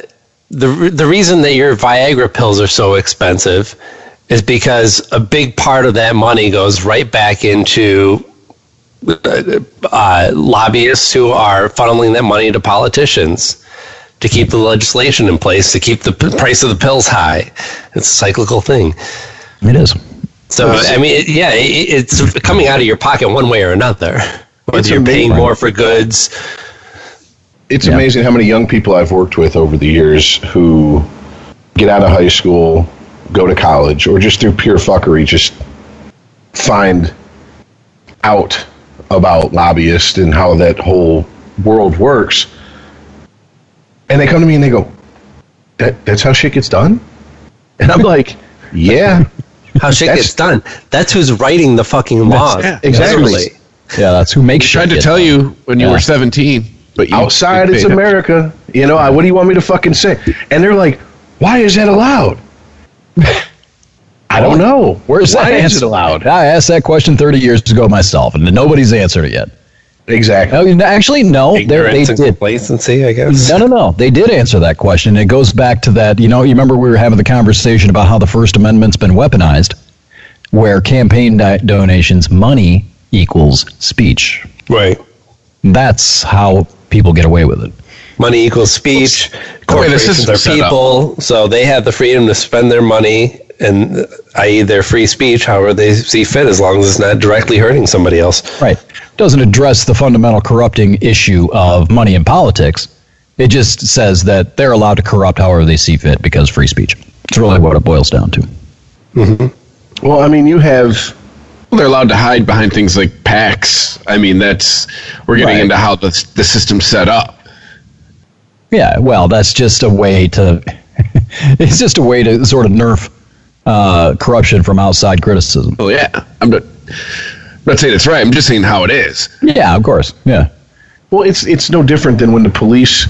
the the reason that your Viagra pills are so expensive is because a big part of that money goes right back into uh, uh, lobbyists who are funneling that money to politicians to keep the legislation in place to keep the p- price of the pills high. It's a cyclical thing. It is. So I mean, it- yeah, it, it's coming out of your pocket one way or another. Whether It's you're paying more for goods, It's Yeah. amazing how many young people I've worked with over the years who get out of high school, go to college, or just through pure fuckery, just find out about lobbyists and how that whole world works. And they come to me and they go, that, that's how shit gets done? And I'm like, yeah, how shit That's- gets done. That's who's writing the fucking laws. yeah, exactly. Literally. Yeah, that's who makes shit I Tried to tell done. you when you Yeah. were 17, but you outside you it's paid it. America. You know, I, what do you want me to fucking say? And they're like, why is that allowed? I don't know. Where's why that is answer? allowed? I asked that question 30 years ago myself, and nobody's answered it yet. Exactly. I mean, actually, no, they they Ignorance and did. complacency, I guess. No, no, no. They did answer that question. It goes back to that. You know, you remember we were having the conversation about how the First Amendment's been weaponized, where campaign di- donations, money equals speech. Right. That's how people get away with it. Money equals speech. the Corporations system's are people, so they have the freedom to spend their money, and i.e., their free speech, however they see fit, as long as it's not directly hurting somebody else. Right. Doesn't address the fundamental corrupting issue of money in politics. It just says that they're allowed to corrupt however they see fit because free speech. It's really what it boils down to. Well, I mean, you have Well, they're allowed to hide behind things like PACs. I mean, that's we're getting Right. into how the the system's set up. Yeah, well, that's just a way to. it's just a way to sort of nerf uh, corruption from outside criticism. Oh yeah, I'm not, I'm not saying it's right. I'm just saying how it is. Yeah, of course. Yeah. well, it's it's no different than when the police,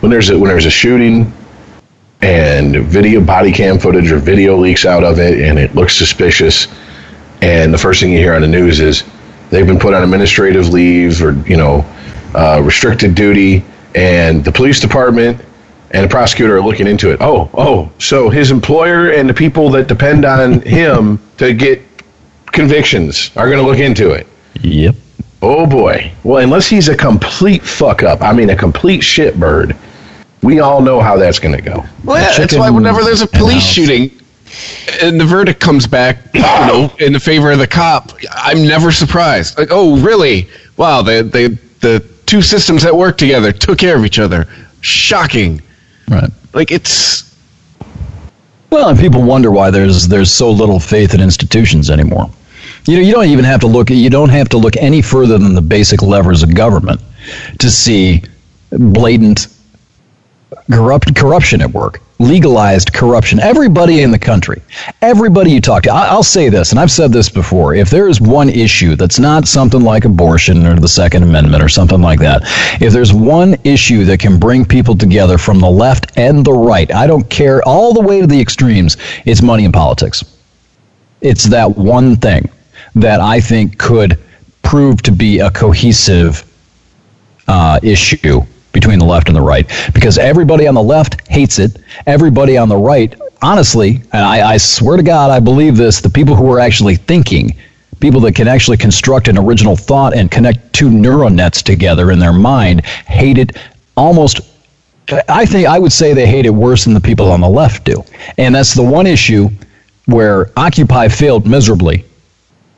when there's a when there's a shooting, and video body cam footage or video leaks out of it, and it looks suspicious, and the first thing you hear on the news is they've been put on administrative leave or you know uh, restricted duty, and the police department and the prosecutor are looking into it. Oh, oh, so his employer and the people that depend on him to get convictions are going to look into it. Yep. Oh boy. Well, unless he's a complete fuck up, I mean a complete shitbird, we all know how that's going to go. Well, yeah, that's why whenever there's a police shooting and the verdict comes back, you know, in the favor of the cop, I'm never surprised. Like, oh, really? Wow, the the the two systems that work together, took care of each other. Shocking. Right. Like it's Well, and people wonder why there's there's so little faith in institutions anymore. You know, you don't even have to look. You don't have to look any further than the basic levers of government to see blatant corrupt corruption at work, legalized corruption. Everybody in the country, everybody you talk to. I, I'll say this, and I've said this before. If there is one issue that's not something like abortion or the Second Amendment or something like that, if there's one issue that can bring people together from the left and the right, I don't care, all the way to the extremes, it's money and politics. It's that one thing that I think could prove to be a cohesive uh, issue between the left and the right because everybody on the left hates it. Everybody on the right, honestly, and I, I swear to God, I believe this, the people who are actually thinking, people that can actually construct an original thought and connect two neural nets together in their mind, hate it almost. I think I would say they hate it worse than the people on the left do. And that's the one issue where Occupy failed miserably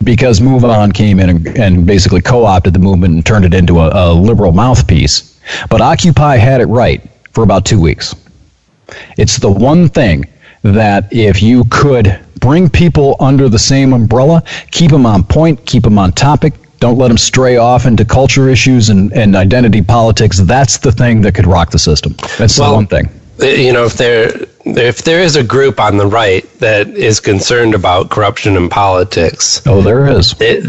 because Move On came in and, and basically co opted the movement and turned it into a, a liberal mouthpiece. But Occupy had it right for about two weeks. It's the one thing that if you could bring people under the same umbrella, keep them on point, keep them on topic, don't let them stray off into culture issues and, and identity politics, that's the thing that could rock the system. That's the one thing. you know if there if there is a group on the right that is concerned about corruption in politics Oh, there is. it,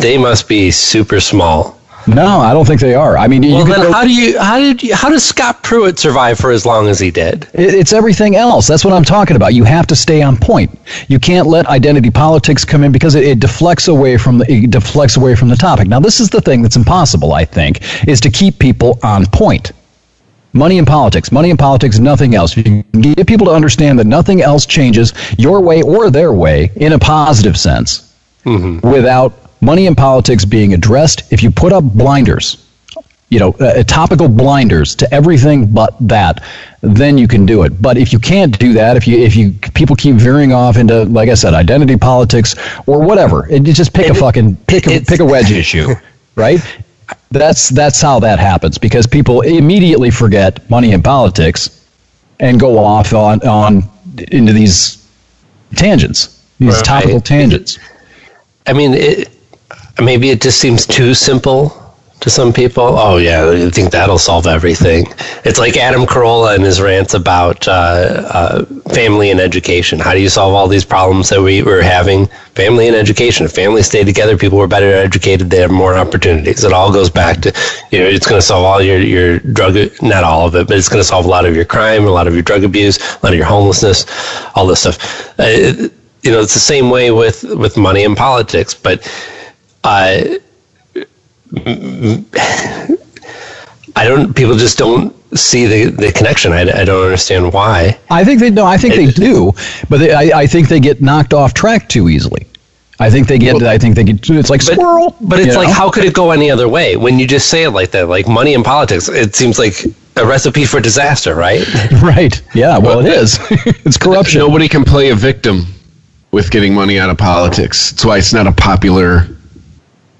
they must be super small No, I don't think they are. I mean, well then go- how do you how did you, how does scott pruitt survive for as long as he did It- It's everything else. That's what I'm talking about. You have to stay on point. You can't let identity politics come in because it, it deflects away from the it deflects away from the topic. Now, this is the thing that's impossible. I think is to keep people on point. Money and politics. Money and politics. Nothing else. You can get people to understand that nothing else changes your way or their way in a positive sense without money and politics being addressed. If you put up blinders, you know, uh, topical blinders to everything but that, then you can do it. But if you can't do that, if you if you people keep veering off into, like I said, identity politics or whatever, it, you just pick a fucking pick a, pick a wedge issue, right? That's that's how that happens because people immediately forget money and politics and go off on on into these tangents, these Right. topical tangents. i mean it, maybe it just seems too simple to some people? Oh yeah i think that'll solve everything. It's like adam carolla and his rants about uh, uh, family and education. How do you solve all these problems that we were having? Family and education. If families stayed together people were better educated. They have more opportunities. It all goes back to you know it's going to solve all your, your drug not all of it but it's going to solve a lot of your crime a lot of your drug abuse a lot of your homelessness all this stuff. Uh, it- you know it's the same way with with money and politics but uh, I don't. People just don't see the, the connection. I, I don't understand why. I think they no, I think they do, but they, I, I think they get knocked off track too easily. I think they get. I think they get. It's like But, squirrel. but it's like, know? how could it go any other way? When you just say it like that, like money and politics, it seems like a recipe for disaster, right? Right. Yeah. Well, it is. it's corruption. nobody can play a victim with getting money out of politics. That's why it's not a popular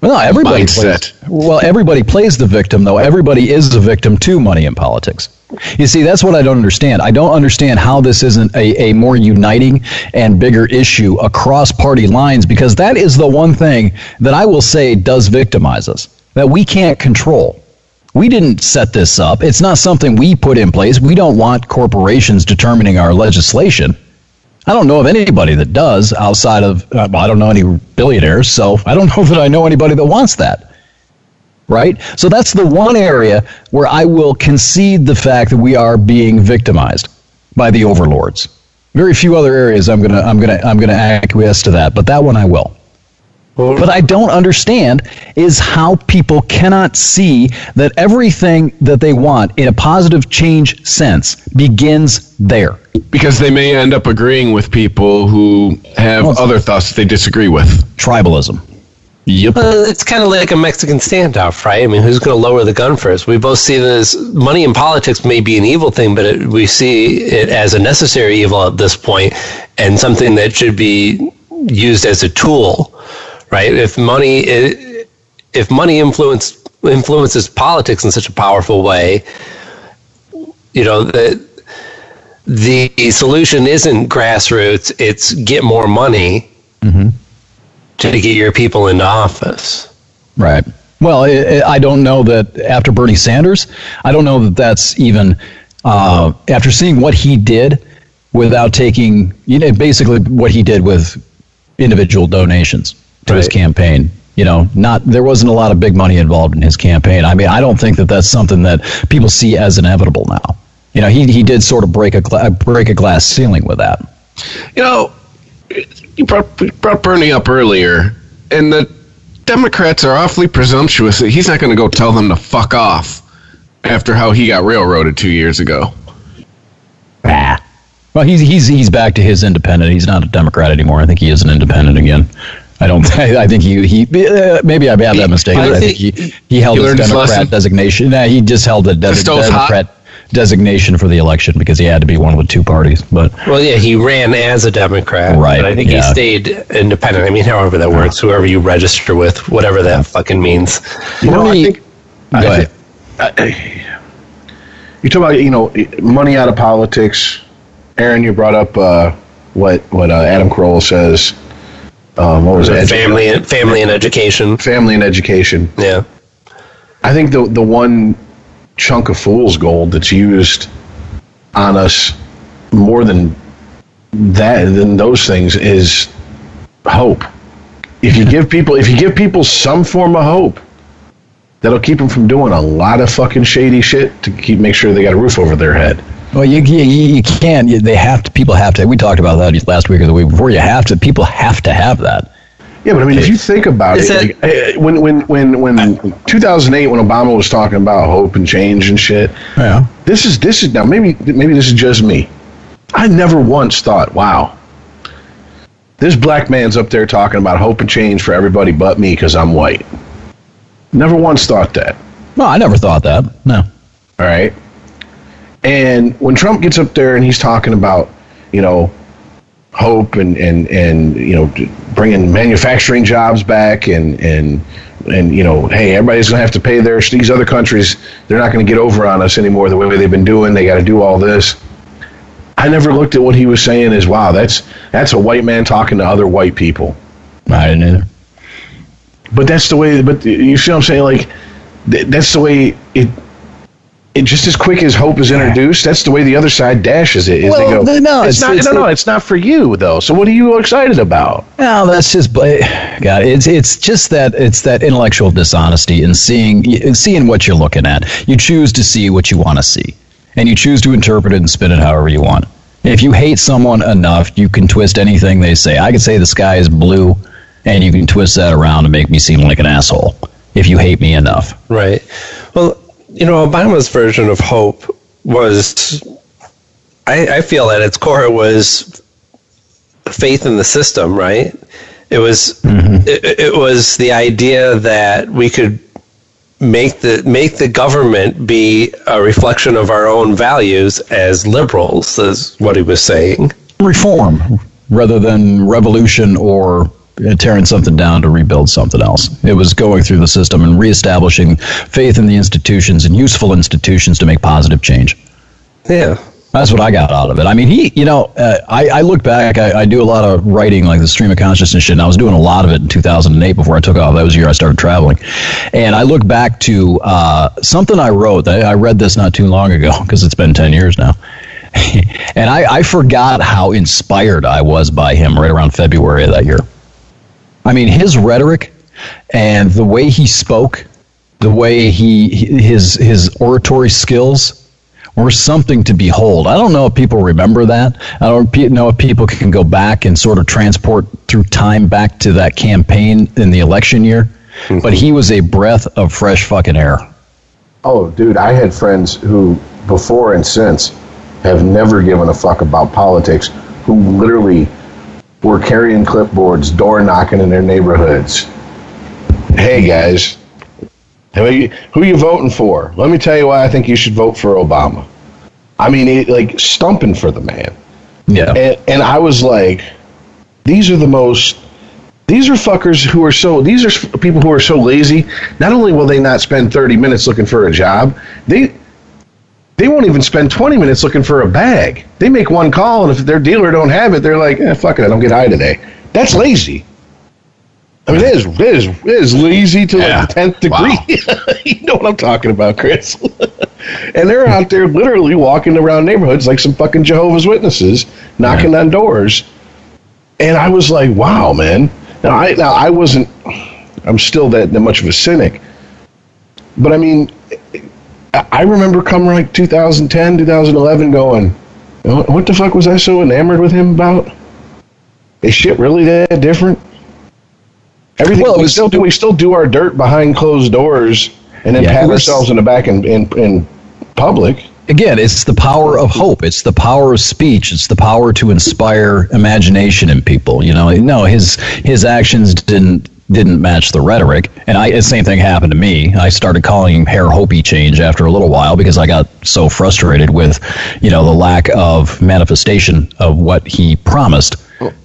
Well, no, everybody mindset. plays. Well, everybody plays the victim, though. Everybody is a victim to money in politics. You see, that's what I don't understand. I don't understand how this isn't a, a more uniting and bigger issue across party lines because that is the one thing that I will say does victimize us that we can't control. We didn't set this up. It's not something we put in place. We don't want corporations determining our legislation. I don't know of anybody that does outside of, uh, well, I don't know any billionaires, so I don't know that I know anybody that wants that. Right? So that's the one area where I will concede the fact that we are being victimized by the overlords. Very few other areas I'm gonna I'm gonna I'm gonna acquiesce to that, but that one I will. But I don't understand is how people cannot see that everything that they want in a positive change sense begins there. because they may end up agreeing with people who have Well, other thoughts that they disagree with. Tribalism. Yep. Well, it's kind of like a Mexican standoff, right? I mean, who's going to lower the gun first? We both see this money in politics may be an evil thing, but it, we see it as a necessary evil at this point and something that should be used as a tool, right? If money, if money influenced influences politics in such a powerful way, you know, the the solution isn't grassroots; it's get more money to get your people into office. Right. Well, I don't know that after Bernie Sanders, I don't know that that's even uh, after seeing what he did without taking, you know, basically what he did with individual donations to his campaign. You know, not there wasn't a lot of big money involved in his campaign. I mean, I don't think that that's something that people see as inevitable now. You know, he he did sort of break a gla- break a glass ceiling with that. You know, you brought, brought Bernie up earlier, and the Democrats are awfully presumptuous that he's not going to go tell them to fuck off after how he got railroaded two years ago. Ah. Well, he's he's he's back to his independent. He's not a Democrat anymore. I think he is an independent again. I don't. I think he he uh, maybe I made that mistake. I but I think think he he held he his learned his Democrat designation. Nah, he just held a des- Stove's hot? Democrat designation for the election because he had to be one of the two parties. But Well, yeah, he ran as a Democrat, Right, But I think he stayed independent. I mean, however that works, whoever you register with, whatever that fucking means. You know, I think go I ahead. think- you talk about you know money out of politics. Aaron, you brought up uh, what what uh, Adam Carolla says. Um, what was it? family, and family, and education. family and education. Yeah, I think the the one chunk of fool's gold that's used on us more than that than those things is hope. If you give people if you give people some form of hope, that'll keep them from doing a lot of fucking shady shit to keep make sure they got a roof over their head. Well, you you, you can't. You, they have to. People have to. We talked about that last week or the week before. You have to. People have to have that. Yeah, but I mean, if you think about Is it, like, eh, when when when when 2008, when Obama was talking about hope and change and shit, Yeah. this is this is now maybe maybe this is just me. I never once thought, wow, this black man's up there talking about hope and change for everybody but me because I'm white. Never once thought that. Well, I never thought that. No. All right. And when Trump gets up there and he's talking about, you know, hope and and and you know bringing manufacturing jobs back and and and you know, hey, everybody's gonna have to pay their these other countries. They're not gonna get over on us anymore the way they've been doing. They got to do all this. I never looked at what he was saying as wow, that's that's a white man talking to other white people. I didn't either. But that's the way. But you see what I'm saying? Like th- that's the way it. It just as quick as hope is introduced. That's the way the other side dashes it. Is Well, they go, no, it's, it's- not. it's- no, no, it's not for you though. So what are you excited about? No, that's just God. It's it's just that it's that intellectual dishonesty in seeing in seeing what you're looking at. You choose to see what you want to see, and you choose to interpret it and spin it however you want. If you hate someone enough, you can twist anything they say. I could say the sky is blue, and you can twist that around and make me seem like an asshole. If you hate me enough, right. You know, Obama's version of hope was, I, I feel at its core, it was faith in the system, right? It was, mm-hmm. it, it was the idea that we could make the make the government be a reflection of our own values as liberals, is what he was saying. reform rather than revolution or tearing something down to rebuild something else. It was going through the system and reestablishing faith in the institutions and useful institutions to make positive change. Yeah. That's what I got out of it. I mean, he, you know, uh, I, I look back, I, I do a lot of writing, like the stream of consciousness shit, and I was doing a lot of it in 2008 before I took off. That was the year I started traveling. And I look back to uh, something I wrote. I, I read this not too long ago because it's been 10 years now. and I, I forgot how inspired I was by him right around February of that year. I mean, his rhetoric and the way he spoke, the way he his his oratory skills were something to behold. I don't know if people remember that. I don't know if people can go back and sort of transport through time back to that campaign in the election year. Mm-hmm. But he was a breath of fresh fucking air. Oh, dude, I had friends who, before and since, have never given a fuck about politics, who literally were carrying clipboards, door knocking in their neighborhoods. Hey, guys, who are you, who you voting for? Let me tell you why I think you should vote for Obama. I mean, it, like stumping for the man. Yeah. And, and I was like, these are the most These are fuckers who are so. These are people who are so lazy. Not only will they not spend thirty minutes looking for a job, they they won't even spend twenty minutes looking for a bag. They make one call, and if their dealer don't have it, they're like, eh, "Fuck it, I don't get high today." That's lazy. I mean, it is, it is, it is lazy to Yeah. like the tenth Wow. degree. you know what I'm talking about, Chris? and they're out there literally walking around neighborhoods like some fucking Jehovah's Witnesses, knocking on doors. And I was like, wow, man. Now I now I wasn't. I'm still that, that much of a cynic. But I mean, I remember come like 2010, 2011, going, "What what the fuck was I so enamored with him about? Is shit really that different? Everything Well, we was- still do. We still do our dirt behind closed doors, and then Yeah, pat was- ourselves in the back in in, in public. Again, it's the power of hope. It's the power of speech. It's the power to inspire imagination in people. You know, no, his his actions didn't didn't match the rhetoric, and I the same thing happened to me. I started calling him Hair Hopi change after a little while because I got so frustrated with, you know, the lack of manifestation of what he promised.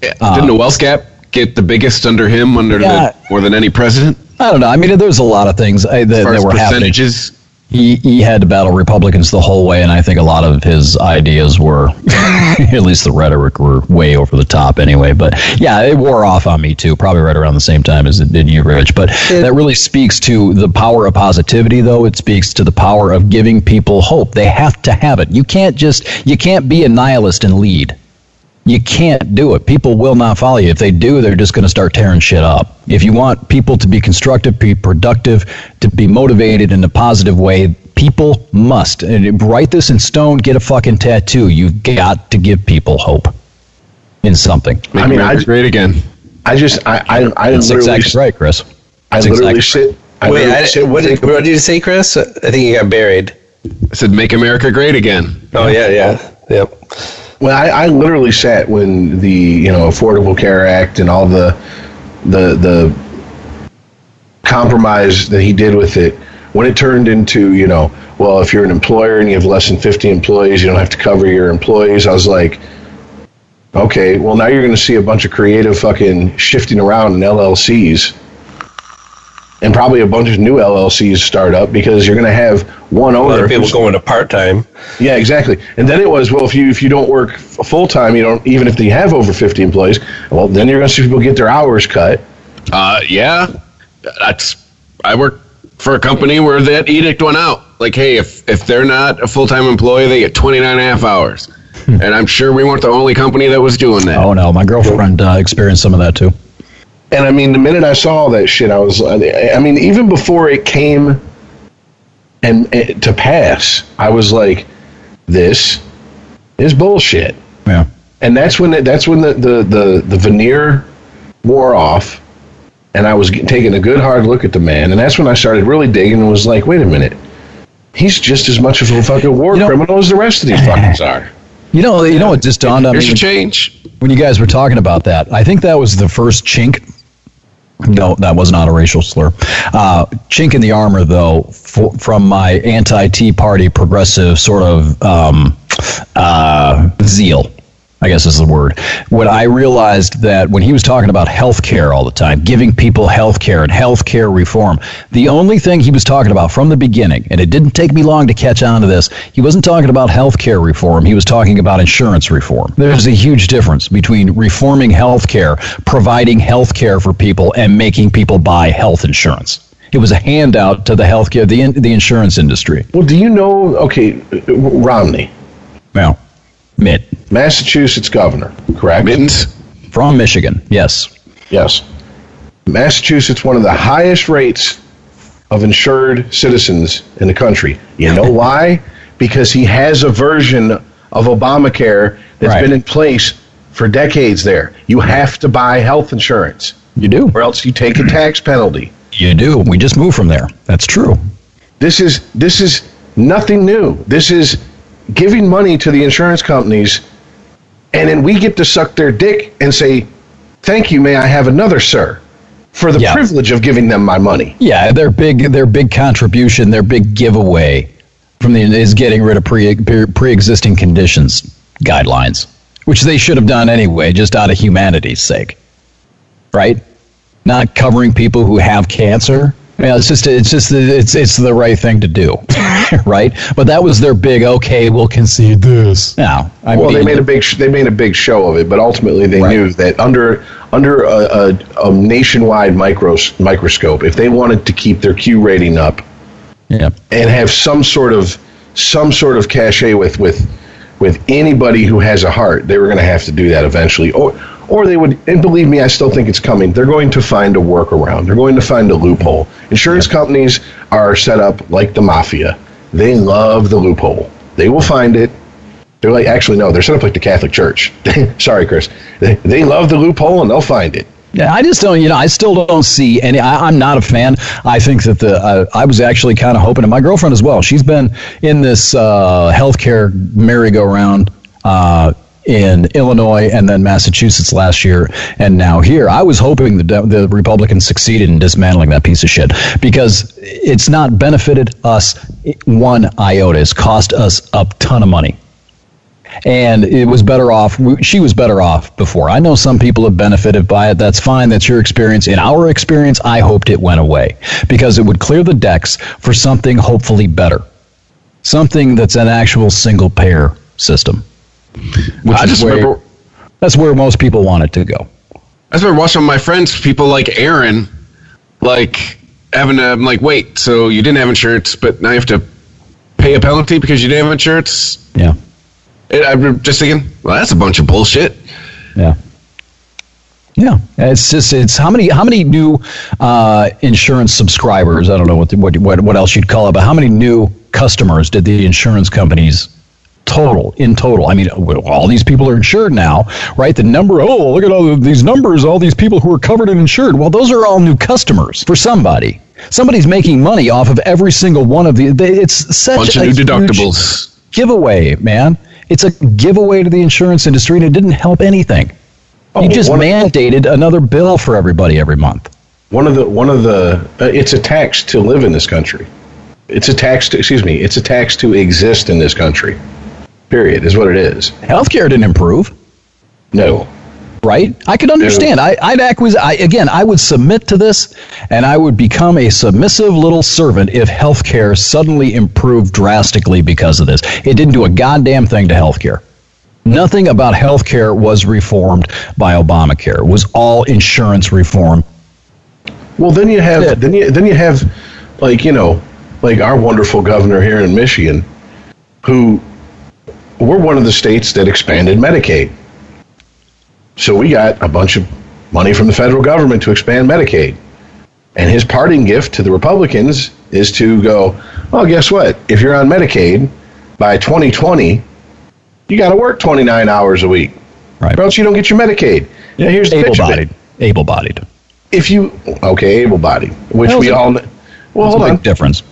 Didn't the Wells gap get the biggest under him, under Yeah. the, more than any president? I don't know. I mean, there's a lot of things uh, that, that were happening. He he had to battle Republicans the whole way, and I think a lot of his ideas were, at least the rhetoric, were way over the top anyway. But yeah, it wore off on me too, probably right around the same time as it did you, Rich. But that really speaks to the power of positivity, though. It speaks to the power of giving people hope. They have to have it. You can't just you can't be a nihilist and lead. You can't do it. People will not follow you. If they do, they're just going to start tearing shit up. If you want people to be constructive, be productive, to be motivated in a positive way, people must. And write this in stone, get a fucking tattoo. You've got to give people hope in something. make I mean, America I- great again. I just I I, I That's literally exactly right, Chris. I That's literally exactly sit. I Wait, literally I, sit what, did, what did you say, Chris? I think you got buried. I said, make America great again. Oh yeah, yeah, yep. Well, I, I literally sat when the you know Affordable Care Act and all the the the compromise that he did with it when it turned into you know well if you're an employer and you have less than 50 employees you don't have to cover your employees. I was like, okay, well now you're going to see a bunch of creative fucking shifting around in LLCs. And probably a bunch of new LLCs start up because you're going to have one A lot owner. of people going to part time. yeah, exactly. And then it was, well, if you if you don't work full time, you don't even if you have over fifty employees, well, then you're going to see people get their hours cut. Uh, yeah, that's. I work for a company where that edict went out. Like, hey, if if they're not a full time employee, they get 29 and a half hours. and I'm sure we weren't the only company that was doing that. Oh no, my girlfriend uh, experienced some of that too. And I mean, the minute I saw all that shit, I was, I mean, even before it came and eh, to pass, I was like, this is bullshit. Yeah. and that's when it, that's when the, the, the, the veneer wore off and i was taking a good hard look at the man and that's when i started really digging and was like wait a minute he's just as much of a fucking war You know- criminal as the rest of these fuckers are You know, you know what just dawned on me. Here's your change. when you guys were talking about that. I think that was the first chink. No, that was not a racial slur. Uh, chink in the armor, though, from my anti Tea Party progressive sort of um, uh, zeal. I guess is the word. When I realized that when he was talking about health care all the time, giving people health care and health care reform, the only thing he was talking about from the beginning, and it didn't take me long to catch on to this, he wasn't talking about health care reform. He was talking about insurance reform. There's a huge difference between reforming health care, providing health care for people, and making people buy health insurance. It was a handout to the healthcare, the, in- the insurance industry. well do you know okay romney Now, Mitt massachusetts governor correct Mittens. from Michigan, yes. yes massachusetts one of the highest rates of insured citizens in the country you know why because he has a version of obamacare that's Right. been in place for decades there you have to buy health insurance You do. or else you take a tax penalty. You do. We just moved from there. That's true. This is this is nothing new. This is giving money to the insurance companies, and then we get to suck their dick and say, "Thank you, may I have another, sir?" For the Yeah. privilege of giving them my money. Yeah, their big their big contribution, their big giveaway from the is getting rid of pre pre existing conditions guidelines, which they should have done anyway, just out of humanity's sake. Right? not covering people who have cancer. Yeah, it's just it's just it's it's the right thing to do, right? But that was their big okay. We'll concede this. Now, I well, mean, they made a big sh- they made a big show of it, but ultimately they Right. knew that under under a, a, a nationwide micros, microscope, if they wanted to keep their Q rating up yeah. and have some sort of some sort of cachet with with with anybody who has a heart, they were going to have to do that eventually, or or they would. And believe me, I still think it's coming. They're going to find a workaround. They're going to find a loophole. Insurance companies are set up like the mafia. They love the loophole. They will find it. They're like, actually, no, they're set up like the Catholic Church. Sorry, Chris. They, they love the loophole and they'll find it. Yeah, I just don't. You know, I still don't see any. I, I'm not a fan. I think that the. Uh, I was actually kind of hoping, and my girlfriend as well. She's been in this uh, healthcare merry-go-round uh, in Illinois and then Massachusetts last year, and now here. I was hoping the the Republicans succeeded in dismantling that piece of shit because it's not benefited us one iota. It's cost us a ton of money and it was better off. She was better off before. I know some people have benefited by it. That's fine. That's your experience. In our experience, I hoped it went away because it would clear the decks for something hopefully better, something that's an actual single payer system. Which I just where- remember that's where most people want it to go. I just remember watching my friends, people like Aaron, like having to, I'm like, wait, so you didn't have insurance, but now you have to pay a penalty because you didn't have insurance? Yeah, And I'm just thinking, well, that's a bunch of bullshit. yeah. Yeah, it's just it's how many how many new uh, insurance subscribers? I don't know what, the, what what what else you'd call it, but how many new customers did the insurance companies total in total? I mean, all these people are insured now, right? The number oh look at all these numbers, all these people who are covered and insured. Well, those are all new customers for somebody. Somebody's making money off of every single one of the. they- It's such Bunch a of new huge deductibles. giveaway, man. It's a giveaway to the insurance industry, and it didn't help anything. Oh, you just mandated another bill for everybody every month. One of the one of the uh, it's a tax to live in this country. It's a tax to excuse me. It's a tax to exist in this country. Period is what it is. Healthcare didn't improve, No, right? I could understand. I, I'd acquis- I again, I would submit to this, and I would become a submissive little servant if healthcare suddenly improved drastically because of this. It didn't do a goddamn thing to healthcare. Nothing about healthcare was reformed by Obamacare. It was all insurance reform. Well, then you have Yeah. then you then you have like you know like our wonderful governor here in Michigan, who we're one of the states that expanded Medicaid. So we got a bunch of money from the federal government to expand Medicaid, and his parting gift to the Republicans is to go, well, guess what? If you're on Medicaid by 2020, you got to work 29 hours a week, Right. or else you don't get your Medicaid. Yeah, here's the pitch of it Able-bodied. Able-bodied. if you okay, able-bodied, which Hell's we all know. Well, hold a on, big difference.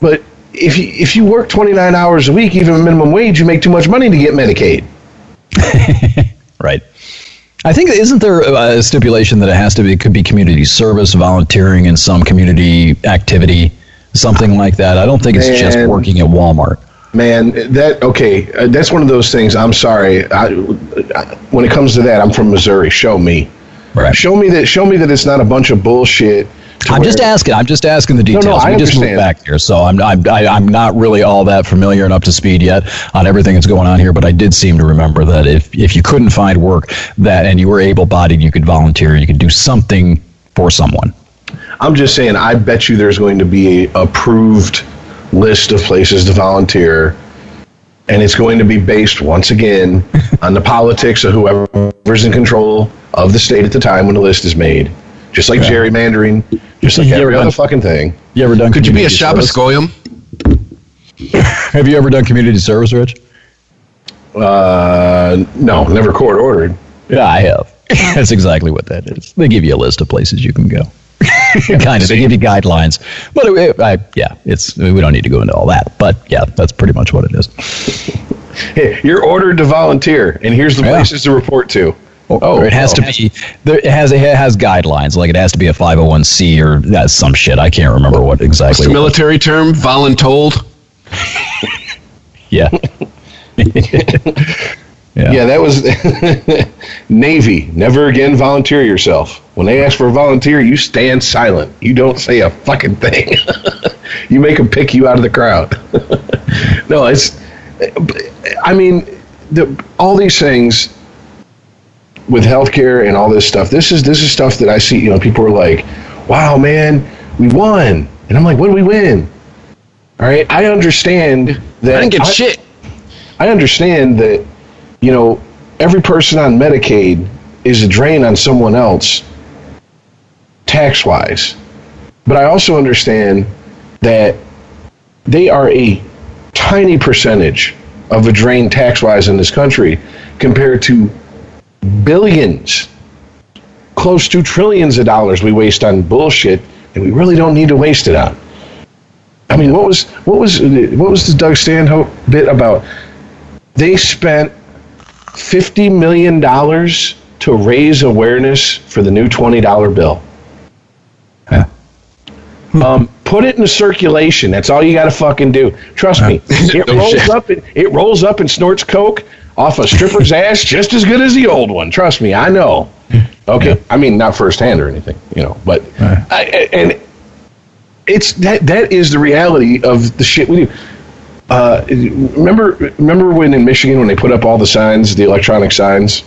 but if you if you work 29 hours a week, even minimum wage, you make too much money to get Medicaid. Right. I think isn't there a stipulation that it has to be it could be community service, volunteering in some community activity, something like that. I don't think it's just working at Walmart. Man, that okay, uh, that's one of those things. I'm sorry. I, I, when it comes to that, I'm from Missouri. Show me, Right. show me that. Show me that it's not a bunch of bullshit. I'm just asking. I'm just asking the details. no, details. I we just moved back here, so I'm I'm I, I'm not really all that familiar and up to speed yet on everything that's going on here. But I did seem to remember that if if you couldn't find work that and you were able-bodied, you could volunteer. You could do something for someone. I'm just saying. I bet you there's going to be a approved list of places to volunteer, and it's going to be based once again on the politics of whoever's in control of the state at the time when the list is made. Just like gerrymandering, just like You every other done- fucking thing. You ever done? Could you be a community Shabbos service? Goyim? Have you ever done community service, Rich? Uh, no, never court ordered. Yeah, I have. That's exactly what that is. They give you a list of places you can go. kind of. They give you guidelines. But it, I, yeah, it's we don't need to go into all that. But yeah, that's pretty much what it is. Hey, you're ordered to volunteer, and here's the Yeah. places to report to. Oh, it has to oh. be. There, it has it has guidelines. Like it has to be a 501c or that's some shit. I can't remember what What's exactly. the it was. military term? Voluntold? Yeah. Yeah, that was Navy. Never again volunteer yourself. When they ask for a volunteer, you stand silent. You don't say a fucking thing. you make them pick you out of the crowd. no, it's. I mean, the, all these things with healthcare and all this stuff. This is this is stuff that I see. You know, people are like, "Wow, man, we won," and I'm like, "What did we win?" All right, I understand that. I didn't get shit. I understand that, you know, every person on Medicaid is a drain on someone else tax wise. But I also understand that they are a tiny percentage of a drain tax wise in this country compared to billions, close to trillions of dollars we waste on bullshit and we really don't need to waste it on. I mean, what was what was what was the Doug Stanhope bit about? They spent fifty million dollars to raise awareness for the new twenty dollar bill. Um, put it in circulation. That's all you got to fucking do. Trust me. It rolls up. And, it rolls up and snorts coke off a stripper's ass just as good as the old one. Trust me, I know. Okay, I mean not firsthand or anything, you know, but I, and it's that that is the reality of the shit we do. Uh, remember, remember when in Michigan when they put up all the signs, the electronic signs,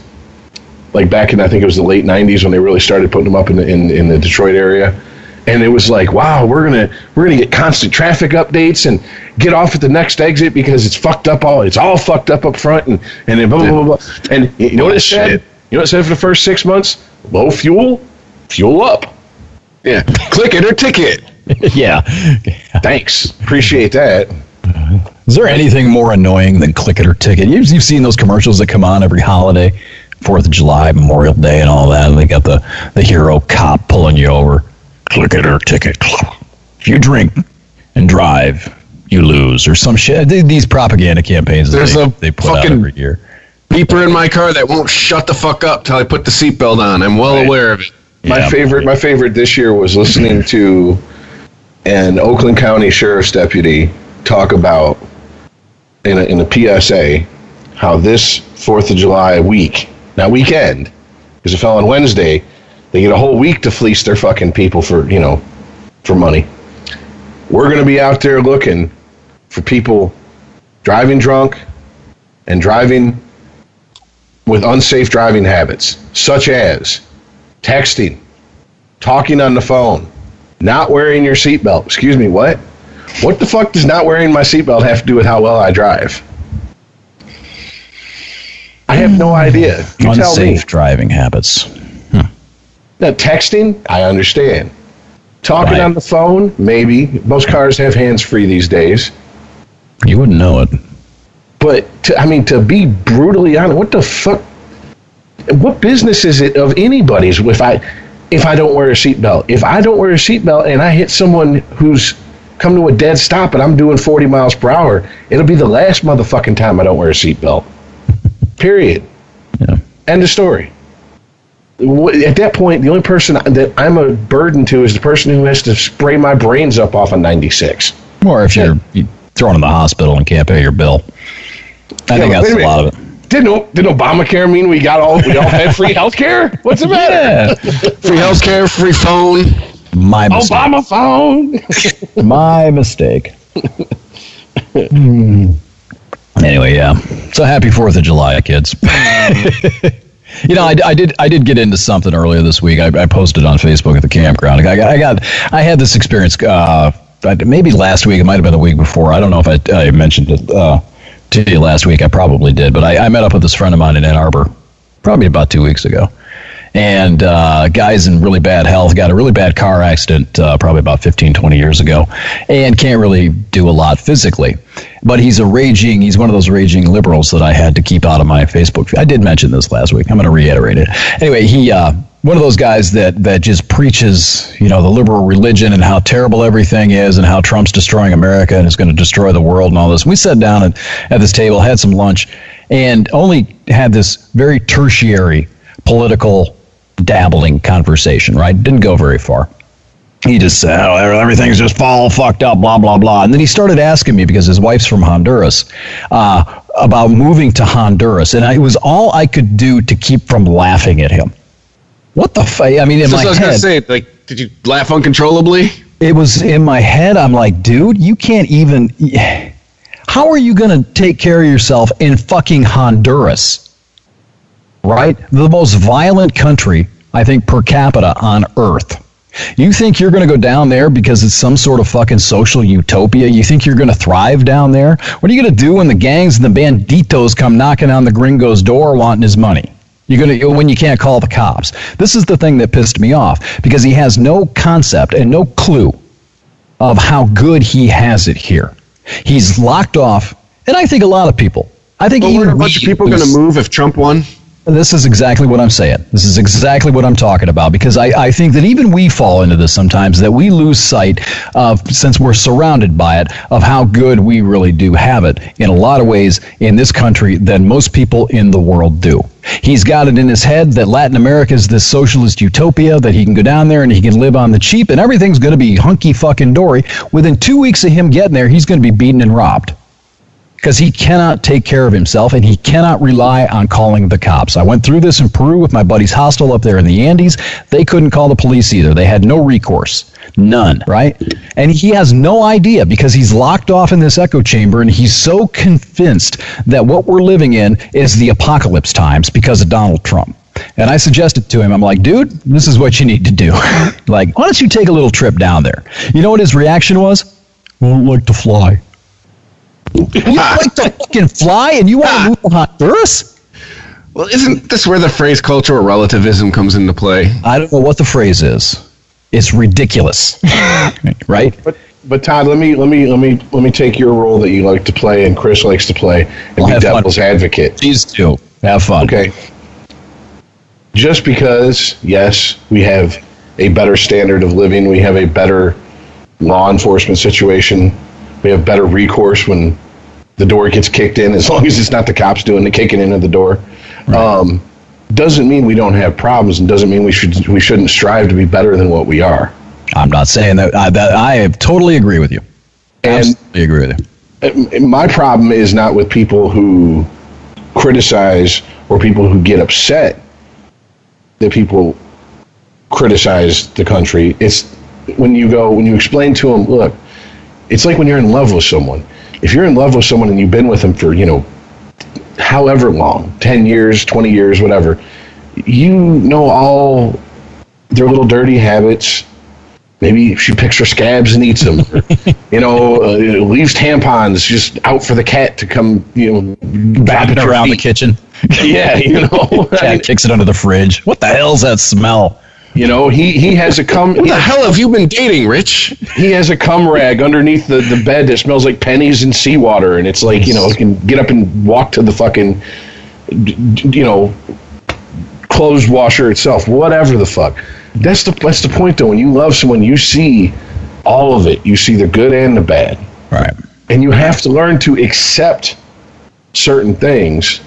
like back in I think it was the late '90s when they really started putting them up in the, in, in the Detroit area, and it was like, wow, we're gonna we're gonna get constant traffic updates and get off at the next exit because it's fucked up all it's all fucked up up front and and then blah blah blah, blah. and you know what it said? You know what it said for the first six months? Low fuel, fuel up. Yeah, click it or ticket. yeah. Thanks, appreciate that. Uh-huh. Is there anything more annoying than click it or ticket? You've, you've seen those commercials that come on every holiday, Fourth of July, Memorial Day, and all that. And they got the, the hero cop pulling you over. Click it or ticket. If you drink and drive, you lose, or some shit. These propaganda campaigns that There's they, a they put out fucking- every year. Beeper in my car that won't shut the fuck up till I put the seatbelt on. I'm well aware of it. My Yeah. favorite, my favorite this year was listening to an Oakland County Sheriff's deputy talk about in a, in a PSA how this Fourth of July week, not weekend, because it fell on Wednesday, they get a whole week to fleece their fucking people for you know for money. We're going to be out there looking for people driving drunk and driving with unsafe driving habits, such as texting, talking on the phone, not wearing your seatbelt. Excuse me, what? What the fuck does not wearing my seatbelt have to do with how well I drive? I have no idea. You. Unsafe driving habits. Now, texting, I understand. Talking Right. on the phone, maybe. Most cars have hands free these days. You wouldn't know it. But to, I mean, to be brutally honest, what the fuck? What business is it of anybody's if I if I don't wear a seatbelt? If I don't wear a seatbelt and I hit someone who's come to a dead stop and I'm doing 40 miles per hour, it'll be the last motherfucking time I don't wear a seatbelt. Period. Yeah. End of story. Wh- At that point, the only person that I'm a burden to is the person who has to spray my brains up off a 96. Or if you're you thrown in the hospital and can't pay your bill. I Yeah, think that's a a lot of it. Didn't didn't Obamacare mean we got all we all had free health care? What's the matter? Free health care, free phone. My mistake. Obama phone. My mistake. Hmm. Anyway, yeah. So happy Fourth of July, kids. You know, I, I did I did get into something earlier this week. I, I posted on Facebook at the campground. I got I, got, I had this experience. Uh, maybe last week. It might have been the week before. I don't know if I, I mentioned it uh, to you last week. I probably did. But I, I met up with this friend of mine in Ann Arbor, probably about two weeks ago and uh, guy's in really bad health got a really bad car accident uh, probably about 15 20 years ago and can't really do a lot physically. But he's a raging he's one of those raging liberals that i had to keep out of my facebook i did mention this last week i'm going to reiterate it. Anyway he uh, one of those guys that that just preaches you know the liberal religion and how terrible everything is and how trump's destroying america and is going to destroy the world and all this. We sat down at, at this table had some lunch and only had this very tertiary political dabbling conversation, right? Didn't go very far. He just said, oh, everything's just all fucked up, blah, blah, blah. And then he started asking me, because his wife's from Honduras, uh, about moving to Honduras, and I, it was all I could do to keep from laughing at him. What the fuck? I mean, in So, my so I was gonna head, say, like, did you laugh uncontrollably? it was in my head. I'm like, dude, you can't even. How are you going to take care of yourself in fucking Honduras? Right? The most violent country, I think, per capita on earth. You think you're going to go down there because it's some sort of fucking social utopia? You think you're going to thrive down there? What are you going to do when the gangs and the banditos come knocking on the gringo's door wanting his money? You're going to when you can't call the cops. This is the thing that pissed me off because he has no concept and no clue of how good he has it here. He's locked off, and I think a lot of people. I think But even a bunch of people going to move if Trump won? This is exactly what I'm saying. This is exactly what I'm talking about because I, I think that even we fall into this sometimes that we lose sight of, since we're surrounded by it, of how good we really do have it in a lot of ways in this country than most people in the world do. He's got it in his head that Latin America is this socialist utopia, that he can go down there and he can live on the cheap and everything's going to be hunky fucking dory. Within two weeks of him getting there, he's going to be beaten and robbed because he cannot take care of himself and he cannot rely on calling the cops. I went through this in Peru with my buddy's hostel up there in the Andes. They couldn't call the police either. They had no recourse. None, right? And he has no idea because he's locked off in this echo chamber and he's so convinced that what we're living in is the apocalypse times because of Donald Trump. And I suggested to him, I'm like, dude, this is what you need to do. like, why don't you take a little trip down there? You know what his reaction was? I don't like to fly. You like to fucking fly and you want to move to Honduras? Well, isn't this where the phrase cultural relativism comes into play? I don't know what the phrase is. It's ridiculous. right? But but Todd, let me let me let me let me take your role that you like to play and Chris likes to play and Well, be have fun. devil's advocate. Please do. Have fun. Okay. Just because, yes, we have a better standard of living, we have a better law enforcement situation, we have better recourse when the door gets kicked in, as long as it's not the cops doing the kicking in of the door. Um, doesn't mean we don't have problems, and doesn't mean we should we shouldn't strive to be better than what we are. I'm not saying that. I, that I totally agree with you. And Absolutely agree with you. my problem is not with people who criticize or people who get upset that people criticize the country. It's when you go when you explain to them, look, it's like when you're in love with someone. If you're in love with someone and you've been with them for you know however long, ten years, twenty years, whatever, you know all their little dirty habits. Maybe she picks her scabs and eats them. you know, uh, leaves tampons just out for the cat to come. You know, drop at Bapping your around the kitchen. Yeah, you know, I Cat mean, kicks it under the fridge. What the hell's that smell? You know, he he has a cum. Who the hell have you been dating, Rich? he has a cum rag underneath the, the bed that smells like pennies and seawater, and it's like you know, he can get up and walk to the fucking, d- d- you know, clothes washer itself, whatever the fuck. That's the that's the point though. When you love someone, you see all of it. You see the good and the bad, Right. and you have to learn to accept certain things,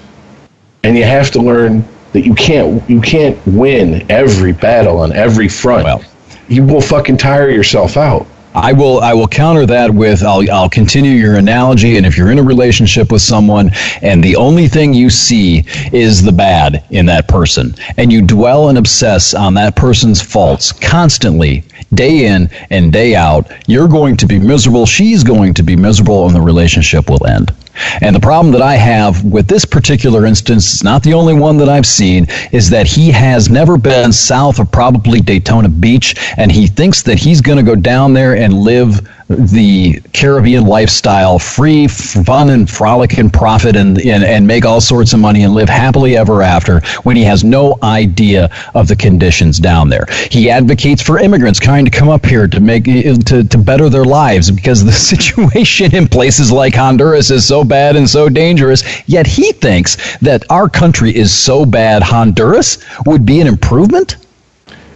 and you have to learn that you can't you can't win every battle on every front. Well. you will fucking tire yourself out. I will I will counter that with I'll I'll continue your analogy and if you're in a relationship with someone and the only thing you see is the bad in that person and you dwell and obsess on that person's faults constantly day in and day out you're going to be miserable she's going to be miserable and the relationship will end. And the problem that I have with this particular instance, it's not the only one that I've seen, is that he has never been south of probably Daytona Beach, and he thinks that he's going to go down there and live the Caribbean lifestyle, free, fun, and frolic and profit, and, and and make all sorts of money and live happily ever after. When he has no idea of the conditions down there, he advocates for immigrants trying to come up here to make to to better their lives because the situation in places like Honduras is so bad and so dangerous. Yet he thinks that our country is so bad, Honduras would be an improvement.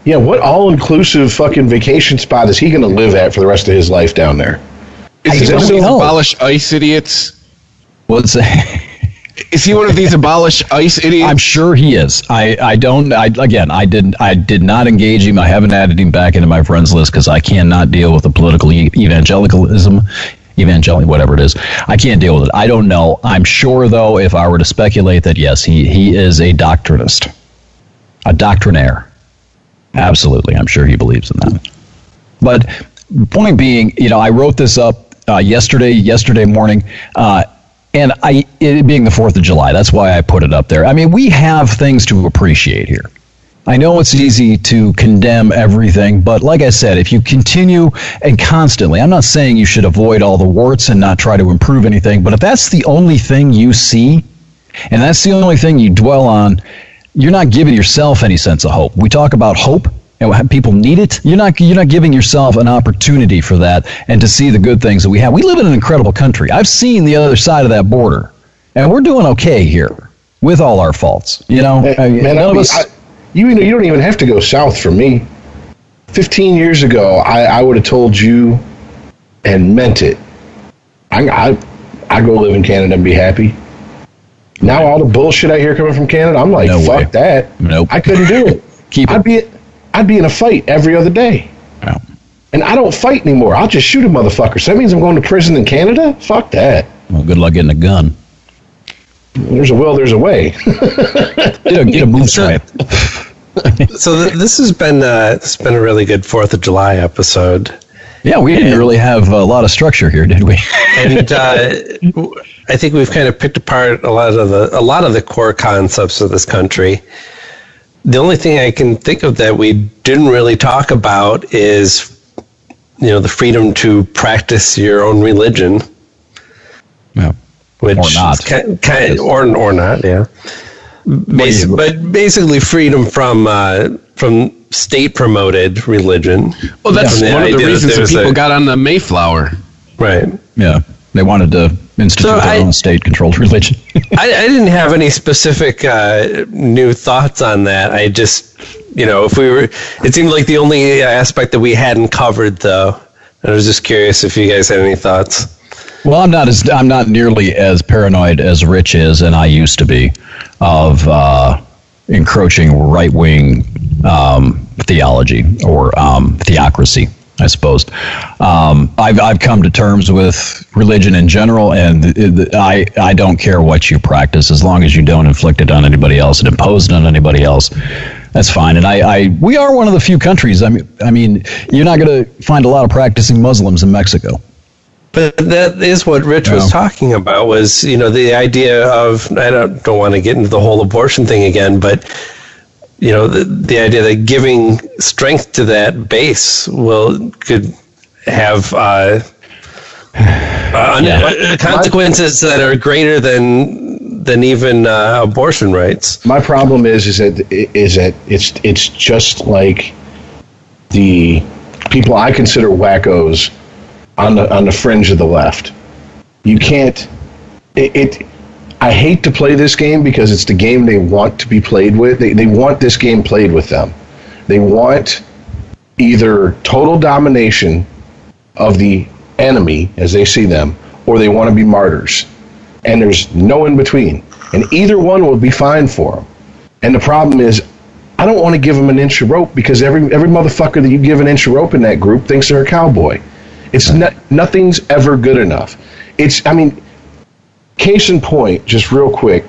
Yeah, what all inclusive fucking vacation spot is he going to live at for the rest of his life down there? Is he one of these abolish ICE idiots? What's Is he one of these abolish ICE idiots? I'm sure he is. I, I don't. I again. I didn't. I did not engage him. I haven't added him back into my friends list because I cannot deal with the political e- evangelicalism evangelion, whatever it is. I can't deal with it. I don't know. I'm sure, though, if I were to speculate that yes, he he is a doctrinist, a doctrinaire. Absolutely, I'm sure he believes in that. But point being, you know, I wrote this up uh, yesterday, yesterday morning. Uh, and I, it being the Fourth of July, that's why I put it up there. I mean, we have things to appreciate here. I know it's easy to condemn everything, but like I said, if you continue and constantly, I'm not saying you should avoid all the warts and not try to improve anything, but if that's the only thing you see, and that's the only thing you dwell on, you're not giving yourself any sense of hope. We talk about hope and people need it. You're not you're not giving yourself an opportunity for that and to see the good things that we have. We live in an incredible country. I've seen the other side of that border, and we're doing okay here with all our faults. You know, I mean, man, none of us. I- you you don't even have to go south for me. Fifteen years ago, I, I would have told you and meant it. I I I go live in Canada and be happy. Now all the bullshit I hear coming from Canada, I'm like, No fuck way. that. Nope. I couldn't do it. Keep it. I'd be I'd be in a fight every other day. Yeah. And I don't fight anymore. I'll just shoot a motherfucker. So that means I'm going to prison in Canada? Fuck that. Well, good luck getting a gun. There's a will, there's a way. Get a, get a move So- So th- this has been uh, this has been a really good Fourth of July episode, Yeah, we didn't really have a lot of structure here, did we? and uh, I think we've kind of picked apart a lot of the a lot of the core concepts of this country. The only thing I can think of that we didn't really talk about is, you know, the freedom to practice your own religion, yeah. which Or not. is ki- ki- or or not, yeah. Basi- but basically, freedom from uh, from state promoted religion. Well, that's From the one of the idea that reasons that people a- got on the Mayflower. Right. Yeah. They wanted to institute So their I- own state controlled religion. I, I didn't have any specific uh, new thoughts on that. I just, you know, if we were, it seemed like the only aspect that we hadn't covered, though. I was just curious if you guys had any thoughts. Well, I'm not as I'm not nearly as paranoid as Rich is, and I used to be, of uh, encroaching right wing um, theology or um, theocracy. I suppose um, I've I've come to terms with religion in general, and I I don't care what you practice as long as you don't inflict it on anybody else and impose it on anybody else. That's fine, and I, I we are one of the few countries. I mean, I mean, you're not going to find a lot of practicing Muslims in Mexico. But that is what Rich was talking about. Was you know the idea of I don't don't want to get into the whole abortion thing again, but you know the the idea that giving strength to that base will could have uh, uh, Yeah. uh, consequences that are greater than than even uh, abortion rights. My problem is is that is that it's it's just like the people I consider wackos on the on the fringe of the left. You can't it, it I hate to play this game because it's the game they want to be played with. They they want this game played with them. They want either total domination of the enemy as they see them or they want to be martyrs and there's no in between. And either one will be fine for them. And the problem is, I don't want to give them an inch of rope because every every motherfucker that you give an inch of rope in that group thinks they're a cowboy. It's not nothing's ever good enough. It's I mean, case in point, just real quick.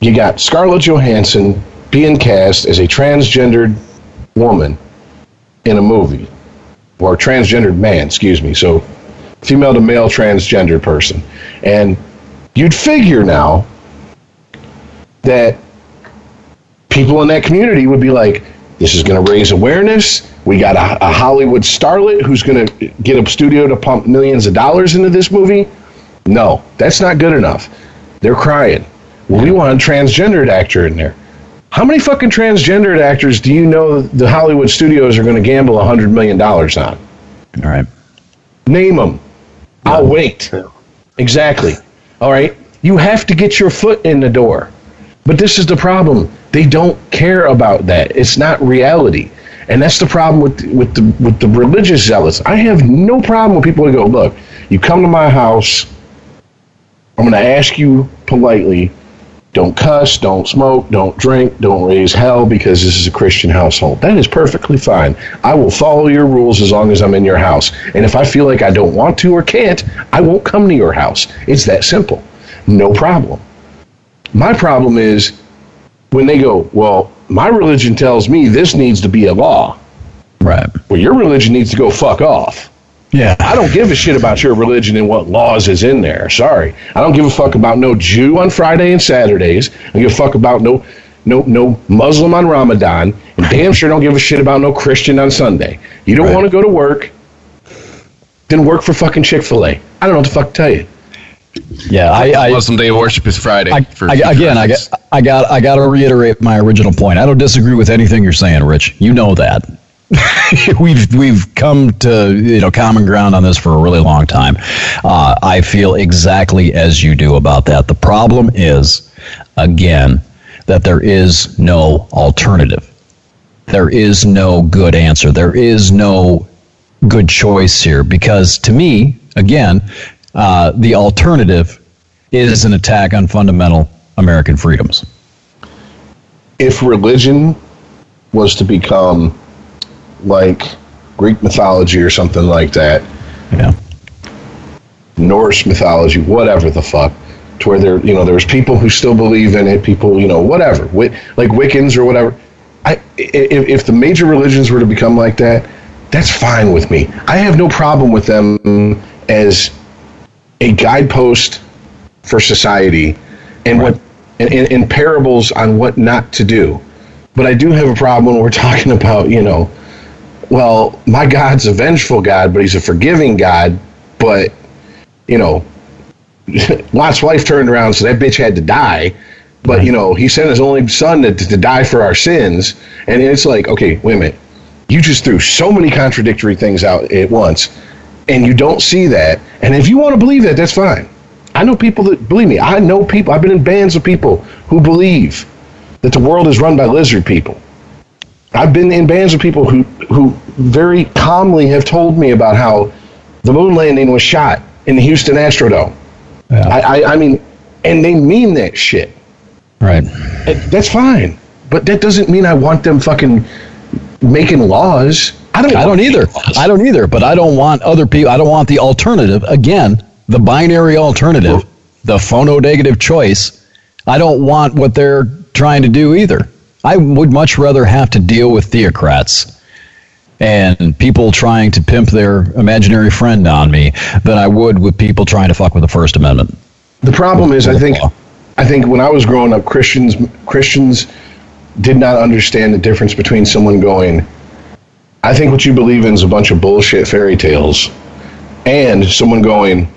You got Scarlett Johansson being cast as a transgendered woman in a movie, or a transgendered man, excuse me. So female to male transgendered person. And you'd figure now that people in that community would be like, this is going to raise awareness. We got a, a Hollywood starlet who's going to get a studio to pump millions of dollars into this movie. No, that's not good enough. They're crying. Well, we want a transgendered actor in there. How many fucking transgendered actors do you know the Hollywood studios are going to gamble $100 million on? All right. Name them. I'll wait. Exactly. All right. You have to get your foot in the door. But this is the problem. They don't care about that. It's not reality. And that's the problem with with the with the religious zealots. I have no problem with people who go, look, you come to my house, I'm going to ask you politely, don't cuss, don't smoke, don't drink, don't raise hell because this is a Christian household. That is perfectly fine. I will follow your rules as long as I'm in your house. And if I feel like I don't want to or can't, I won't come to your house. It's that simple. No problem. My problem is when they go, well, my religion tells me this needs to be a law. Right. Well, your religion needs to go fuck off. Yeah. I don't give a shit about your religion and what laws is in there. Sorry. I don't give a fuck about no Jew on Friday and Saturdays. I don't give a fuck about no no no Muslim on Ramadan. And damn sure don't give a shit about no Christian on Sunday. You don't Right. want to go to work, then work for fucking Chick-fil-A. I don't know what the fuck to tell you. Yeah. I, I, Muslim Day of Worship is Friday. I, I, again, I got, I got, I got to reiterate my original point. I don't disagree with anything you're saying, Rich. You know that. we've we've come to you know common ground on this for a really long time. Uh, I feel exactly as you do about that. The problem is, again, that there is no alternative. There is no good answer. There is no good choice here because to me, again, uh, the alternative is an attack on fundamental American freedoms. If religion was to become like Greek mythology or something like that, Yeah. Norse mythology, whatever the fuck, to where there, you know, there's people who still believe in it, people, you know, whatever, like Wiccans or whatever. I, if, if the major religions were to become like that, that's fine with me. I have no problem with them as a guidepost for society and what and, and, parables on what not to do. But I do have a problem when we're talking about, you know, well, my God's a vengeful God, but he's a forgiving God, but you know, Lot's wife turned around, so that bitch had to die. But you know, he sent his only son to, to die for our sins, and it's like, okay, wait a minute, you just threw so many contradictory things out at once, and you don't see that. And if you want to believe that, that's fine. I know people that believe me. I know people. I've been in bands of people who believe that the world is run by lizard people. I've been in bands of people who who very calmly have told me about how the moon landing was shot in the Houston Astrodome. Yeah. I, I, I mean, and they mean that shit. Right. That's fine, but that doesn't mean I want them fucking making laws. I don't. I don't either. I don't either. But I don't want other people. I don't want the alternative. Again, the binary alternative, the phononegative choice. I don't want what they're trying to do either. I would much rather have to deal with theocrats and people trying to pimp their imaginary friend on me than I would with people trying to fuck with the First Amendment. The problem is, I think, law. I think when I was growing up, Christians Christians did not understand the difference between someone going, "I think what you believe in is a bunch of bullshit fairy tales," and someone going,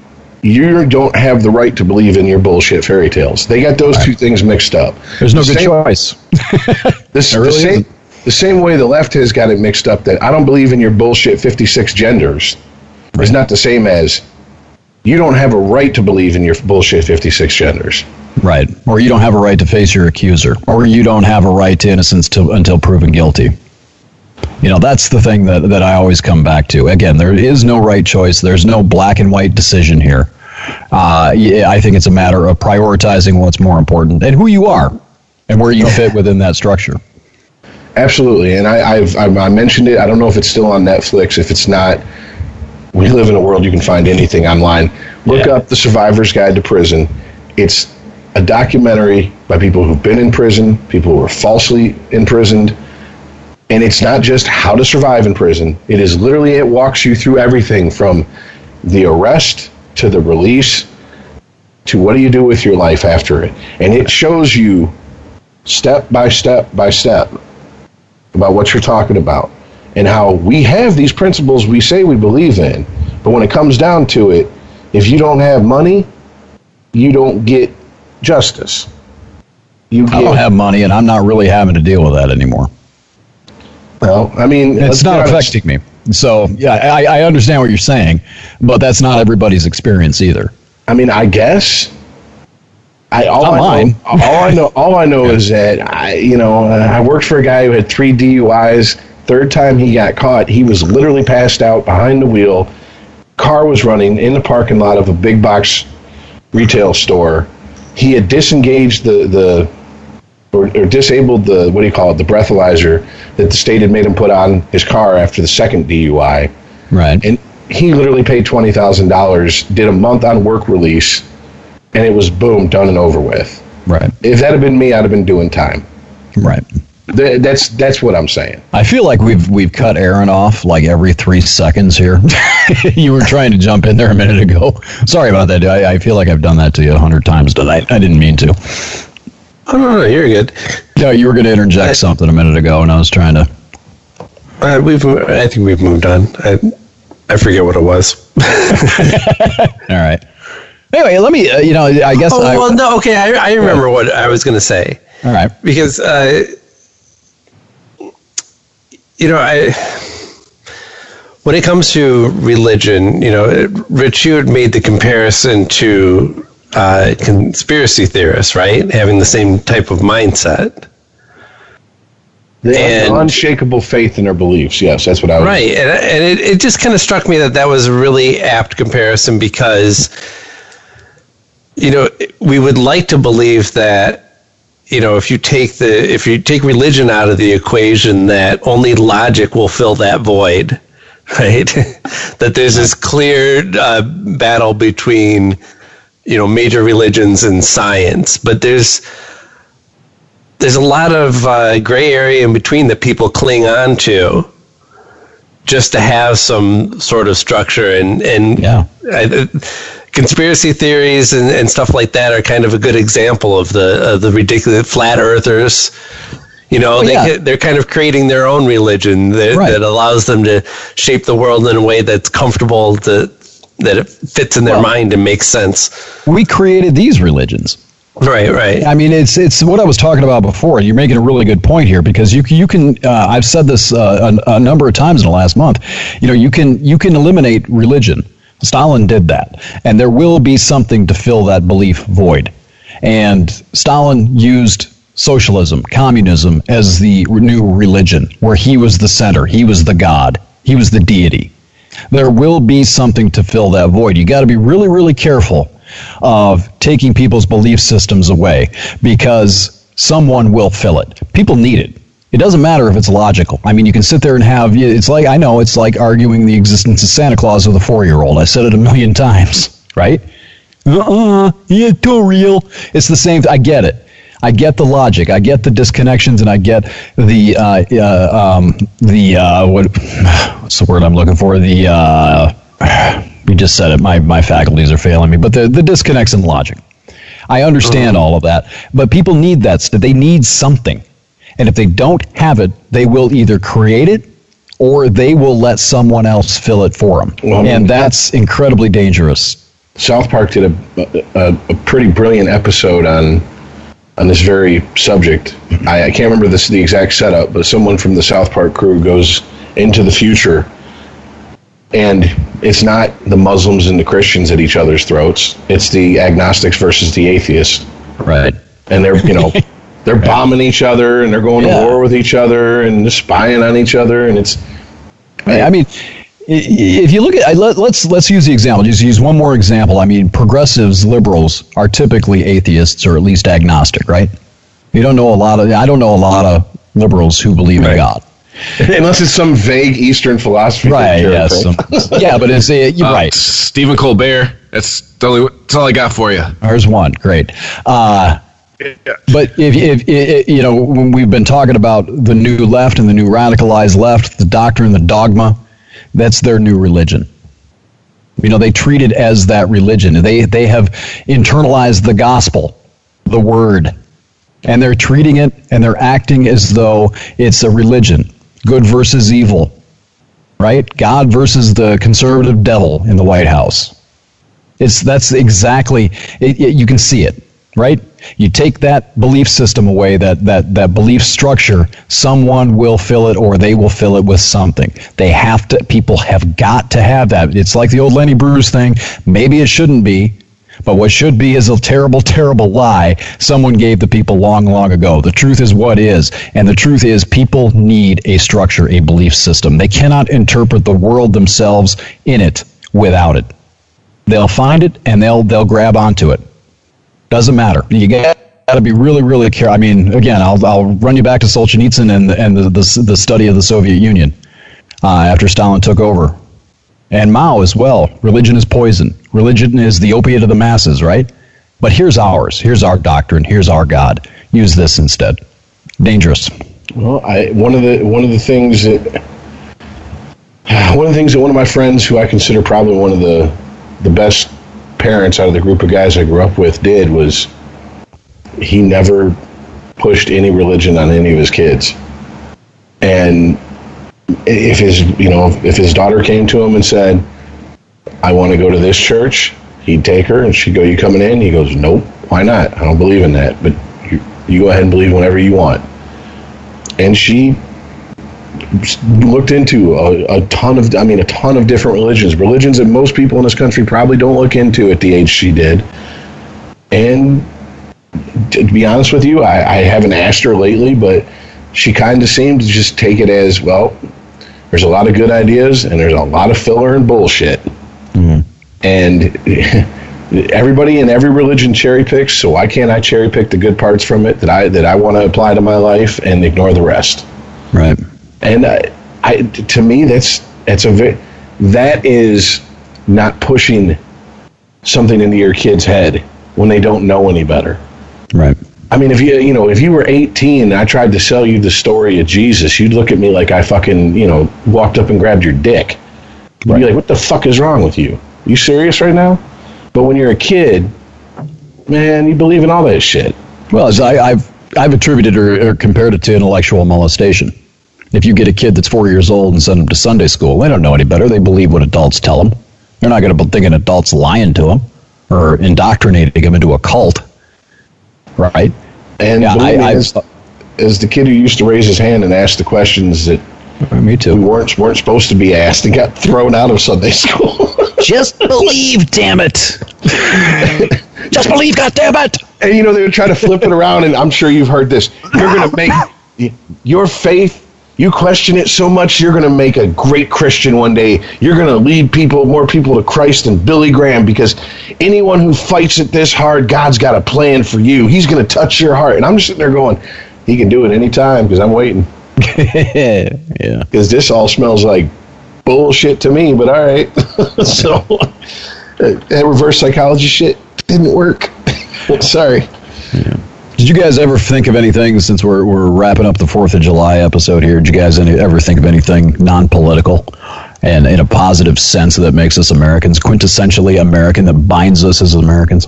"You don't have the right to believe in your bullshit fairy tales." They got those two things mixed up. There's no The good same- choice. This, There the, same, the same way the left has got it mixed up that I don't believe in your bullshit 56 genders is not the same as you don't have a right to believe in your bullshit 56 genders. Right. Or you don't have a right to face your accuser. Or you don't have a right to innocence to, until proven guilty. You know, that's the thing that, that I always come back to. Again, there is no right choice. There's no black and white decision here. Uh, yeah, I think it's a matter of prioritizing what's more important and who you are and where you fit within that structure. Absolutely, and I, I've I, I mentioned it. I don't know if it's still on Netflix. If it's not, we live in a world you can find anything online. Look Yeah. up the Survivor's Guide to Prison. It's a documentary by people who've been in prison, people who were falsely imprisoned, and it's not just how to survive in prison. It is literally it walks you through everything from the arrest to the release to what do you do with your life after it, and it shows you step by step by step about what you're talking about and how we have these principles we say we believe in, but when it comes down to it, if you don't have money, you don't get justice. You I don't have money and I'm not really having to deal with that anymore. Well. I mean, It's not honest. affecting me. So, yeah, I, I understand what you're saying, but that's not everybody's experience either. I mean, I guess. I all Not I mine. know, all I know, all I know is that I, you know, uh, I worked for a guy who had three DUIs. Third time he got caught, he was literally passed out behind the wheel. Car was running in the parking lot of a big box retail store, he had disengaged the the or, or disabled the what do you call it the breathalyzer that the state had made him put on his car after the second DUI, Right. and he literally paid twenty thousand dollars, did a month on work release, and it was boom done and over with. right. If that had been me, I'd have been doing time. Right. Th- That's that's what I'm saying. I feel like we've we've cut Aaron off like every three seconds here. you were trying to jump in there a minute ago. Sorry about that. I, I feel like I've done that to you a hundred times tonight. I didn't mean to. Oh no, no, you're good. No, you were going to interject something a minute ago, and I was trying to. Uh, we've, I think we've moved on. I, I forget what it was. All right. Anyway, let me. Uh, you know, I guess. Oh I, well, no, okay. I, I remember what I was going to say all right. because, uh, you know, I when it comes to religion, you know, Rich, you had made the comparison to uh, conspiracy theorists, right? Having the same type of mindset. They have And- unshakable faith in their beliefs. Yes, that's what I was. Right, and, and it, it just kind of struck me that that was a really apt comparison because, you know, we would like to believe that, you know, if you take the if you take religion out of the equation, that only logic will fill that void, right? that there's this clear uh, battle between, you know, major religions and science, but there's there's a lot of uh, gray area in between that people cling on to just to have some sort of structure and and Yeah. I, conspiracy theories and, and stuff like that are kind of a good example of the of the ridiculous flat earthers you know they, yeah. they're kind of creating their own religion that, Right. that allows them to shape the world in a way that's comfortable to that it fits in their Well- mind and makes sense We created these religions. right right I mean, it's it's what I was talking about before. You're making a really good point here because you you can. Uh, I've said this uh, a, a number of times in the last month. You know, you can you can eliminate religion. Stalin did that, and there will be something to fill that belief void. And Stalin used socialism, communism as the new religion, where he was the center, he was the god, he was the deity there will be something to fill that void. You got to be really, really careful of taking people's belief systems away because someone will fill it. People need it. It doesn't matter if it's logical. I mean, you can sit there and have, it's like, I know, it's like arguing the existence of Santa Claus with a four year old. I said it a million times, right? Uh uh, yeah, too real. It's the same, I get it. I get the logic. I get the disconnections, and I get the uh, uh, um, the uh, what what's the word I'm looking for? The uh, you just said it. My my faculties are failing me, but the the disconnects in logic. I understand all of that, but people need that. They need something, and if they don't have it, they will either create it or they will let someone else fill it for them, Well, and that's incredibly dangerous. South Park did a, a, a pretty brilliant episode on on this very subject. I, I can't remember this the exact setup, but someone from the South Park crew goes into the future, and it's not the Muslims and the Christians at each other's throats. It's the agnostics versus the atheists, Right. and they're you know they're bombing each other and they're going Yeah. to war with each other and they're spying on each other, and it's I mean, i- if you look at, let, let's let's use the example. Just use one more example. I mean, progressives, liberals are typically atheists or at least agnostic, right? You don't know a lot of. I don't know a lot of liberals who believe in God. unless it's some vague Eastern philosophy. Right. Jared Yes. Some- yeah, but it's uh, you're Uh, right. Stephen Colbert. That's the only, that's all I got for you. There's one. Great. Uh, but if, if, if you know when we've been talking about the new left and the new radicalized left, the doctrine, the dogma, that's their new religion. You know, they treat it as that religion. They they have internalized the gospel, the word, and they're treating it and they're acting as though it's a religion, good versus evil, right? God versus the conservative devil in the White House. It's that's exactly it, it- you can see it, right? You take that belief system away, that that that belief structure, someone will fill it or they will fill it with something. They have to people have got to have that. It's like the old Lenny Bruce thing. Maybe it shouldn't be, but what should be is a terrible, terrible lie someone gave the people long, long ago. The truth is what is. And the truth is people need a structure, a belief system. They cannot interpret the world themselves in it without it. They'll find it and they'll they'll grab onto it. Doesn't matter. You got to be really, really careful. I mean, again, I'll, I'll run you back to Solzhenitsyn and, and the, the, the study of the Soviet Union uh, after Stalin took over. And Mao as well. Religion is poison. Religion is the opiate of the masses, right? But here's ours. Here's our doctrine. Here's our God. Use this instead. Dangerous. Well, I one of the one of the things that one of the things that one of my friends, who I consider probably one of the the best parents out of the group of guys I grew up with, did was he never pushed any religion on any of his kids, and if his you know if his daughter came to him and said, "I want to go to this church," he'd take her and she'd go, "You coming in?" He goes, "Nope, why not? I don't believe in that, but you, you go ahead and believe whatever you want." And she looked into a, a ton of, I mean, a ton of different religions, religions that most people in this country probably don't look into at the age she did. And to be honest with you, I, I haven't asked her lately, but she kind of seemed to just take it as well. There's a lot of good ideas, and there's a lot of filler and bullshit. Mm-hmm. And everybody in every religion cherry picks. So why can't I cherry pick the good parts from it that I that I want to apply to my life and ignore the rest? Right. And I, I to me, that's that's a very that is not pushing something into your kid's head when they don't know any better. Right. I mean, if you you know if you were 18 and I tried to sell you the story of Jesus, you'd look at me like I fucking you know walked up and grabbed your dick. You'd be like, "What the fuck is wrong with you? You serious right now?" But when you're a kid, man, you believe in all that shit. Well, as I, I've I've attributed or, or compared it to intellectual molestation. If you get a kid that's four years old and send them to Sunday school, they don't know any better. They believe what adults tell them. They're not going to think an adult's lying to them or indoctrinating them into a cult, right? And Yeah, I- I've- as, as the kid who used to raise his hand and ask the questions that uh, Me we too. weren't weren't supposed to be asked and got thrown out of Sunday school. Just believe, damn it! Just believe, goddammit! and you know they would try to flip it around, and I'm sure you've heard this. You're going to make your faith. You question it so much, you're going to make a great Christian one day. You're going to lead people, more people to Christ than Billy Graham, because anyone who fights it this hard, God's got a plan for you. He's going to touch your heart. And I'm just sitting there going, He can do it anytime because I'm waiting. yeah. because this all smells like bullshit to me. But all right, so uh, that reverse psychology shit didn't work. Sorry. Did you guys ever think of anything since we're we're wrapping up the Fourth of July episode here? Did you guys any, ever think of anything non-political and in a positive sense that makes us Americans, quintessentially American, that binds us as Americans?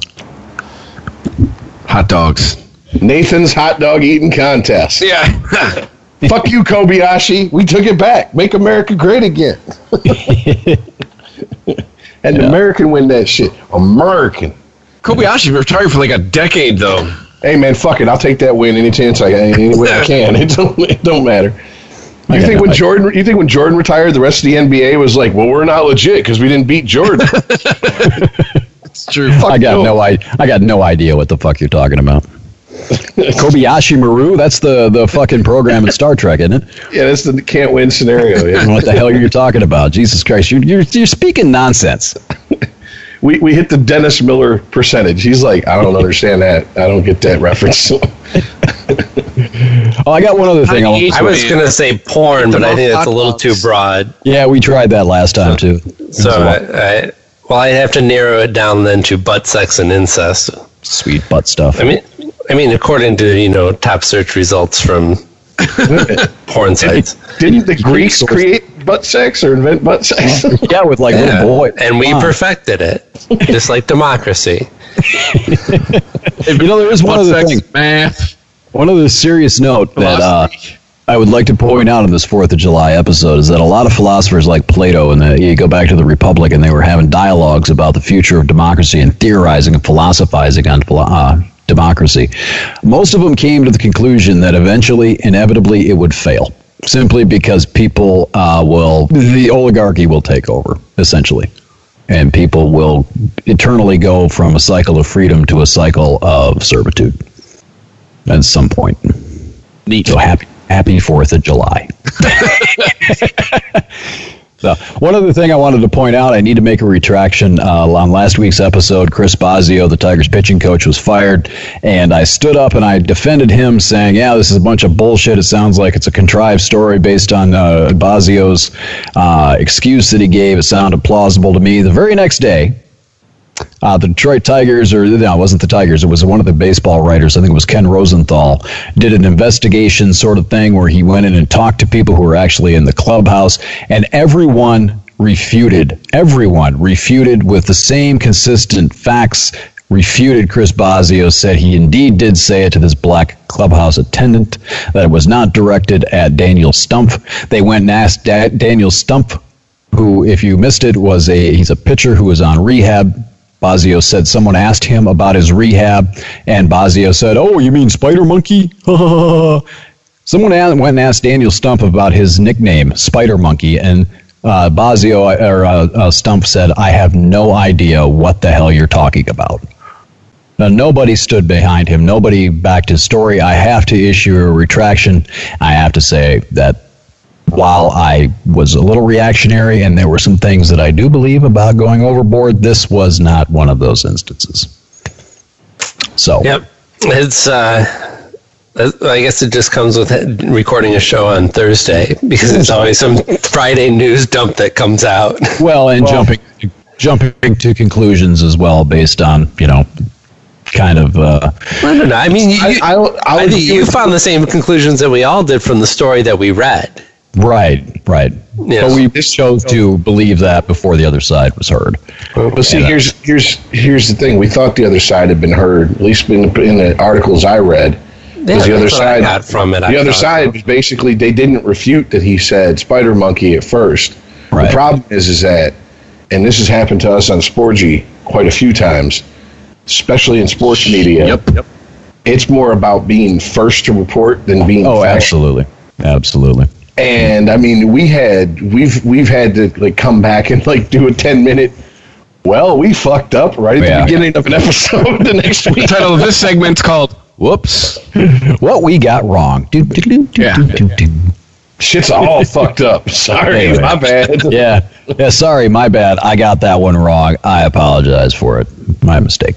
Hot dogs. Nathan's hot dog eating contest. Yeah. Fuck you, Kobayashi. We took it back. Make America great again. and American win that shit. American. Kobayashi retired for like a decade though. Hey man, fuck it. I'll take that win any chance I any way I can. It don't it don't matter. You got think when idea. Jordan you think when Jordan retired, the rest of the NBA was like, well, we're not legit because we didn't beat Jordan. It's true. Fuck I got no. no I, I got no idea what the fuck you're talking about. Kobayashi Maru, that's the the fucking program in Star Trek, isn't it? Yeah, that's the can't win scenario. Yeah. What the hell are you talking about? Jesus Christ, you're you're, you're speaking nonsense. We we hit the Dennis Miller percentage. He's like, I don't understand that. I don't get that reference. Oh, I got one other thing. I want- I was going to say porn, but I think that's a little too broad. yeah, we tried that last time too. So, I, I, well, I'd have to narrow it down then to butt sex and incest. Sweet butt stuff. I mean, I mean, according to you know top search results from porn sites, Didn't the Greeks create butt sex or invent butt sex? Yeah, with like Yeah. little boy. and we Come on. perfected it, just like democracy. You know, there is one other Sex, thing. math. One other serious note that uh, I would like to point out in this Fourth of July episode is that a lot of philosophers like Plato and the, you go back to the Republic and they were having dialogues about the future of democracy and theorizing and philosophizing on uh, democracy. Most of them came to the conclusion that eventually, inevitably, it would fail. Simply because people uh, will, the oligarchy will take over, essentially. And people will eternally go from a cycle of freedom to a cycle of servitude at some point. So happy, happy Fourth of July. So, one other thing I wanted to point out, I need to make a retraction. Uh, on last week's episode, Chris Bosio, the Tigers pitching coach, was fired, and I stood up and I defended him, saying, "Yeah, this is a bunch of bullshit. It sounds like it's a contrived story based on uh, Bosio's uh, excuse that he gave. It sounded plausible to me." The very next day, uh, the Detroit Tigers, or no, it wasn't the Tigers. It was one of the baseball writers. I think it was Ken Rosenthal. Did an investigation sort of thing where he went in and talked to people who were actually in the clubhouse, and everyone refuted. Everyone refuted with the same consistent facts. Refuted Chris Bosio said he indeed did say it to this black clubhouse attendant that it was not directed at Daniel Stumpf. They went and asked da- Daniel Stumpf who, if you missed it, was a he's a pitcher who was on rehab. Bosio said someone asked him about his rehab, and Bosio said, "Oh, you mean Spider Monkey?" someone went and asked Daniel Stumpf about his nickname, Spider Monkey, and uh, Bosio or uh, uh, Stumpf said, "I have no idea what the hell you're talking about." Now, nobody stood behind him. Nobody backed his story. I have to issue a retraction. I have to say that while I was a little reactionary and there were some things that I do believe about going overboard, this was not one of those instances. So, Yep. It's, uh, I guess it just comes with recording a show on Thursday because it's always some Friday news dump that comes out. well, and jumping jumping to conclusions as well based on you know kind of uh, I don't know. I mean, you, I, I, I, you found the same conclusions that we all did from the story that we read. Right, right. Yes. But we chose to believe that before the other side was heard. But see, uh, here's here's here's the thing. We thought the other side had been heard, at least in, the, in the articles I read. Because the other that's I side got from it. The I other side was basically they didn't refute that he said Spider Monkey at first. Right. The problem is is that, and this has happened to us on Sporgy quite a few times, especially in sports media. Yep. Yep. It's more about being first to report than being. Oh, fact. absolutely, absolutely. And I mean, we had we've we've had to like come back and like do a ten minute. Well, we fucked up right at Yeah. the beginning of an episode the next week. The title of this segment's called "Whoops." What we got wrong. Do, do, do, do, Yeah. do, do, do. Shit's all fucked up. Sorry, Anyway. my bad. Yeah, yeah. Sorry, my bad. I got that one wrong. I apologize for it. My mistake.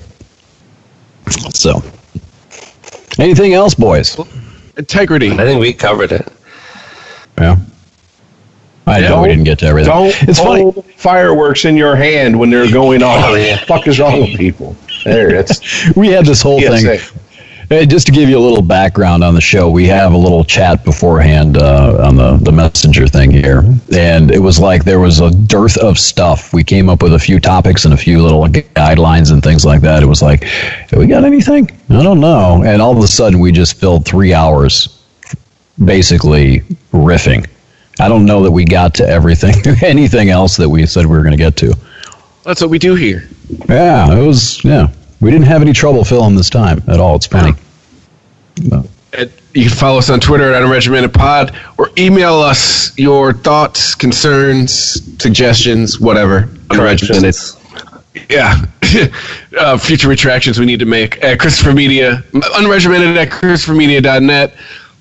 So, anything else, boys? Integrity. I think we covered it. Yeah. I know we didn't get to everything. Don't it's funny. hold fireworks in your hand when they're going off. Oh, yeah. fuck is wrong with people? There, that's We had this whole thing. Hey, just to give you a little background on the show, we have a little chat beforehand uh, on the, the messenger thing here. And it was like there was a dearth of stuff. We came up with a few topics and a few little guidelines and things like that. It was like, have we got anything? I don't know. And all of a sudden, we just filled three hours basically riffing. I don't know that we got to everything, anything else that we said we were going to get to. That's what we do here. Yeah, it was, yeah. We didn't have any trouble filling this time at all. It's funny. And you can follow us on Twitter at Unregimented Pod or email us your thoughts, concerns, suggestions, whatever. Unregimented. Yeah. uh, future retractions we need to make at Christopher Media, unregimented at ChristopherMedia.net.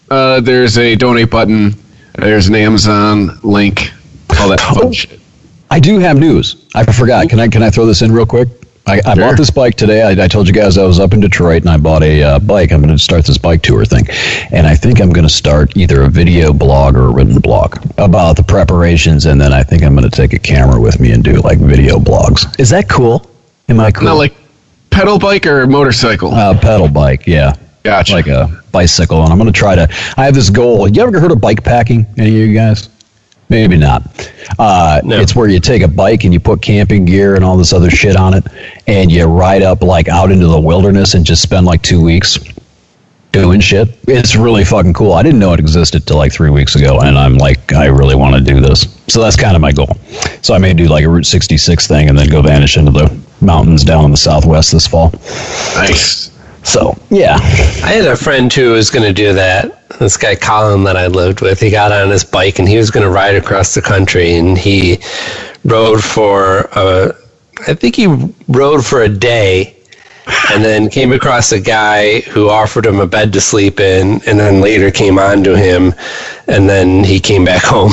Uh, there's a donate button. There's an Amazon link. All that fun shit. I do have news. I forgot. Can I can I throw this in real quick? I, I Sure. bought this bike today. I, I told you guys I was up in Detroit and I bought a uh, bike. I'm going to start this bike tour thing, and I think I'm going to start either a video blog or a written blog about the preparations, and then I think I'm going to take a camera with me and do like video blogs. Is that cool? Am I cool? Not like pedal bike or motorcycle. uh, pedal bike. Yeah. Gotcha. Like a bicycle, and I'm going to try to. I have this goal. You ever heard of bike packing? Any of you guys? Maybe not. Uh, No. It's where you take a bike and you put camping gear and all this other shit on it, and you ride up like out into the wilderness and just spend like two weeks doing shit. It's really fucking cool. I didn't know it existed till like three weeks ago, and I'm like, I really want to do this. So that's kind of my goal. So I may do like a Route 66 thing and then go vanish into the mountains down in the southwest this fall. nice. So yeah, I had a friend who was going to do that. This guy Colin that I lived with, he got on his bike and he was going to ride across the country, and he rode for a, I think he rode for a day, and then came across a guy who offered him a bed to sleep in, and then later came on to him, and then he came back home.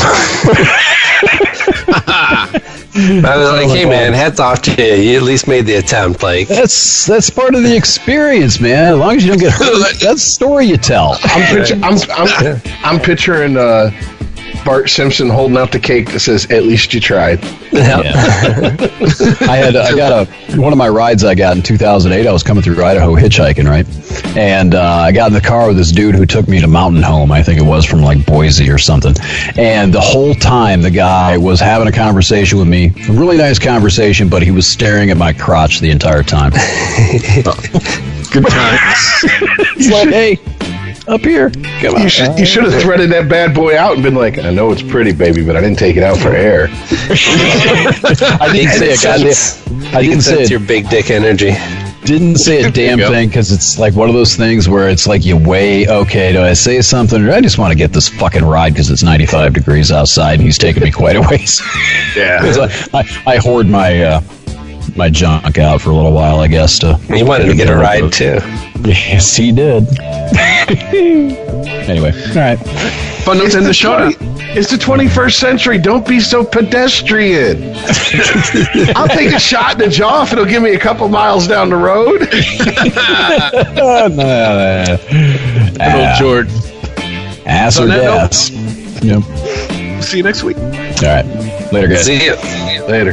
I was like, hey man, hats off to you. You at least made the attempt. Like, That's that's part of the experience, man. As long as you don't get hurt, that's the story you tell. I'm, picture, I'm, I'm, I'm picturing uh, Bart Simpson holding out the cake that says, "At least you tried." Yeah. I had I got a one of my rides I got in 2008. I was coming through Idaho hitchhiking, right? And uh, I got in the car with this dude who took me to Mountain Home. I think it was from like Boise or something. And the whole time, the guy was having a conversation with me, a really nice conversation, but he was staring at my crotch the entire time. Good times. It's like, hey, up here, come on. You should, you should have threaded that bad boy out and been like, "I know it's pretty, baby, but I didn't take it out for air." I didn't say a goddamn. I didn't say sense your big dick energy. didn't say a damn thing because it's like one of those things where it's like you weigh, okay, do I say something or I just want to get this fucking ride because it's 95 degrees outside and he's taking me quite a ways. Yeah. 'Cause I, I, I hoard my uh, my junk out for a little while, I guess. To he wanted to get a ride too. yes, he did. anyway, all right. Fun notes in the show. It's the 21st century. Don't be so pedestrian. I'll take a shot in the jaw if it'll give me a couple miles down the road. No, Little ah. George. Ass or On that note- gas. Yep. See you next week. All right. Later, guys. See you. Later.